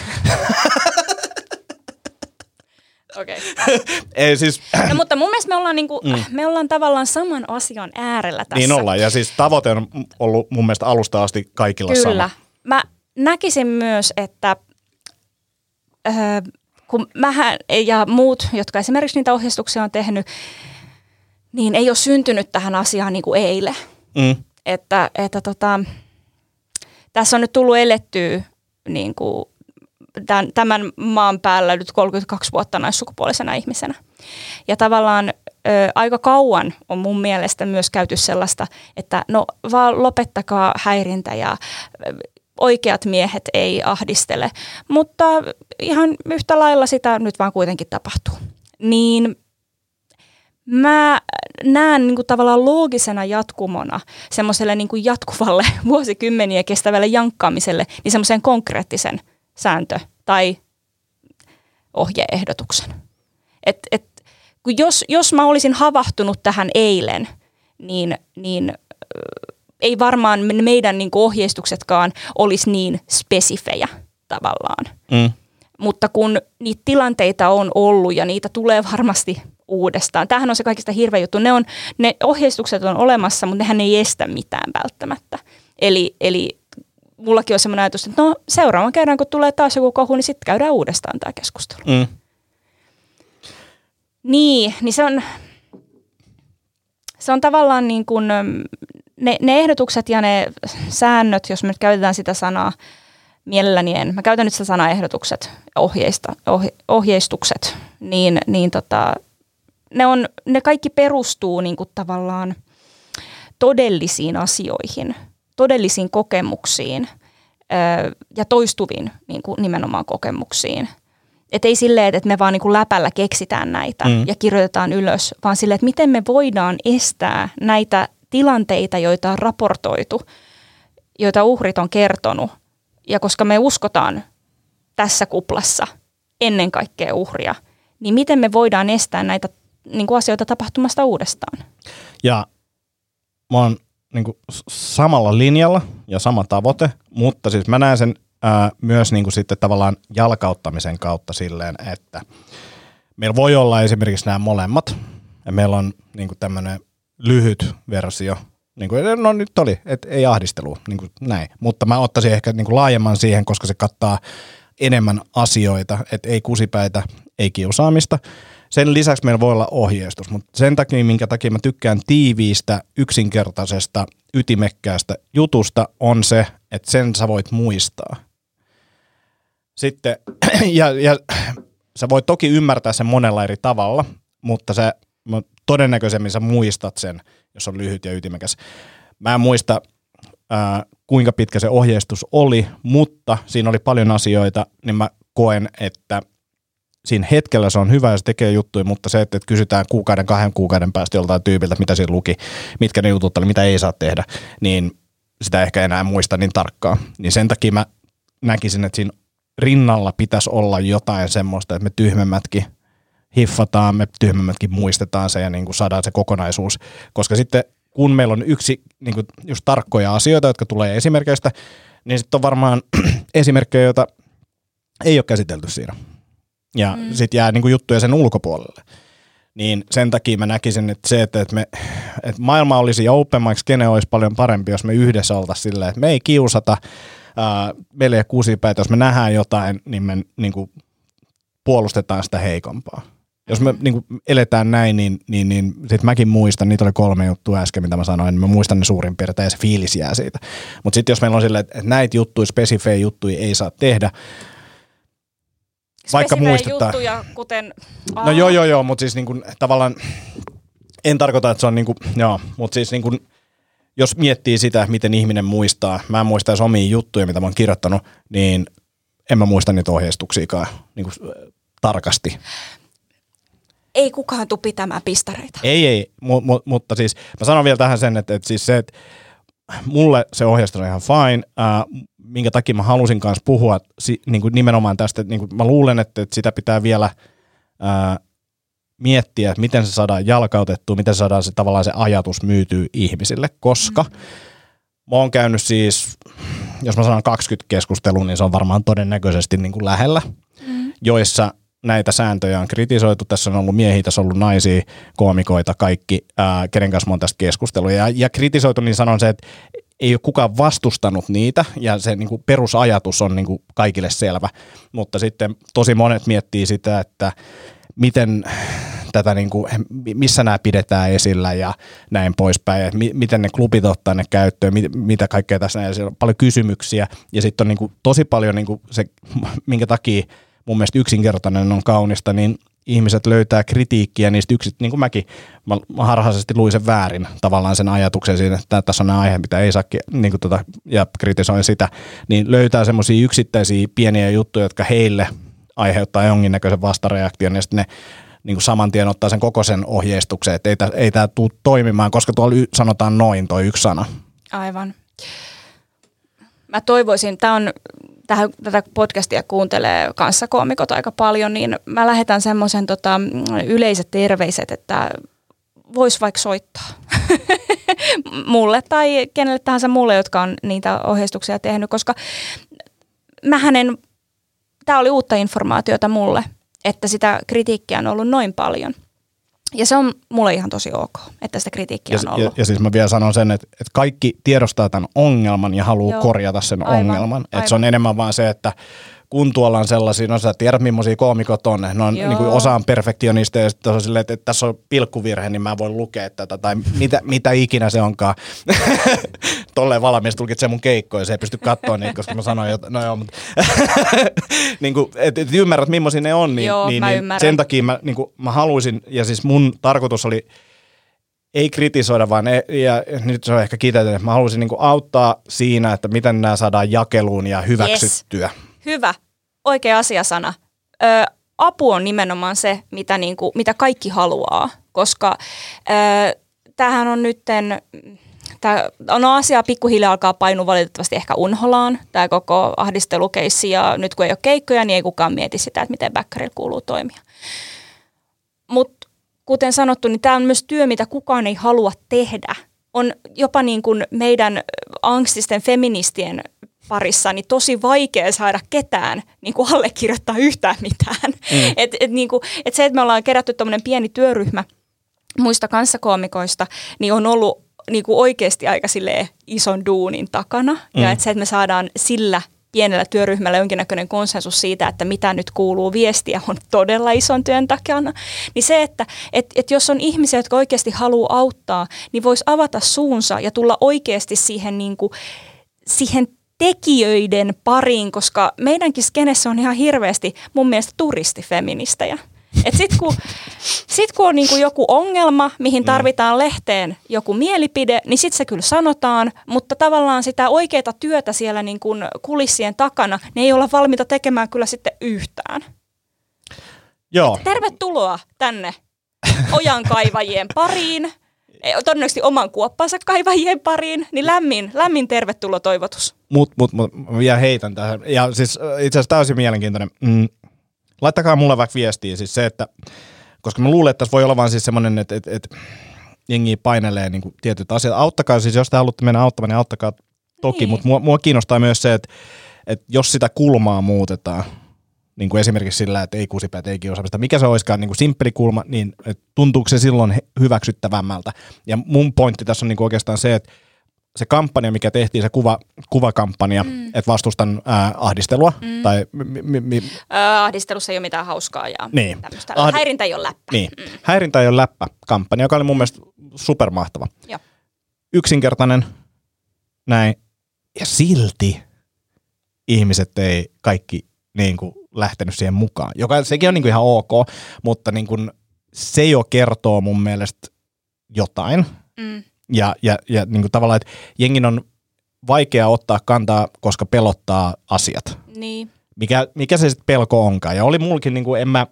Okei. [laughs] ei siis, No, mutta mun mielestä me ollaan, niinku, Mm. me ollaan tavallaan saman asian äärellä tässä. niin ollaan. Ja siis tavoite on ollut mun mielestä alusta asti kaikilla Kyllä. sama. Mä näkisin myös, että kun mähän ja muut, jotka esimerkiksi niitä ohjeistuksia on tehnyt, niin ei ole syntynyt tähän asiaan niin kuin eilen. Mm. Että, että tota, tässä on nyt tullut elettyä niin kuin tämän, tämän maan päällä nyt 32 vuotta naissukupuolisena ihmisenä. Ja tavallaan ö, aika kauan on mun mielestä myös käyty sellaista, että no vaan lopettakaa häirintä ja oikeat miehet ei ahdistele. Mutta ihan yhtä lailla sitä nyt vaan kuitenkin tapahtuu. Niin mä näen niin kuin tavallaan loogisena jatkumona semmoiselle niin kuin jatkuvalle [laughs] vuosikymmeniä kestävälle jankkaamiselle, niin semmoisen konkreettisen sääntö- tai ohjeehdotuksen. Et, et, kun jos, jos mä olisin havahtunut tähän eilen, niin, niin ei varmaan meidän niin ohjeistuksetkaan olisi niin spesifejä tavallaan. Mm. Mutta kun niitä tilanteita on ollut ja niitä tulee varmasti uudestaan. Tämähän on se kaikista hirveä juttu. Ne, on, ne ohjeistukset on olemassa, mutta nehän ei estä mitään välttämättä. Eli, eli mullakin on semmoinen ajatus, että no seuraavan kerran kun tulee taas joku kohu, niin sitten käydään uudestaan tämä keskustelu. Mm. Niin, niin se on, se on tavallaan niin kuin, ne, ne ehdotukset ja ne säännöt, jos me nyt käytetään sitä sanaa mielelläni en, mä käytän nyt sitä sanaa ehdotukset, ohjeista, ohje, ohjeistukset, niin, niin tota, ne, on, ne kaikki perustuu niin kuin tavallaan todellisiin asioihin, todellisiin kokemuksiin ö, ja toistuviin niin kuin nimenomaan kokemuksiin. Et ei silleen, että me vaan niin kuin läpällä keksitään näitä mm. ja kirjoitetaan ylös, vaan silleen, että miten me voidaan estää näitä tilanteita, joita on raportoitu, joita uhrit on kertonut. Ja koska me uskotaan tässä kuplassa ennen kaikkea uhria, niin miten me voidaan estää näitä niin kuin asioita tapahtumasta uudestaan? Ja mä oon niin kuin samalla linjalla ja sama tavoite, mutta siis mä näen sen ää, myös niin kuin sitten tavallaan jalkauttamisen kautta silleen, että meillä voi olla esimerkiksi nämä molemmat, ja meillä on niin kuin tämmöinen lyhyt versio, niin kuin, no nyt oli, että ei ahdistelu, niin kuin näin. Mutta mä ottaisin ehkä niin kuin laajemman siihen, koska se kattaa enemmän asioita, että ei kusipäitä, ei kiusaamista. Sen lisäksi meillä voi olla ohjeistus, mutta sen takia, minkä takia mä tykkään tiiviistä, yksinkertaisesta, ytimekkäästä jutusta, on se, että sen sä voit muistaa. Sitten, [clears throat] ja, ja sä voit toki ymmärtää sen monella eri tavalla, mutta se todennäköisemmin sä muistat sen, jos on lyhyt ja ytimekäs. Mä en muista, ää, kuinka pitkä se ohjeistus oli, mutta siinä oli paljon asioita, niin mä koen, että siinä hetkellä se on hyvä ja se tekee juttuja, mutta se, että kysytään kuukauden, kahden kuukauden päästä joltain tyypiltä, mitä siinä luki, mitkä ne jutut oli, mitä ei saa tehdä, niin sitä ehkä enää muista niin tarkkaan. Niin sen takia mä näkisin, että siinä rinnalla pitäisi olla jotain semmoista, että me tyhmemmätkin hiffataan, me tyhmemmätkin muistetaan se ja niin kuin saadaan se kokonaisuus. Koska sitten kun meillä on yksi niin kuin just tarkkoja asioita, jotka tulee esimerkkeistä, niin sitten on varmaan [clears throat] esimerkkejä, joita ei ole käsitelty siinä. Ja mm. sitten jää niin kuin juttuja sen ulkopuolelle. Niin sen takia mä näkisin, että se, että, me, että maailma olisi ja open mic skene olisi paljon parempi, jos me yhdessä oltaisiin silleen, että me ei kiusata, ää, meillä ei kusipäitä, jos me nähdään jotain, niin me niin kuin puolustetaan sitä heikompaa jos me niin kuin eletään näin, niin, niin, niin sit mäkin muistan, niitä oli kolme juttua äsken, mitä mä sanoin, niin mä muistan ne suurin piirtein ja se fiilis jää siitä. Mutta sitten jos meillä on silleen, että näitä juttuja, spesifejä juttuja ei saa tehdä, vaikka muistetaan. juttuja, kuten... No joo, joo, joo, mutta siis niin kuin, tavallaan, en tarkoita, että se on niin kuin, joo, mutta siis niin kuin, jos miettii sitä, miten ihminen muistaa, mä en muista omia juttuja, mitä mä oon kirjoittanut, niin en mä muista niitä ohjeistuksiakaan niin kuin, tarkasti ei kukaan tule pitämään pistareita. Ei, ei, mu, mu, mutta siis mä sanon vielä tähän sen, että, että siis se, että mulle se ohjeistus on ihan fine, äh, minkä takia mä halusin kanssa puhua si, niin kuin nimenomaan tästä, että niin kuin mä luulen, että, että sitä pitää vielä äh, miettiä, että miten se saadaan jalkautettua, miten se saadaan se tavallaan se ajatus myytyä ihmisille, koska mm. mä oon käynyt siis, jos mä sanon 20 keskustelua, niin se on varmaan todennäköisesti niin kuin lähellä, mm. joissa – näitä sääntöjä on kritisoitu. Tässä on ollut miehiä, tässä on ollut naisia, koomikoita, kaikki, ää, kenen kanssa on tästä keskustelua. Ja, ja kritisoitu, niin sanon se, että ei ole kukaan vastustanut niitä ja se niin kuin perusajatus on niin kuin kaikille selvä, mutta sitten tosi monet miettii sitä, että miten tätä, niin kuin, missä nämä pidetään esillä ja näin poispäin, että mi- miten ne klubit ottaa ne käyttöön, mit, mitä kaikkea tässä näin, siellä on paljon kysymyksiä ja sitten on niin kuin, tosi paljon niin kuin se, minkä takia mun mielestä yksinkertainen on kaunista, niin ihmiset löytää kritiikkiä niistä yksit, niin kuin mäkin, mä harhaisesti luin sen väärin tavallaan sen ajatuksen siinä, että tässä on aihe, mitä ei saa, niin kuin tota, ja kritisoin sitä, niin löytää semmoisia yksittäisiä pieniä juttuja, jotka heille aiheuttaa jonkinnäköisen vastareaktion, ja sitten ne niin kuin saman tien ottaa sen koko sen ohjeistuksen, että ei, ei tämä tule toimimaan, koska tuolla sanotaan noin toi yksi sana. Aivan. Mä toivoisin, tämä on tähän, tätä podcastia kuuntelee kanssa koomikot aika paljon, niin mä lähetän semmoisen tota, yleiset terveiset, että vois vaikka soittaa. [laughs] Mulle tai kenelle tahansa mulle, jotka on niitä ohjeistuksia tehnyt, koska mä hänen, tämä oli uutta informaatiota mulle, että sitä kritiikkiä on ollut noin paljon – ja se on mulle ihan tosi ok, että sitä kritiikkiä ja, on ollut. Ja, ja siis mä vielä sanon sen, että, että kaikki tiedostaa tämän ongelman ja haluaa Joo. korjata sen aivan, ongelman. Että se on enemmän vaan se, että kun tuolla on sellaisia, no sä tiedät millaisia koomikot on, ne on niin kuin osa on perfektionista ja sitten on silleen, että, että tässä on pilkkuvirhe, niin mä voin lukea tätä. Tai mitä, mitä ikinä se onkaan. [laughs] Tolleen valmis tulkitsee mun keikkoja, se ei pysty katsoa niitä, koska mä sanoin, että no joo, mutta [laughs] niin kuin, et, et ymmärrät millaisia ne on, niin, joo, niin, niin sen takia mä, niin kuin, mä haluaisin, ja siis mun tarkoitus oli, ei kritisoida, vaan e- ja nyt se on ehkä kiteytynyt, että mä haluaisin niin auttaa siinä, että miten nämä saadaan jakeluun ja hyväksyttyä. Yes hyvä, oikea asiasana. Ö, apu on nimenomaan se, mitä, niin mitä kaikki haluaa, koska ö, tämähän on nytten, tämä on asia pikkuhiljaa alkaa painua valitettavasti ehkä unholaan, tämä koko ahdistelukeissi, ja nyt kun ei ole keikkoja, niin ei kukaan mieti sitä, että miten backerilla kuuluu toimia. Mutta kuten sanottu, niin tämä on myös työ, mitä kukaan ei halua tehdä. On jopa niin kuin meidän angstisten feministien parissa niin tosi vaikea saada ketään niin kuin allekirjoittaa yhtään mitään. Mm. [laughs] Et, et, niin kuin, et se, että me ollaan kerätty tämmöinen pieni työryhmä muista kanssakoomikoista, niin on ollut niin kuin oikeasti aika ison duunin takana. Mm. Ja että se, että me saadaan sillä pienellä työryhmällä jonkinnäköinen konsensus siitä, että mitä nyt kuuluu viestiä, on todella ison työn takana. Niin se, että et, et jos on ihmisiä, jotka oikeasti haluaa auttaa, niin voisi avata suunsa ja tulla oikeasti siihen, niin kuin, siihen tekijöiden pariin, koska meidänkin skenessä on ihan hirveästi mun mielestä turistifeministejä. Et sit kun, [laughs] sit kun on niinku joku ongelma, mihin mm. tarvitaan lehteen joku mielipide, niin sitten se kyllä sanotaan, mutta tavallaan sitä oikeaa työtä siellä niinku kulissien takana, ne ei olla valmiita tekemään kyllä sitten yhtään. Joo. Tervetuloa tänne [laughs] ojankaivajien pariin todennäköisesti oman kuoppansa kaivajien pariin, niin lämmin, lämmin tervetuloa toivotus. Mut, mut, mut mä vielä heitän tähän. Ja siis itse asiassa täysin mielenkiintoinen. Mm, laittakaa mulle vaikka viestiä siis se, että koska mä luulen, että tässä voi olla vaan siis semmoinen, että, että, että jengi painelee niin tietyt asiat. Auttakaa siis, jos te haluatte mennä auttamaan, niin auttakaa toki, niin. mutta mua, mua kiinnostaa myös se, että, että jos sitä kulmaa muutetaan, niin kuin esimerkiksi sillä, että ei kusipäät, ei kiusaamista, mikä se olisikaan niin kuin simppeli kulma, niin tuntuuko se silloin hyväksyttävämmältä. Ja mun pointti tässä on niin kuin oikeastaan se, että se kampanja, mikä tehtiin, se kuva, kuvakampanja, mm. että vastustan ää, ahdistelua. Mm. Tai, mi, mi, mi, äh, ahdistelussa ei ole mitään hauskaa ja niin. tämmöistä. Ahd... Häirintä ei ole läppä. Niin. Mm. Häirintä ei ole läppä kampanja, joka oli mun mielestä supermahtava. Joo. Yksinkertainen, näin. Ja silti ihmiset ei kaikki niin kuin lähtenyt siihen mukaan, joka sekin on niin kuin ihan ok, mutta niin kuin, se jo kertoo mun mielestä jotain. Mm. Ja, ja, ja niin kuin tavallaan, että jengin on vaikea ottaa kantaa, koska pelottaa asiat. Niin. Mikä, mikä se sitten pelko onkaan. Ja oli mulkin, niin kuin en mä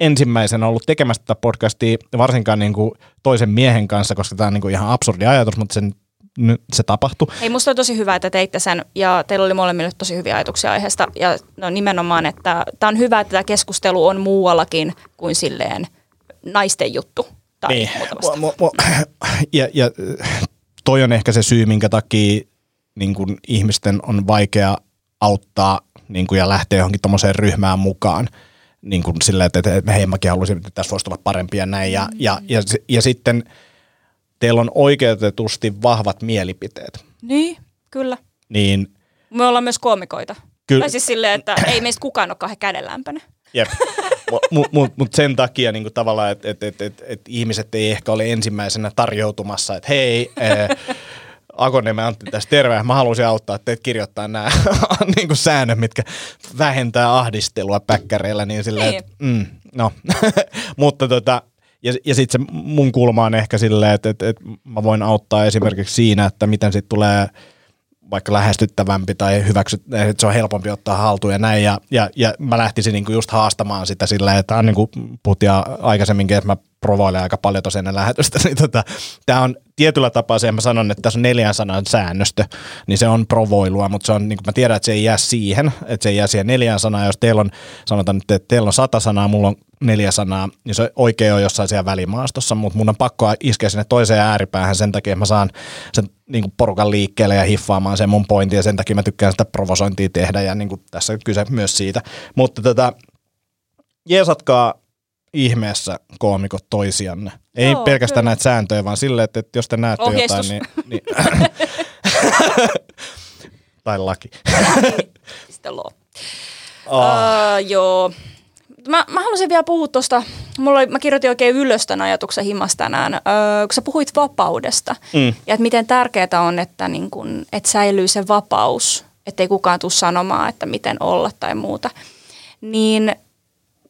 ensimmäisenä ollut tekemässä tätä podcastia varsinkaan niin kuin toisen miehen kanssa, koska tämä on niin kuin ihan absurdi ajatus, mutta sen nyt se tapahtui. Ei, musta on tosi hyvä, että teitte sen ja teillä oli molemmille tosi hyviä ajatuksia aiheesta. Ja no nimenomaan, että tämä on hyvä, että tämä keskustelu on muuallakin kuin silleen naisten juttu. Tai niin. Mu, mu, ja, ja toi on ehkä se syy, minkä takia niin kun ihmisten on vaikea auttaa niin kun, ja lähteä johonkin tuommoiseen ryhmään mukaan. Niin kuin silleen, että, että hei mäkin haluaisin, että tässä voisi olla parempia näin. Ja, ja, ja, ja, ja sitten – teillä on oikeutetusti vahvat mielipiteet. Niin. kyllä. Niin Me ollaan myös koomikoita. Kyllä. Tai siis silleen, että ei meistä kukaan ole kahden kädenlämpänä. Jep. Mutta mut, mut, sen takia niin tavallaan, että et, et, et, et ihmiset ei ehkä ole ensimmäisenä tarjoutumassa, että hei, äh, Akoniemen Antti tässä terve, mä haluaisin auttaa teitä kirjoittaa nämä [laughs] niin säännöt, mitkä vähentää ahdistelua päkkäreillä, niin silleen, Niin. että mm, no. [laughs] mutta tota, ja, ja sitten se mun kulma on ehkä silleen, että, että, että mä voin auttaa esimerkiksi siinä, että miten sitten tulee vaikka lähestyttävämpi tai hyväksyt, että se on helpompi ottaa haltuun ja näin. Ja, ja, ja mä lähtisin niinku just haastamaan sitä silleen, että on niin kuin puhuttiin aikaisemminkin, että mä provoilen aika paljon tosiaan ennen lähetystä, [laughs] niin tota, tämä on tietyllä tapaa se, mä sanon, että tässä on neljän sanan säännöstö, niin se on provoilua, mutta se on, niin kuin mä tiedän, että se ei jää siihen, että se ei jää siihen neljään sanaan, jos teillä on, sanotaan nyt, että teillä on sata sanaa, mulla on neljä sanaa, niin se oikein on jossain siellä välimaastossa, mutta mun on pakko iskeä sinne toiseen ääripäähän sen takia, että mä saan sen niin kuin porukan liikkeelle ja hiffaamaan sen mun pointin, ja sen takia mä tykkään sitä provosointia tehdä, ja niin kuin tässä on kyse myös siitä. Mutta tota, jeesatkaa ihmeessä koomikot toisianne. Ei Joo, pelkästään kyllä. näitä sääntöjä, vaan silleen, että, että jos te näette Ohjeistus. jotain, niin... [laughs] niin tai laki. Sitten loo. Oh. Uh, joo. Mä, mä haluaisin vielä puhua tuosta, mulla oli, mä kirjoitin oikein ylös tämän ajatuksen himas tänään, uh, kun sä puhuit vapaudesta Mm. ja että miten tärkeää on, että, niin kun, että säilyy se vapaus, ettei kukaan tule sanomaan, että miten olla tai muuta. Niin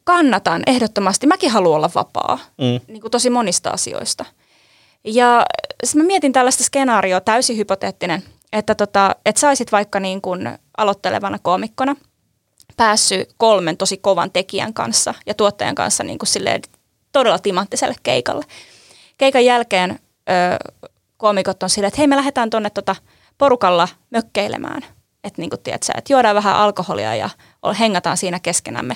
kannatan ehdottomasti, mäkin haluan olla vapaa, Mm. niin kuin tosi monista asioista. Ja sitten mä mietin tällaista skenaarioa, täysin hypoteettinen, että, tota, että saisit vaikka niin kuin aloittelevana koomikkona päässyt kolmen tosi kovan tekijän kanssa ja tuottajan kanssa niin kuin silleen todella timanttiselle keikalle. Keikan jälkeen ö, koomikot on silleen, että hei me lähdetään tuonne tota porukalla mökkeilemään. Että niin kuin tiedät sä, että juodaan vähän alkoholia ja hengataan siinä keskenämme.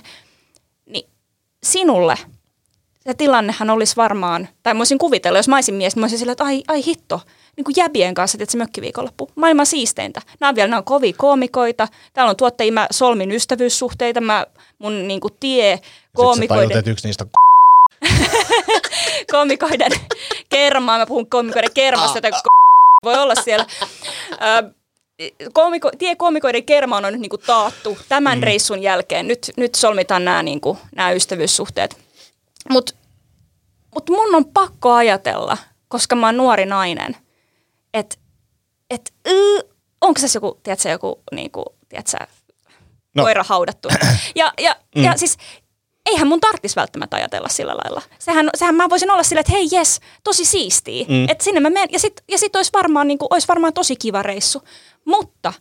Sinulle se tilannehan olisi varmaan, tai mä voisin kuvitella, jos mä olisin mies, niin mä olisin silleen, että ai, ai hitto, niin kuin jäbien kanssa, että se mökkiviikonloppu. Maailman siisteintä. Nämä on vielä, nämä on kovia koomikoita. Täällä on tuottajia, mä solmin ystävyyssuhteita, mä, mun niin kuin tie Sitten sä tajut, koomikoiden, että yksi niistä [laughs] koomikoiden kermaa, mä puhun koomikoiden kermasta, joten voi olla siellä. Ö, koomiko, tie koomikoiden kermaan on nyt niinku taattu tämän mm. reissun jälkeen. Nyt, nyt solmitaan nämä niinku, nämä ystävyyssuhteet. Mutta mut mun on pakko ajatella, koska mä oon nuori nainen, että et, onko se joku, tiedätkö, joku niinku, tiedätkö, no. koira haudattu. [clears throat] Ja, ja, mm. ja siis eihän mun tarvitsisi välttämättä ajatella sillä lailla. Sehän, sehän mä voisin olla silleen, että hei jes, tosi siistiä. Mm. Että sinne mä menen. Ja sit, ja sit olisi varmaan, niin kuin, olisi varmaan tosi kiva reissu. Mutta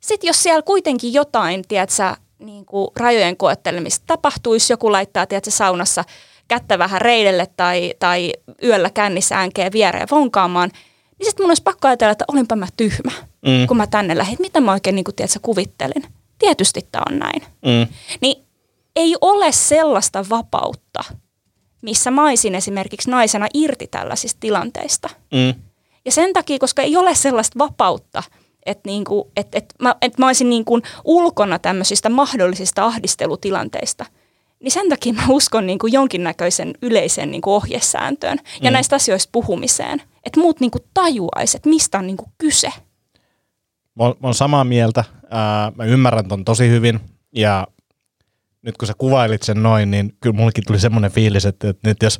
sit jos siellä kuitenkin jotain, tiedätkö, niin kuin rajojen koettelemista tapahtuisi, joku laittaa, tiedätkö, saunassa kättä vähän reidelle tai, tai yöllä kännissä äänkeen viereen vonkaamaan, niin sitten mun olisi pakko ajatella, että olinpa mä tyhmä, mm. kun mä tänne lähdin. Mitä mä oikein niin kuin, tiedätkö, kuvittelin? Tietysti tämä on näin. Mm. Niin ei ole sellaista vapautta, missä mä olisin esimerkiksi naisena irti tällaisista tilanteista. Mm. Ja sen takia, koska ei ole sellaista vapautta, että niinku, et, et mä, et mä olisin niinku ulkona tämmöisistä mahdollisista ahdistelutilanteista, niin sen takia mä uskon niinku jonkinnäköisen yleiseen niinku ohjesääntöön ja Mm. näistä asioista puhumiseen. Että muut niinku tajuaisivat, että mistä on niinku kyse. Mä oon samaa mieltä. Ää, mä ymmärrän ton tosi hyvin. Ja nyt kun sä kuvailit sen noin, niin kyllä mullekin tuli semmoinen fiilis, että, että nyt jos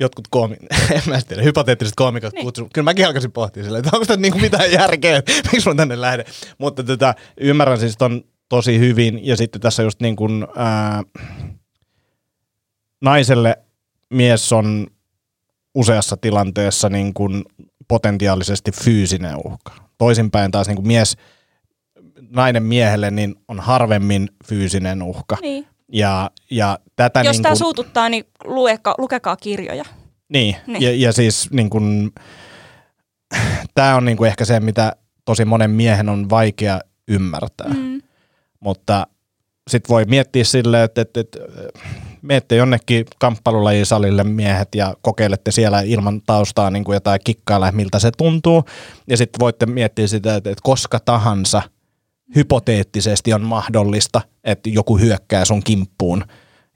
jotkut koomi, [laughs] en mä tiedä, hypoteettiset koomikot niin. kutsu, kyllä mäkin alkaisin pohtia silleen, että onko tässä niinku mitään järkeä, että [laughs] miksi mä tänne lähden. Mutta tätä, ymmärrän siis ton tosi hyvin, ja sitten tässä just niin kuin, ää, naiselle mies on useassa tilanteessa niin kuin potentiaalisesti fyysinen uhka. Toisinpäin taas niin kuin mies, nainen miehelle niin on harvemmin fyysinen uhka. Niin. Ja, ja tätä Jos niin tämä kuin, suututtaa, niin lueka, lukekaa kirjoja. niin, Niin. Ja, ja siis niin kuin, tämä on niin kuin ehkä se, mitä tosi monen miehen on vaikea ymmärtää. Mm. Mutta sitten voi miettiä silleen, että, että, että menette jonnekin kamppailulajisalille miehet ja kokeilette siellä ilman taustaa niin kuin jotain kikkailla, miltä se tuntuu. Ja sitten voitte miettiä sitä, että, että koska tahansa hypoteettisesti on mahdollista, että joku hyökkää sun kimppuun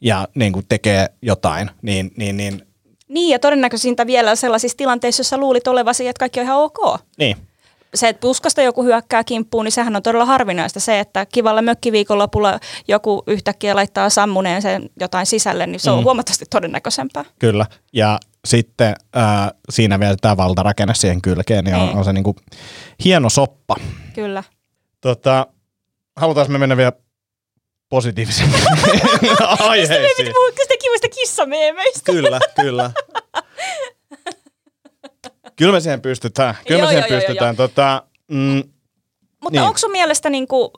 ja niin kuin tekee jotain, niin, niin, niin Niin, ja todennäköisintä vielä sellaisissa tilanteissa, joissa luulit olevasi, että kaikki on ihan ok. Niin. Se, että puskasta joku hyökkää kimppuun, niin sehän on todella harvinaista. Se, että kivalla mökkiviikonlopulla joku yhtäkkiä laittaa sammuneen sen jotain sisälle, niin se on Mm. huomattavasti todennäköisempää. Kyllä. Ja sitten äh, siinä vielä tämä valtarakenne siihen kylkeen, niin on, Niin. on se niinku hieno soppa. Kyllä. Tota, halutaanko me mennä vielä positiivisiin [laughs] aiheisiin? Sitä kivistä kissameemeistä. Kyllä, kyllä. Kyllä me siihen pystytään. Kyllä Joo, me siihen joo, joo, pystytään. Tota, mm, Mutta Niin. niin. onko sun mielestä niinku,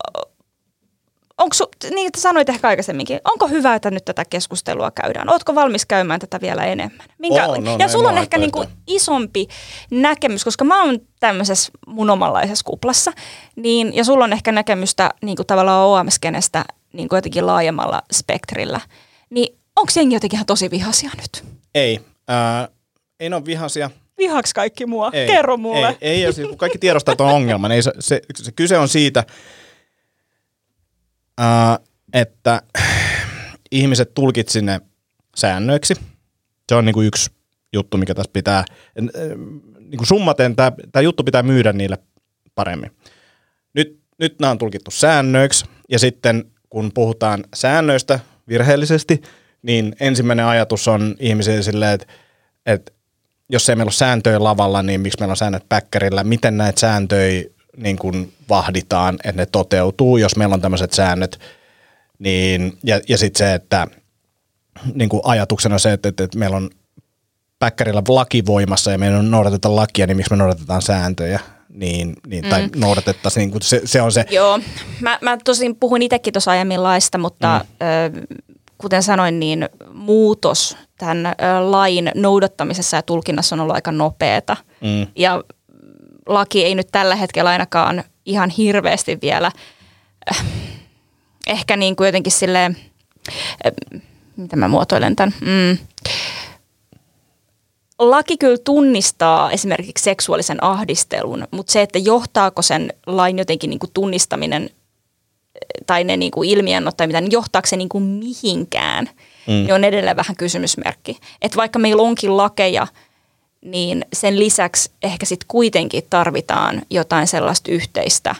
onko su, niin että sanoit ehkä aikaisemminkin, onko hyvä, että nyt tätä keskustelua käydään? Ootko valmis käymään tätä vielä enemmän? Oon, oon, ja en sulla on ehkä niinku vaihtoehtoja. isompi näkemys, koska mä oon tämmöisessä mun omanlaisessa kuplassa, niin, ja sulla on ehkä näkemystä niinku tavallaan OM-skenestä niinku jotenkin laajemmalla spektrillä. Niin onko jengi jotenkin ihan tosi vihaisia nyt? ei. Äh, ei ne ole vihaisia. Vihaks kaikki mua? Ei, Kerro mulle. Ei, ei, ja siis kun kaikki tiedostaa tuon ongelman. Ei se, se, se, kyse on siitä, äh, että ihmiset tulkitsi ne säännöiksi. Se on niinku yksi juttu, mikä tässä pitää, niinku summaten tämä juttu pitää myydä niille paremmin. Nyt, nyt nämä on tulkittu säännöiksi, ja sitten kun puhutaan säännöistä virheellisesti, niin ensimmäinen ajatus on ihmisille silleen, että, että jos ei meillä ole sääntöjä lavalla, niin miksi meillä on säännöt päkkärillä? Miten näitä sääntöjä niin kuin vahditaan, että ne toteutuu, jos meillä on tämmöiset säännöt? Niin, ja ja sitten se, että niin kuin ajatuksena se, että, että, että meillä on päkkärillä laki voimassa ja meidän on noudateta lakia, niin miksi me noudatetaan sääntöjä? Niin, niin, tai mm. noudatettaisiin, niin kuin se, se on se, Joo, mä, mä tosin puhuin itsekin tuossa aiemmin laista, mutta mm. ö, kuten sanoin, niin muutos tämän ö, lain noudattamisessa ja tulkinnassa on ollut aika nopeata. mm, Ja laki ei nyt tällä hetkellä ainakaan ihan hirveästi vielä äh, ehkä niin kuin jotenkin silleen, äh, miten mä muotoilen tämän, mm, laki kyllä tunnistaa esimerkiksi seksuaalisen ahdistelun, mutta se, että johtaako sen lain jotenkin niin kuin tunnistaminen eh, tai ne niin kuin ilmiönnot tai mitä, niin johtaako se niin kuin mihinkään, mm. niin on edelleen vähän kysymysmerkki. Että vaikka meillä onkin lakeja, niin sen lisäksi ehkä sitten kuitenkin tarvitaan jotain sellaista yhteistä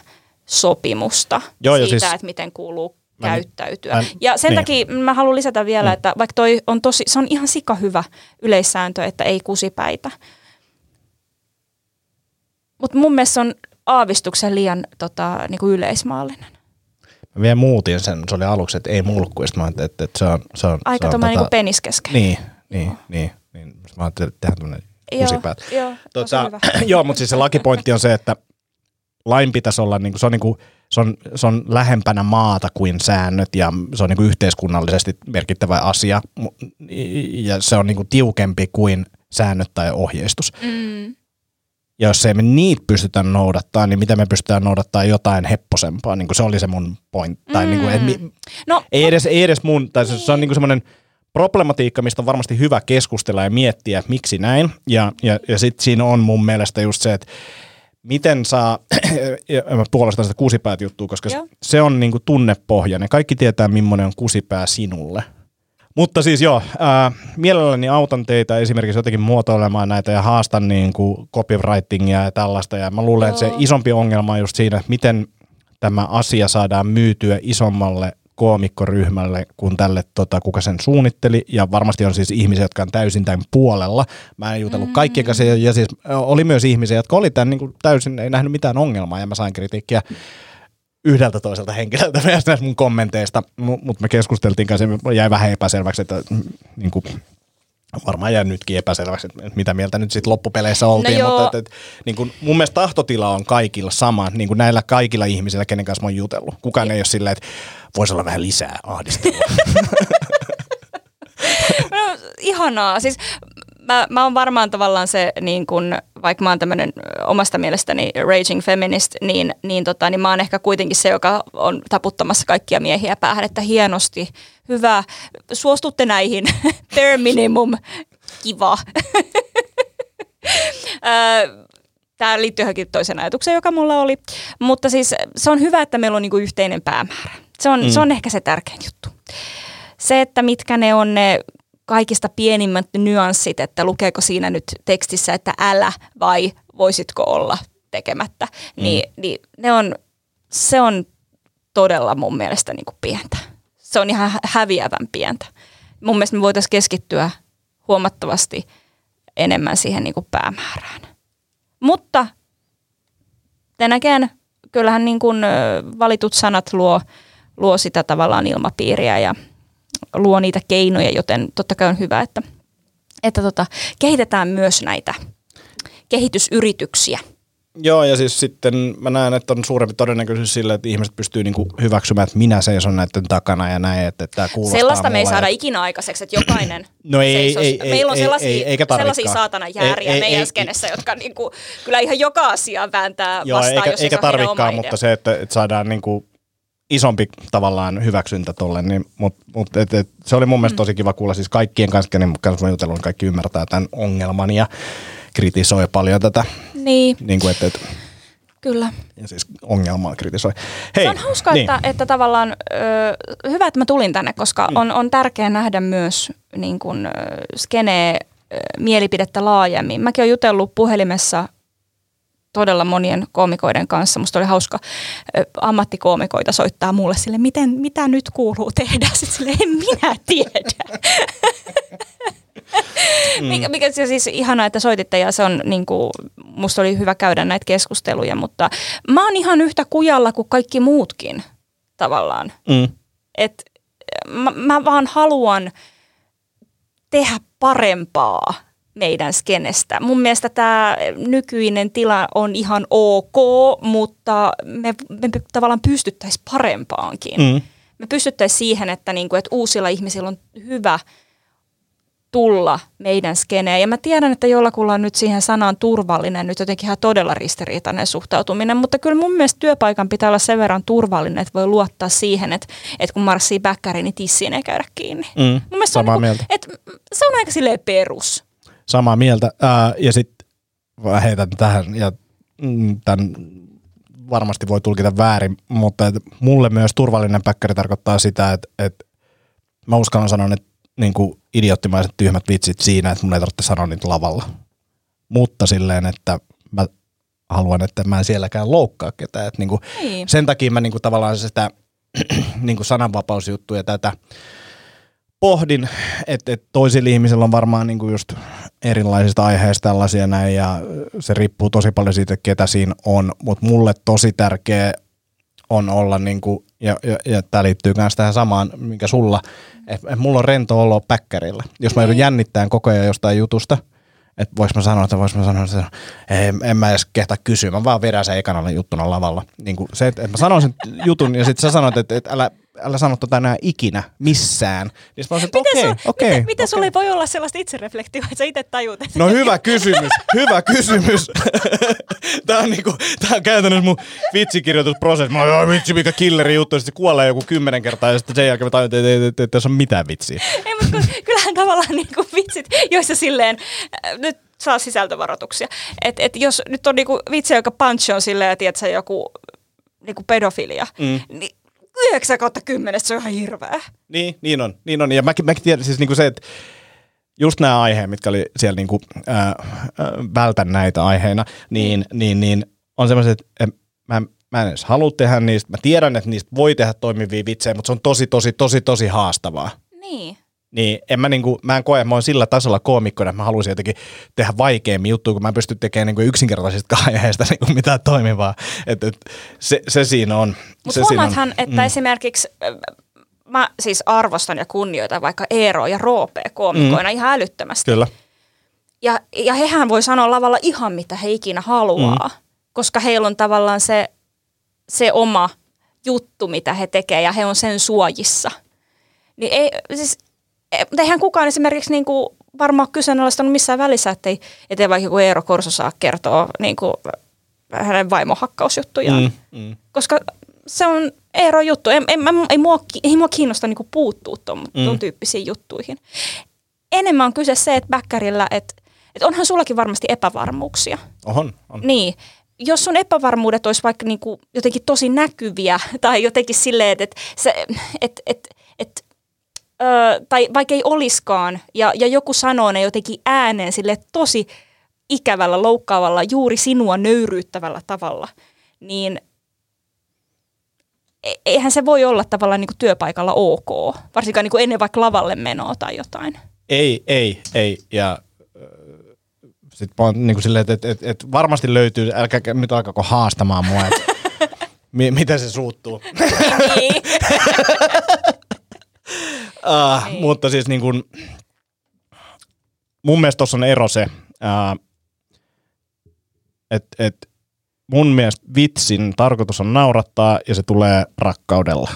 sopimusta Joo, siitä, siis- että miten kuuluu Mä- käyttäytyä. mä- ja sen niin. takia mä haluan lisätä vielä, että vaikka toi on tosi, se on ihan sika hyvä yleissääntö, että ei kusipäitä. Mutta mun mielestä se on aavistuksen liian tota, niinku yleismaallinen. mä vielä muutin sen, se oli aluksi, että ei mulkku, ja mä ajattelin, että, että se on, se on, Aika tuommoinen niinku penis Niin, niin, niin, niin. Mä ajattelin, että tehdään tämmöinen kusipäät. Joo, Tota, [clears throat] joo, mutta siis se lakipointti on se, että lain pitäisi olla, niin kuin, se, on niin kuin, se, on, se on lähempänä maata kuin säännöt ja se on niin kuin yhteiskunnallisesti merkittävä asia ja se on niin kuin tiukempi kuin säännöt tai ohjeistus. Mm. Ja jos ei me niitä pystytä noudattaa, niin miten me pystytään noudattaa jotain hepposempaa, niin kuin se oli se mun point. Tai niin kuin, et, mi- No, ei edes, ei edes mun, tai se, se on niinku semmoinen problematiikka, mistä on varmasti hyvä keskustella ja miettiä, että miksi näin. Ja, ja, ja sitten siinä on mun mielestä just se, että miten saa, [clears throat] mä puolustan sitä kusipäät juttua, koska se, Joo. se on niinku tunnepohjainen. Kaikki tietää, millainen on kusipää sinulle. Mutta siis joo, ää, mielelläni autan teitä esimerkiksi jotenkin muotoilemaan näitä ja haastan niin kuin copywritingia ja tällaista. Ja mä luulen, että se Joo. isompi ongelma on just siinä, että miten tämä asia saadaan myytyä isommalle koomikkoryhmälle kuin tälle, tota, kuka sen suunnitteli. Ja varmasti on siis ihmisiä, jotka on täysin tämän puolella. Mä en jutellut kaikkien kanssa. Ja, ja siis oli myös ihmisiä, jotka oli tämän niin kuin täysin, ei nähnyt mitään ongelmaa. Ja mä sain kritiikkiä yhdeltä toiselta henkilöltä myös näistä mun kommenteista, mutta me keskusteltiin kanssa ja jäi vähän epäselväksi, että mm, niin kuin, varmaan jää nytkin epäselväksi, että mitä mieltä nyt sitten loppupeleissä oltiin, No mutta että, että, niin kuin, mun mielestä tahtotila on kaikilla sama, niin kuin näillä kaikilla ihmisillä, kenen kanssa mä oon jutellut. Kukaan ei ole silleen, että voisi olla vähän lisää ahdistelua. [laughs] No, ihanaa. Siis mä, mä oon varmaan tavallaan se, niin kun, vaikka mä oon tämmöinen omasta mielestäni raging feminist, niin, niin, tota, niin mä oon ehkä kuitenkin se, joka on taputtamassa kaikkia miehiä päähän, että hienosti, hyvä, suostutte näihin, [laughs] bare minimum, kiva. [laughs] Tämä liittyy johonkin toiseen ajatukseen, joka mulla oli. Mutta siis se on hyvä, että meillä on niinku yhteinen päämäärä. Se on, mm. se on ehkä se tärkein juttu. Se, että mitkä ne on ne kaikista pienimmät nyanssit, että lukeeko siinä nyt tekstissä, että älä vai voisitko olla tekemättä, mm. niin, niin ne on, se on todella mun mielestä niin kuin pientä. Se on ihan häviävän pientä. Mun mielestä me voitaisiin keskittyä huomattavasti enemmän siihen niin kuin päämäärään. Mutta tänäkään kyllähän niin kuin valitut sanat luo, luo sitä tavallaan ilmapiiriä ja luo niitä keinoja, joten totta kai on hyvä, että, että tota, kehitetään myös näitä kehitysyrityksiä – Joo, ja siis sitten mä näen, että on suurempi todennäköisyys sille, että ihmiset pystyy niinku hyväksymään, että minä seison näiden takana ja näin, että, että tämä kuulostaa Sellaista me ei saada ja... ikinä aikaiseksi, että jokainen [clears throat] no ei, seisos. ei, ei, Meillä on ei, sellaisia, ei, eikä sellaisia saatana jääriä ei, ei, meidän ei, skenessä, jotka niinku, kyllä ihan joka asia vääntää joo, vastaan, eikä, jos eikä tarvikaan, mutta se, että, että saadaan niinku isompi tavallaan hyväksyntä tolle, niin, mutta mut, et, et, se oli mun mielestä mm. tosi kiva kuulla, siis kaikkien kanssa, kenen kanssa mä jutellut, kaikki ymmärtää tämän ongelman ja kritisoi paljon tätä. Niin. niin kuin, että, että Kyllä. Ja siis ongelmaa kritisoi. Hei, se on hauska, niin. että, että tavallaan ö, hyvä, että mä tulin tänne, koska mm. on, on tärkeää nähdä myös niin kun, skenee mielipidettä laajemmin. Mäkin olen jutellut puhelimessa todella monien koomikoiden kanssa. Musta oli hauska ammattikoomikoita soittaa mulle sille, miten, mitä nyt kuuluu tehdä. Sitten sille, en minä tiedä. Mm. mikä, mikä siis ihana, että soititte ja se on niin kuin, musta oli hyvä käydä näitä keskusteluja, mutta mä oon ihan yhtä kujalla kuin kaikki muutkin tavallaan. Mm. Et mä, mä vaan haluan tehdä parempaa meidän skenestä. Mun mielestä tämä nykyinen tila on ihan ok, mutta me, me tavallaan pystyttäisiin parempaankin. Mm. Me pystyttäisiin siihen, että, niinku, että uusilla ihmisillä on hyvä – tulla meidän skeneen. Ja mä tiedän, että jollakulla on nyt siihen sanaan turvallinen, nyt jotenkin ihan todella ristiriitainen suhtautuminen, mutta kyllä mun mielestä työpaikan pitää olla sen verran turvallinen, että voi luottaa siihen, että, että kun marssii bäkkäri, niin tissiin ei käydä kiinni. Mm, mun mielestä samaa se on, niin kuin, mieltä. Että se on aika silleen perus. Samaa mieltä. Ää, ja sitten heitän tähän, ja mm, tämän varmasti voi tulkita väärin, mutta et mulle myös turvallinen päkkäri tarkoittaa sitä, että, että mä uskallan sanoa, että niin kuin idioottimaiset tyhmät vitsit siinä, että mun ei tarvitse sanoa niitä lavalla. Mutta silleen, että mä haluan, että mä en sielläkään loukkaa ketään. Että niin kuin niin. Sen takia mä niin kuin tavallaan sitä [clears throat] niin kuin sananvapausjuttuja tätä pohdin, että, että toisilla ihmisillä on varmaan niin kuin just erilaisista aiheista tällaisia näin ja se riippuu tosi paljon siitä, ketä siinä on, mutta mulle tosi tärkeä on olla, niin kuin, ja, ja, ja tämä liittyy myös tähän samaan, mikä sulla, että et mulla on rento olo päkkärillä. Jos mä joudun niin. jännittämään koko ajan jostain jutusta, että vois mä sanoa, että vois mä sanoa, että en, en mä edes kehtaa kysyä, mä vaan vedän sen ekana juttuna lavalla. Niin kuin se, että, että mä sanon sen jutun ja sitten sä sanoit, että, että älä, älä sano tota enää ikinä missään. Niin mä että okei, okei. Okay, miten, miten okay. sulla ei voi olla sellaista itsereflektiota, että sä itse tajut? Että... No hyvä kysymys, hyvä kysymys. [laughs] tää on, niinku, tää on käytännössä mun vitsikirjoitusprosessi. Mä oon vitsi mikä killeri juttu, ja sitten se kuolee joku kymmenen kertaa ja sitten sen jälkeen mä tajun, että ei, ei, tässä on mitään vitsiä. Ei, mutta kyllähän tavallaan niinku vitsit, joissa silleen, äh, nyt saa sisältövaroituksia. Että et jos nyt on niinku vitsi, joka punch on silleen, että tiedät, joku niinku pedofilia, mm. niin 9 kautta 10, se on ihan hirveä. Niin, niin on. Niin on. Ja mäkin, mäkin tiedän siis niinku se, että just nämä aiheet, mitkä oli siellä niinku, äh, äh, vältän näitä aiheina, niin, mm. niin, niin on semmoiset, että mä, mä en edes halua tehdä niistä. Mä tiedän, että niistä voi tehdä toimivia vitsejä, mutta se on tosi, tosi, tosi, tosi haastavaa. Niin. Niin en mä, niinku, mä en koe, että mä oon sillä tasolla koomikkona, että mä haluaisin jotenkin tehdä vaikeammin juttuja, kun mä pystyn tekemään niinku yksinkertaisista [laughs] aiheista niinku mitään toimivaa. Et, et, se, se siinä on. Mutta huomaathan, on. että mm. esimerkiksi mä siis arvostan ja kunnioitan vaikka Eero ja Roope koomikoina mm. ihan älyttömästi. Kyllä. Ja, ja hehän voi sanoa lavalla ihan mitä he ikinä haluaa, mm. koska heillä on tavallaan se, se oma juttu, mitä he tekevät ja he on sen suojissa. Niin ei, siis eihän kukaan esimerkiksi niin kuin varmaan kyseenalaistanut missään välissä, ettei, ettei vaikka joku Eero Korso saa kertoa niin kuin hänen vaimohakkausjuttujaan. Mm, mm. Koska se on Eero juttu. Ei, ei, ei, mua, ei mua kiinnosta niin kuin puuttua tuon, mm. tyyppisiin juttuihin. Enemmän on kyse se, että bäkkärillä, että, että onhan sullakin varmasti epävarmuuksia. On, on. Niin. Jos sun epävarmuudet olisi vaikka niin kuin jotenkin tosi näkyviä tai jotenkin silleen, että, että, että, että, että ö, tai vaikka ei oliskaan, ja, ja joku sanoo ne jotenkin ääneen sille tosi ikävällä, loukkaavalla, juuri sinua nöyryyttävällä tavalla, niin e- eihän se voi olla tavallaan niin kuin työpaikalla ok, varsinkaan niin kuin ennen vaikka lavalle menoa tai jotain. Ei, ei, ei. Ja sitten mä oon niin kuin silleen, että et, et, et varmasti löytyy, älkää nyt alkako haastamaan mua, että [laughs] mi, miten se suuttuu. Niin. [laughs] Uh, [laughs] Ei. mutta siis niin kuin, mun mielestä tuossa on ero se, uh, että et mun mielestä vitsin tarkoitus on naurattaa ja se tulee rakkaudella.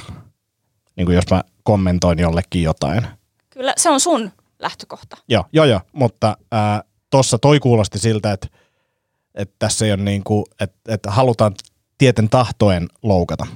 Niin kuin jos mä kommentoin jollekin jotain. Kyllä se on sun lähtökohta. Joo, joo, joo. mutta ää, tossa toi kuulosti siltä, että, että tässä ei ole niin kuin, että, että halutaan tieten tahtoen loukata.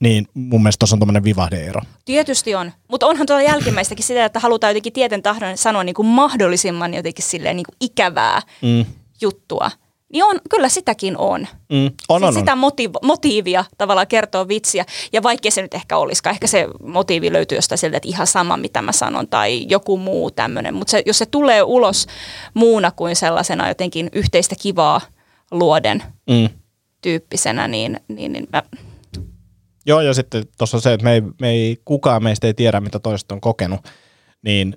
Niin mun mielestä tuossa on tommonen vivahdeero. Tietysti on, mutta onhan tuolla jälkimmäistäkin sitä, että halutaan jotenkin tieten tahdon sanoa niin kuin mahdollisimman jotenkin silleen niin kuin ikävää Mm. juttua. Niin on, kyllä sitäkin on. Mm. On, on, on. Sitä motiiv- motiivia tavallaan kertoa vitsiä. Ja vaikka se nyt ehkä olisikaan, ehkä se motiivi löytyy jostain sieltä, että ihan sama mitä mä sanon tai joku muu tämmöinen. Mutta se, jos se tulee ulos muuna kuin sellaisena jotenkin yhteistä kivaa luoden Mm. tyyppisenä, niin, niin, niin mä, Joo, ja sitten tuossa se, että me ei, me ei, kukaan meistä ei tiedä, mitä toiset on kokenut, niin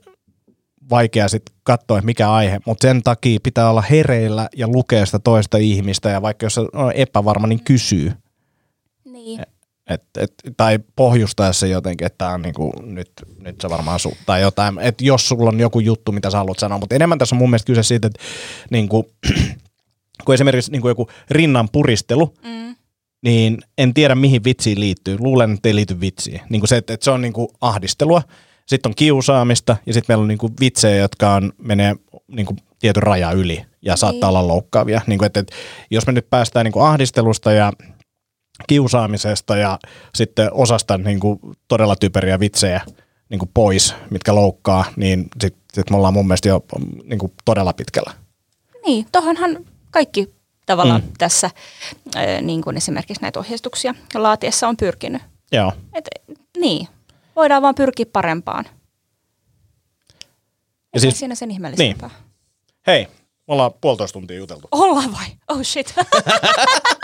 vaikea sitten katsoa, että mikä aihe, mutta sen takia pitää olla hereillä ja lukea sitä toista ihmistä, ja vaikka jos on epävarma, niin kysyy. niin. Et, et, tai pohjustaa se jotenkin, että tää on niinku, nyt, nyt se varmaan su, tai jotain, että jos sulla on joku juttu, mitä sä haluat sanoa, mutta enemmän tässä on mun mielestä kyse siitä, että niinku, [clears throat] kun esimerkiksi niinku joku rinnan puristelu, Mm. Niin en tiedä mihin vitsiin liittyy. Luulen, että ei liity vitsiin. Niin kuin se, että, että se on niin kuin ahdistelua, sitten on kiusaamista ja sitten meillä on niin kuin vitsejä, jotka on, menee niin kuin tietyn raja yli ja saattaa Niin. olla loukkaavia. Niin kuin, että, että jos me nyt päästään niin kuin ahdistelusta ja kiusaamisesta ja sitten osasta niin kuin todella typeriä vitsejä niin kuin pois, mitkä loukkaa, niin sitten sit me ollaan mun mielestä jo niin kuin todella pitkällä. Niin, tohonhan kaikki tavallaan Mm. tässä, niin kuin esimerkiksi näitä ohjeistuksia laatiessa on pyrkinyt. Joo. Et, niin, voidaan vaan pyrkiä parempaan. Ja siis, siinä sen ihmeellisempää. Niin. Hei, me ollaan puolitoista tuntia juteltu. Ollaan vai? Oh shit. [laughs]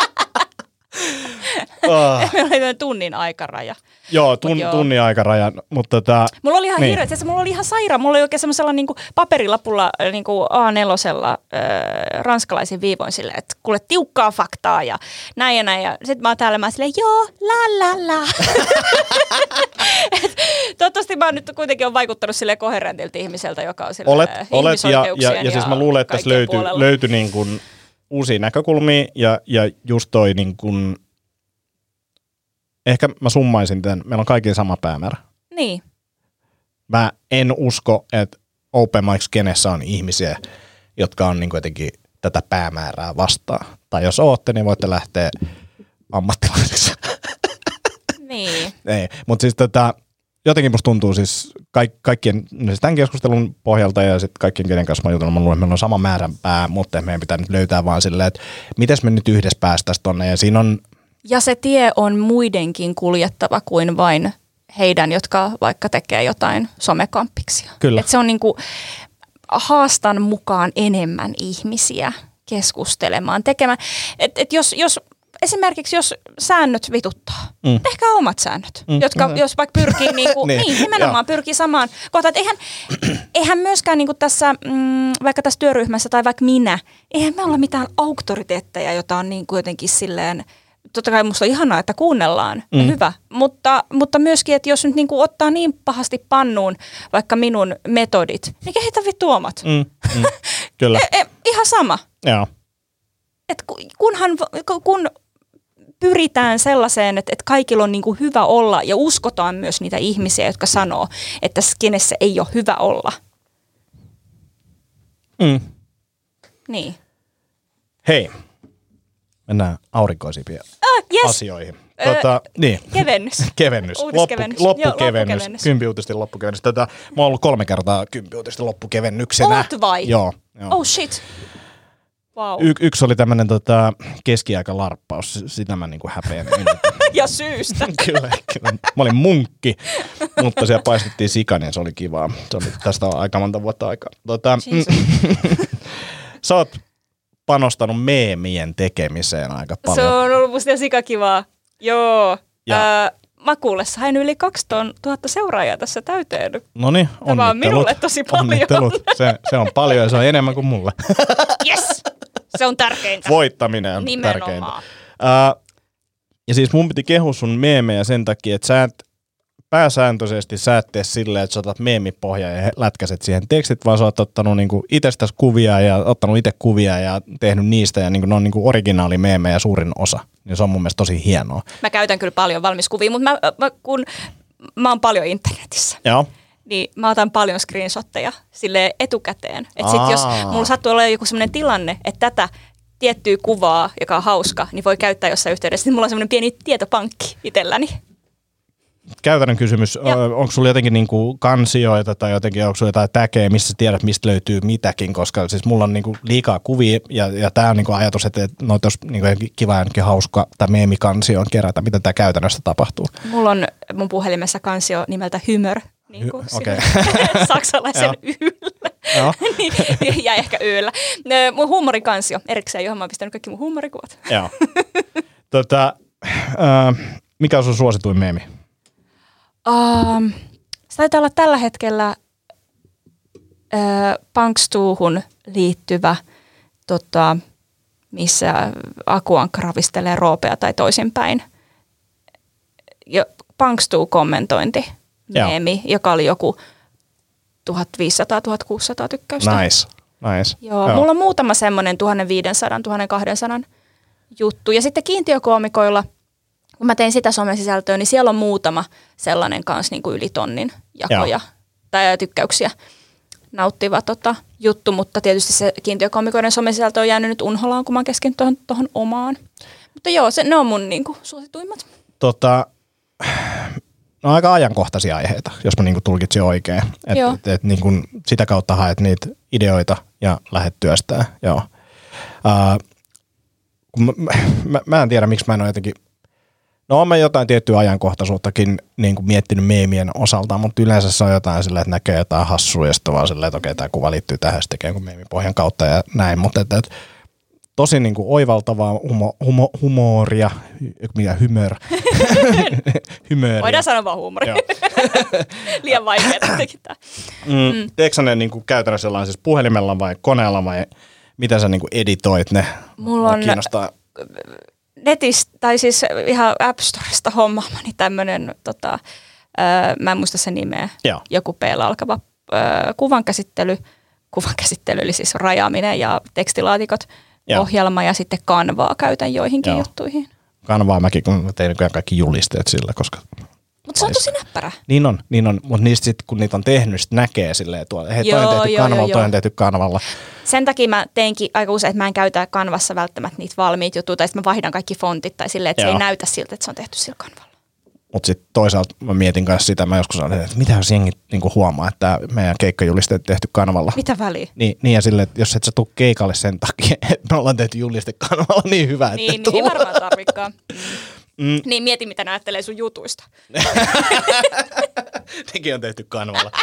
Ah. [laughs] Meillä oli tunnin aikaraja. Joo, tun, joo. tunnin aikaraja, mutta tota, Mulla oli ihan Niin. hirveä, mulla oli ihan sairaan. Mulla oli oikein semmoisella niinku paperilapulla äh, niinku A4 äh, ranskalaisin viivoin silleen, että kuule tiukkaa faktaa ja näin ja näin. Ja sit mä oon täällä mä silleen, joo, la la la. [laughs] Et Toivottavasti mä oon nyt kuitenkin on vaikuttanut sille koherentilta ihmiseltä, joka on sille olet, olet ja, ja, ihmisoikeuksien ja, siis mä luulen, että tässä löytyi, puolella. löytyi niin kuin uusia näkökulmia ja, ja just toi niin kuin, ehkä mä summaisin tämän, meillä on kaikilla sama päämäärä. Niin, Mä en usko, että Open Mics kenessä on ihmisiä, jotka on niin jotenkin tätä päämäärää vastaan. Tai jos ootte, niin voitte lähteä ammattilaisiksi. [laughs] niin. Ei, mutta siis tätä, jotenkin musta tuntuu siis kaik, kaikkien, no siis tämän keskustelun pohjalta ja sitten kaikkien, kenen kanssa mä jutellut, mä luulen, että meillä on sama määränpää, mutta meidän pitää nyt löytää vaan silleen, että miten me nyt yhdessä päästäisiin tonne. Ja siinä on, Ja se tie on muidenkin kuljettava kuin vain heidän, jotka vaikka tekee jotain somekampiksia. Kyllä. Et se on niinku, haastan mukaan enemmän ihmisiä keskustelemaan, tekemään. Et, et jos, jos, esimerkiksi jos säännöt vituttaa, Mm. mm. tehkää omat säännöt, Mm. mm. jotka jos vaikka pyrkii, [laughs] niinku, Niin, niin, niin, nimenomaan pyrkii samaan kohtaan. Et eihän, [clears throat] eihän myöskään niinku tässä, mm, vaikka tässä työryhmässä tai vaikka minä, eihän me olla mitään auktoriteetteja, jota on niinku jotenkin silleen, totta kai musta on ihanaa, että kuunnellaan, mm. Hyvä, mutta, mutta myöskin, että jos nyt niinku ottaa niin pahasti pannuun vaikka minun metodit, niin kehitä vittu omat. Mm. mm, [laughs] kyllä, E, e, ihan sama. joo, Et ku- kunhan, ku- kun pyritään sellaiseen, että, että kaikilla on niinku hyvä olla ja uskotaan myös niitä ihmisiä, jotka sanoo, että skenessä ei ole hyvä olla. mm. Niin. Hei, mennään aurinkoisimpiin Ah, yes, asioihin. Tota, niin. kevennys. [laughs] Kevennys. Uutiskevennys. Loppu, Joo, loppukevennys. loppukevennys. Kympiuutisten loppukevennys. Tätä, mä oon ollut kolme kertaa kympiuutisten loppukevennyksenä. Oot vai? Joo. joo. Oh shit. Wow. Y- yksi oli tämmöinen tota, keskiaikalarppaus, sitä mä niinku häpeän. [laughs] ja syystä. [laughs] kyllä, kyllä. Mä olin munkki, mutta siellä paistettiin sika, niin se oli kivaa. Se oli tästä on aika monta vuotta aikaa. Tota, mm, sä oot panostanut meemien tekemiseen aika Se paljon. on ollut musta sikakivaa. Joo. Ja- Ää, Makuulle sain yli 2000 seuraajaa tässä täyteen. No niin, Tämä on minulle tosi paljon. Onnittelut. Se, se on paljon ja se on enemmän kuin mulle. [laughs] Yes! Se on tärkeintä. Voittaminen on Nimenomaan. tärkeintä. Ää, ja siis mun piti kehua sun meemejä sen takia, että sä et pääsääntöisesti sä et tee silleen, että sä otat meemipohja ja lätkäset siihen tekstit, vaan sä oot ottanut niinku itsestäsi kuvia ja ottanut itse kuvia ja tehnyt niistä ja niinku, ne on niinku originaalimeemejä suurin osa. Niin se on mun mielestä tosi hienoa. Mä käytän kyllä paljon valmiskuvia, mutta mä, mä, kun mä oon paljon internetissä, Joo. niin mä otan paljon screenshotteja sille etukäteen. Että sit jos mulla sattuu olla joku sellainen tilanne, että tätä tiettyä kuvaa, joka on hauska, niin voi käyttää jossain yhteydessä. Sitten mulla on semmoinen pieni tietopankki itselläni. Käytännön kysymys, onko sulla jotenkin niinku kansioita tai jotenkin onko sulla jotain täkeä, missä sä tiedät, mistä löytyy mitäkin, koska siis mulla on niinku liikaa kuvia ja, ja tämä on niinku ajatus, että noita olisi niinku jotenkin kiva ja hauska tai meemikansioon kerätä, mitä tämä käytännössä tapahtuu. Mulla on mun puhelimessa kansio nimeltä Hymör. [laughs] [laughs] Niin kuin Hy- sillä- saksalaisen yllä. Niin, ja ehkä yllä. Ö, Mun huumorikansio erikseen, johon mä oon pistänyt kaikki mun huumorikuvat. Joo. tota, ö, mikä on sun suosituin meemi? Um, se taitaa olla tällä hetkellä uh, Punkstuuhun liittyvä, tota, missä Akuan ravistelee roopea tai toisinpäin. Ja Punkstuu kommentointi Joo. meemi, joka oli joku 1500-1600 tykkäystä. Nice. nice. Joo, Joo, mulla on muutama semmoinen 1500-1200 juttu. Ja sitten kiintiökoomikoilla, kun mä tein sitä somesisältöä, niin siellä on muutama sellainen kanssa niin kuin yli tonnin jakoja Joo. tai tykkäyksiä nauttiva tota, juttu, mutta tietysti se kiintiökoomikoiden somesisältö on jäänyt nyt unholaan, kun mä oon keskittynyt tuohon, tuohon omaan. Mutta joo, se, ne on mun niin kuin, suosituimmat. tota, no aika ajankohtaisia aiheita, jos mä niinku tulkitsin oikein. Et, Joo. et, et niinku sitä kautta haet niitä ideoita ja lähdet työstää. Joo. Uh, kun mä, mä, mä, en tiedä, miksi mä en ole jotenkin, no on mä jotain tiettyä ajankohtaisuuttakin niin kuin miettinyt meemien osalta, mutta yleensä se on jotain silleen, että näkee jotain hassua ja sitten vaan silleen, että okei, tämä kuva liittyy tähän, sitten tekee meemipohjan kautta ja näin, mutta että, että tosi niin kuin oivaltavaa humo, humo, humoria, mikä hymör, hymöriä. [laughs] Voidaan sanoa vaan huumori. Joo. [laughs] Liian vaikeaa [coughs] tekin tää. Mm. Mm. Teekö ne niin kuin käytännössä jollain siis puhelimella vai koneella vai miten sä niin kuin editoit ne? Mulla on- Kiinnostaa. Netistä, tai siis ihan App Storesta hommaamani tämmöinen, tota, öö, mä en muista sen nimeä, Joo. joku p alkava öö, kuvankäsittely, kuvankäsittely eli siis rajaaminen ja tekstilaatikot, Joo. ohjelma ja sitten kanvaa käytän joihinkin Joo. juttuihin. Kanvaa mäkin, kun tein kaikki julisteet sillä, koska Mutta se on tosi näppärä. niin on, niin on. mutta niistä sit, kun niitä on tehnyt, sit näkee silleen tuolla, hei toi on tehty joo, kanavalla, joo, toi on tehty kanavalla. Sen takia mä teinkin aika usein, että mä en käytä kanvassa välttämättä niitä valmiita juttuja, tai sitten mä vaihdan kaikki fontit, tai silleen, että se Joo. ei näytä siltä, että se on tehty sillä kanvalla. Mutta sitten toisaalta mä mietin kanssa sitä, mä joskus sanoin, että mitä jos jengi niinku huomaa, että meidän keikkajulisteet tehty kanavalla. Mitä väliä? Niin, niin ja silleen, että jos et sä tuu keikalle sen takia, [laughs] että me ollaan tehty juliste kanavalla niin hyvä, että Niin, niin ei tuu. varmaan tarvikaan. Mm. [laughs] Mm. Niin mieti, mitä näyttelee sun jutuista. [laughs] Nekin on tehty kanavalla. [laughs]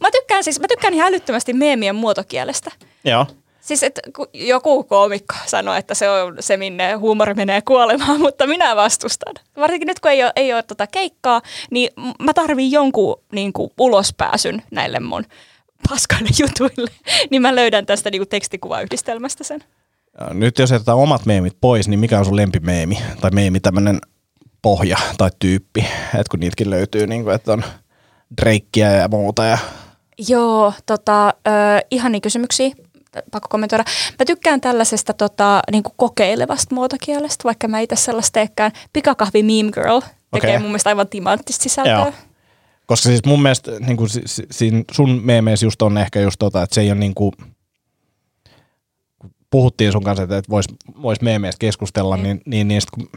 Mä tykkään siis, mä tykkään ihan älyttömästi meemien muotokielestä. Joo. Siis että joku koomikko sanoo, että se on se, minne huumori menee kuolemaan, [laughs] mutta minä vastustan. Varsinkin nyt, kun ei ole, ei ole tota keikkaa, niin mä tarvin jonkun niin kuin, ulospääsyn näille mun paskoille jutuille. niin mä löydän tästä niin kuin, tekstikuvayhdistelmästä sen. Nyt jos jätetään omat meemit pois, niin mikä on sun lempimeemi? Tai meemi tämmönen pohja tai tyyppi, että kun niitäkin löytyy, niin kuin, että on Drakeä ja muuta. Ja... Joo, tota, ö, ihania kysymyksiä. Pakko kommentoida. Mä tykkään tällaisesta tota, niin kuin kokeilevasta muotokielestä, vaikka mä itse sellaista teekään. Pikakahvi Meme Girl tekee Okei. mun mielestä aivan timanttista sisältöä. Joo. Koska siis mun mielestä niin kuin, si, si, sun meemeissä just on ehkä just tota, että se ei ole niin kuin, puhuttiin sun kanssa, että vois, vois meemeistä keskustella, Mm. niin, niin, niin sit, kun,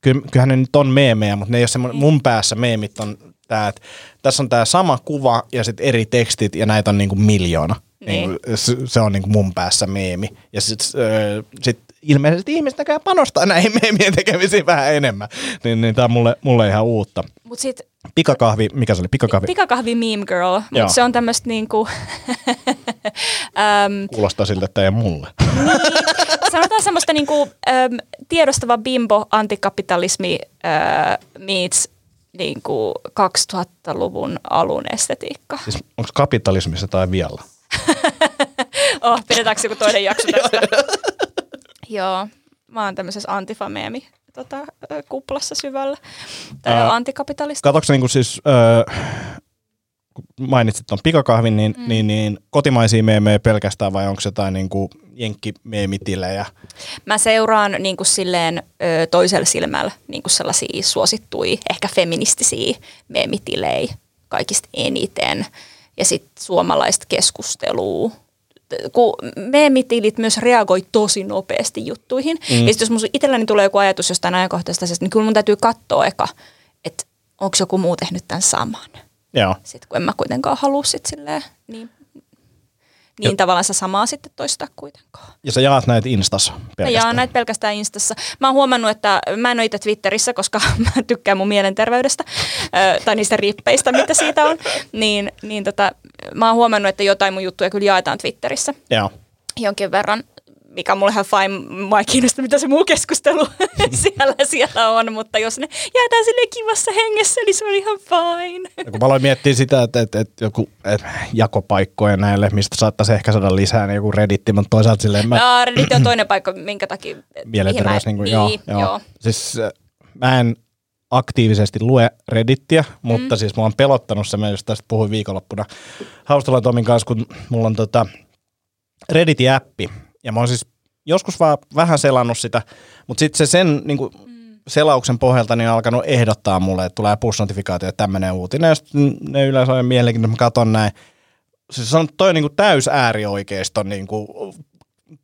ky, kyllähän ne nyt on meemejä, mutta ne ei ole semmoinen, Mm. mun päässä meemit on tää, että tässä on tämä sama kuva ja sitten eri tekstit ja näitä on niin kuin miljoona. Niin. Niin. kuin, se, on niin kuin mun päässä meemi. Ja sitten sit ilmeisesti ihmiset näköjään panostaa näihin [laughs] meemien tekemisiin vähän enemmän. Niin, niin tämä on mulle, mulle ihan uutta. Mut sit Pikakahvi, mikä se oli? Pikakahvi? pikakahvi meme girl, mutta se on tämmöistä niinku, [laughs] äm, Kuulostaa siltä, että ei mulle. sanotaan semmoista niinku, äm, tiedostava bimbo antikapitalismi äh, meets niinku 2000-luvun alun estetiikka. Siis onko kapitalismissa tai vielä? [laughs] Oh, pidetäänkö joku toinen jakso tästä? [laughs] Joo, mä oon tämmöisessä antifameemi tota, kuplassa syvällä. Tai Ää, antikapitalista. Katsoks niinku siis, öö, kun mainitsit tuon pikakahvin, niin, mm. niin, niin kotimaisia meemejä pelkästään vai onko jotain niinku jenkkimeemitilejä? Mä seuraan niin kuin silleen ö, toisella silmällä niin kuin sellaisia suosittuja, ehkä feministisiä meemitilejä kaikista eniten. Ja sitten suomalaista keskustelua. Kun meemitilit myös reagoi tosi nopeasti juttuihin. Mm. Ja sitten jos mun itselläni tulee joku ajatus jostain ajankohtaisesta niin kyllä mun täytyy katsoa eka, että onko joku muu tehnyt tämän saman. Joo. Sitten kun en mä kuitenkaan halua sit silleen, niin, niin tavallaan se samaa sitten toistaa kuitenkaan. Ja sä jaat näitä Instas Mä pelkästään. jaan näitä pelkästään Instassa. Mä oon huomannut, että mä en ole itse Twitterissä, koska [laughs] mä tykkään mun mielenterveydestä tai niistä rippeistä, mitä siitä on. Niin, niin tota, mä oon huomannut, että jotain mun juttuja kyllä jaetaan Twitterissä Joo. jonkin verran mikä on mulle ihan fine, mua ei kiinnosta, mitä se muu keskustelu [laughs] siellä, siellä on, mutta jos ne jaetaan sille kivassa hengessä, niin se on ihan fine. Ja kun mä aloin miettiä sitä, että, että, että joku että jakopaikkoja näille, mistä saattaisi ehkä saada lisää, niin joku Redditti, mutta toisaalta silleen mä No, Reddit on toinen paikka, minkä takia... mielenterveys, mihin niin mä- kuin, niin, joo, joo. Siis äh, mä en aktiivisesti lue Reddittiä, mutta mm. siis mua on pelottanut se, mä just tästä puhuin viikonloppuna Haustalla Tomin kanssa, kun mulla on tota Redditin appi, ja mä oon siis joskus vaan vähän selannut sitä, mutta sitten se sen niin kuin, selauksen pohjalta niin on alkanut ehdottaa mulle, että tulee push-notifikaatio, että tämmöinen uutinen, ja sitten ne yleensä on mielenkiintoista, mä katson näin. Siis se on toi niin kuin täys äärioikeiston niin kuin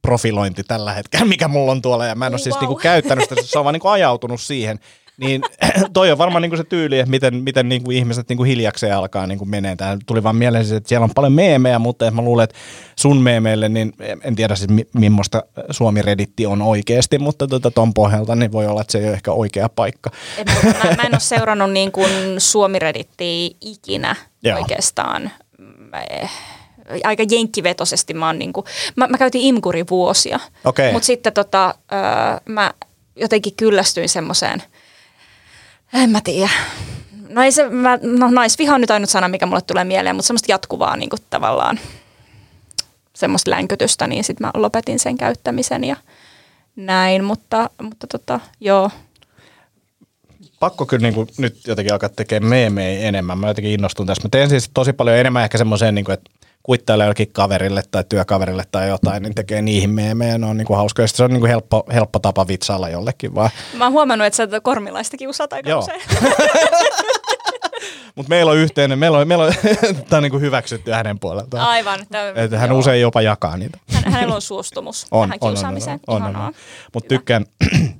profilointi tällä hetkellä, mikä mulla on tuolla, ja mä en ole Oh, siis wow. niinku käyttänyt sitä, se on vaan niinku ajautunut siihen. Niin [clears throat] toi on varmaan niinku se tyyli, että miten, miten niinku ihmiset niinku hiljakseen alkaa niinku menee. Tää tuli vaan mieleen, siis, että siellä on paljon meemejä, mutta mä luulen, että sun meemeille, niin en tiedä siis mi- millaista Suomi Redditti on oikeasti, mutta tota ton pohjalta niin voi olla, että se ei ole ehkä oikea paikka. En, mä, mä, en ole seurannut niin kuin Suomi Reddittiä ikinä Joo. oikeastaan. Mä, eh, aika jenkkivetoisesti mä oon niin kuin, mä, mä käytin Imkuri vuosia, Okei. mutta sitten tota, öö, mä jotenkin kyllästyin semmoiseen, en mä tiedä. No ei se, mä, no naisviha on nyt ainut sana, mikä mulle tulee mieleen, mutta semmoista jatkuvaa niin kuin tavallaan semmoista länkytystä, niin sitten mä lopetin sen käyttämisen ja näin, mutta, mutta tota, joo. pakko kyllä niin kuin nyt jotenkin alkaa tekemään meemejä enemmän. Mä jotenkin innostun tässä. Mä teen siis tosi paljon enemmän ehkä semmoiseen, niin kuin, että kuittailee jollekin kaverille tai työkaverille tai jotain, niin tekee niihin meemejä. Ne on niin kuin hauskoja. Sitten se on niin kuin helppo, helppo tapa vitsailla jollekin vaan. Mä oon huomannut, että sä tätä kormilaista kiusaat aika Joo. usein. Mutta meillä on yhteinen, meillä on, meillä on [laughs] tämä on niin kuin hyväksytty hänen puoleltaan. Aivan. Että hän joo. usein jopa jakaa niitä. Hän, hänellä on suostumus tähän kiusaamiseen. On, on, on, on. Mutta tykkään,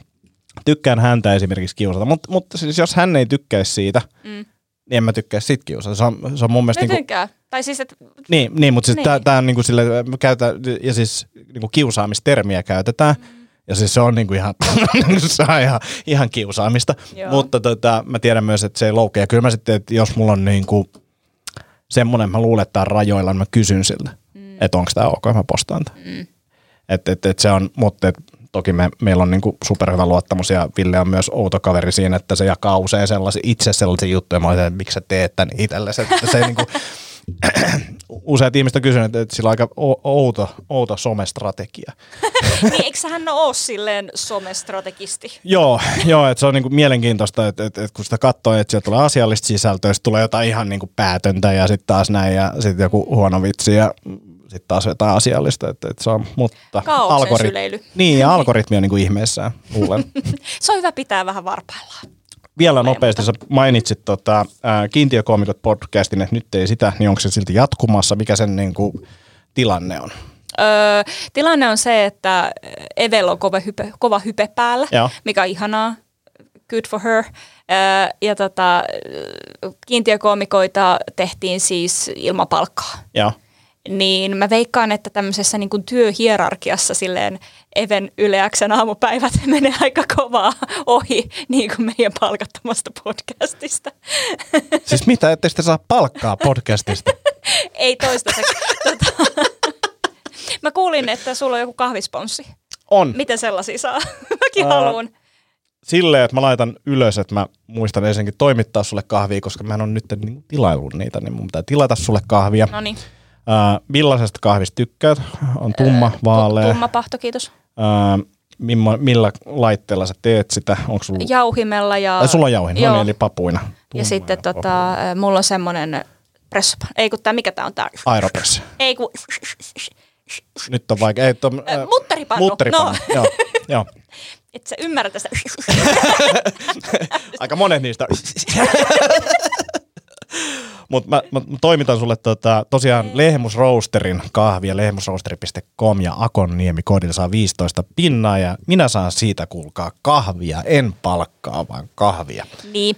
[clears throat] tykkään häntä esimerkiksi kiusata. Mutta mut siis jos hän ei tykkäisi siitä, mm. Niin en mä tykkäisi sit kiusata. Se on, se on mun mielestä... Niinku, Mitenkään? Tai siis, että niin, niin, mutta siis Niin. tää on niinku sille, mä käytän, ja siis niinku kiusaamistermiä käytetään. Mm. Ja siis se on niinku ihan, [laughs] se on ihan, ihan kiusaamista. Joo. Mutta tota, mä tiedän myös, että se ei loukea. Kyllä mä sitten, että jos mulla on niinku semmoinen, mä luulen, että tää on rajoilla, niin mä kysyn siltä, mm. että onko tämä ok, mä postaan tämän. Mm. Että et, et se on, mutta et, toki me, meillä on niinku superhyvä luottamus ja Ville on myös outo kaveri siinä, että se jakaa usein sellaisia, itse sellaisia juttuja, mä olen, että miksi sä teet tän itsellesi, että se ei niinku, [clears throat] useat ihmiset on kysynyt, että sillä on aika outo, outo somestrategia. [laughs] niin eikö hän ole silleen somestrategisti? Joo, joo että se on niinku mielenkiintoista, että, että, että kun sitä katsoo, että sieltä tulee asiallista sisältöä, sitten tulee jotain ihan niinku päätöntä ja sitten taas näin ja sitten joku huono vitsi ja sitten taas jotain asiallista, että, että se on, mutta syleily. Niin, ja algoritmi on niinku ihmeessään, luulen. [laughs] Se on hyvä pitää vähän varpaillaan. Vielä nopeasti, sä mainitsit tota, ää, Kiintiökoomikot podcastin, että nyt ei sitä, niin onko se silti jatkumassa, mikä sen niinku tilanne on? Öö, tilanne on se, että Evel on kova hype, kova hype päällä, Joo. mikä on ihanaa. Good for her. Öö, ja tota, kiintiökoomikoita tehtiin siis ilman palkkaa. Joo. Niin mä veikkaan, että tämmöisessä niin kuin työhierarkiassa silleen Even Yleäksen aamupäivät [laughs] menee aika kovaa ohi niin kuin meidän palkattomasta podcastista. [laughs] Siis mitä, ette sitten saa palkkaa podcastista? [laughs] Ei toistaiseksi. Tota, mä kuulin, että sulla on joku kahvisponssi. On. Miten sellaisia saa? Mäkin Ää, haluan. Silleen, että mä laitan ylös, että mä muistan ensinnäkin toimittaa sulle kahvia, koska mä en ole nyt niin tilaillut niitä, niin mun pitää tilata sulle kahvia. No niin, Ää, millaisesta kahvista tykkäät? On tumma, vaalea. tumma pahto, kiitos. Ää, mimmo, millä laitteella sä teet sitä? Onko sulla... Jauhimella ja... Ai, sulla on jauhin, no niin, eli papuina. Ja Tumma sitten tota, äh, mulla on semmonen press, ei kun tää, mikä tää on tää? Aeropress. Ei kun, Nyt on vaikea. Ei, tom, Äh, mutteripannu. Mutteripannu, No. joo. joo. [laughs] et sä ymmärrä tästä. [laughs] Aika monet niistä. [laughs] [laughs] Mutta mä, mä, mä, toimitan sulle tota, tosiaan Lehmus Roasterin kahvia, lehmusroasteri.com ja Akonniemi koodilla saa 15 pinnaa ja minä saan siitä kuulkaa kahvia, en palkkaa, vaan kahvia. niin.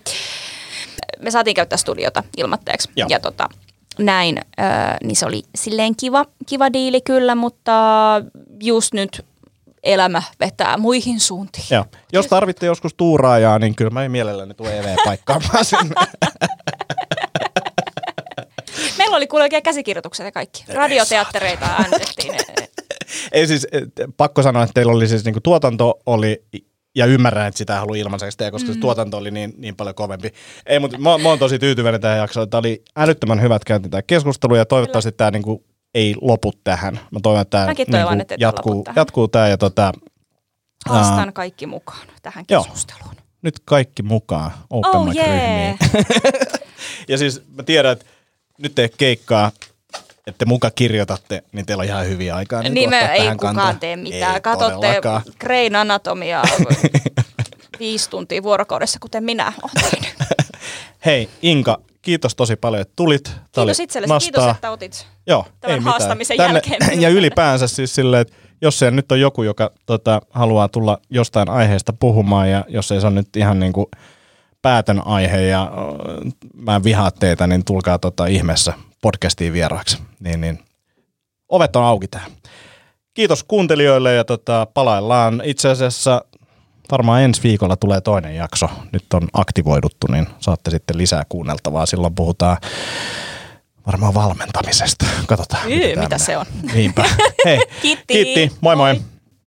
Me saatiin käyttää studiota ilmatteeksi. Joo. Ja tota, näin, äh, niin se oli silleen kiva, kiva diili kyllä, mutta just nyt elämä vetää muihin suuntiin. Joo. Jos tarvitte joskus tuuraajaa, niin kyllä mä mielelläni tuon EV-paikkaamaan sinne. [laughs] Meillä oli kuule oikein käsikirjoitukset ja kaikki. Radioteattereita äänitettiin. [laughs] Ei siis, et, pakko sanoa, että teillä oli siis niinku tuotanto oli, ja ymmärrän, että sitä ei halua ilmaiseksi tehdä, koska mm. se tuotanto oli niin, niin paljon kovempi. Ei, mutta mä, mä oon tosi tyytyväinen tähän jaksoon. Tämä oli älyttömän hyvät käynti tämä keskustelu, ja toivottavasti tämä niinku ei lopu tähän. Mä toivon, että tämä Mäkin toivon, niinku että jatkuu, jatkuu tämä, ja tota, Haastan kaikki mukaan tähän Joo. keskusteluun. nyt kaikki mukaan Open Oh yeah. [laughs] Ja siis mä tiedän, että nyt te keikkaa, että muka kirjoitatte, niin teillä on ihan hyviä aikaa. Niin, Niin me ei kukaan kantaa. tee mitään. Ei Katsotte. Grain Anatomiaa [laughs] viisi tuntia vuorokaudessa, kuten minä olen. [laughs] Hei Inka, kiitos tosi paljon, että tulit. Tää Kiitos itsellesi, kiitos, nastaa. että otit. Joo, tämän ei mitään. haastamisen jälkeen. [laughs] Ja ylipäänsä siis silleen, että jos se nyt on joku, joka tota, haluaa tulla jostain aiheesta puhumaan ja jos ei se on nyt ihan niin kuin päätön aihe ja mä en vihaa teitä, niin tulkaa tota ihmeessä podcastiin vieraaksi. Niin, niin. Ovet on auki tähän. Kiitos kuuntelijoille ja tota, palaillaan itse asiassa varmaan ensi viikolla tulee toinen jakso. Nyt on aktivoiduttu, niin saatte sitten lisää kuunneltavaa. Silloin puhutaan varmaan valmentamisesta. Katsotaan. Yy, tää mitä menee. se on? Niinpä. [laughs] Hei, Kiitti. kiitti. Moi moi. Moi.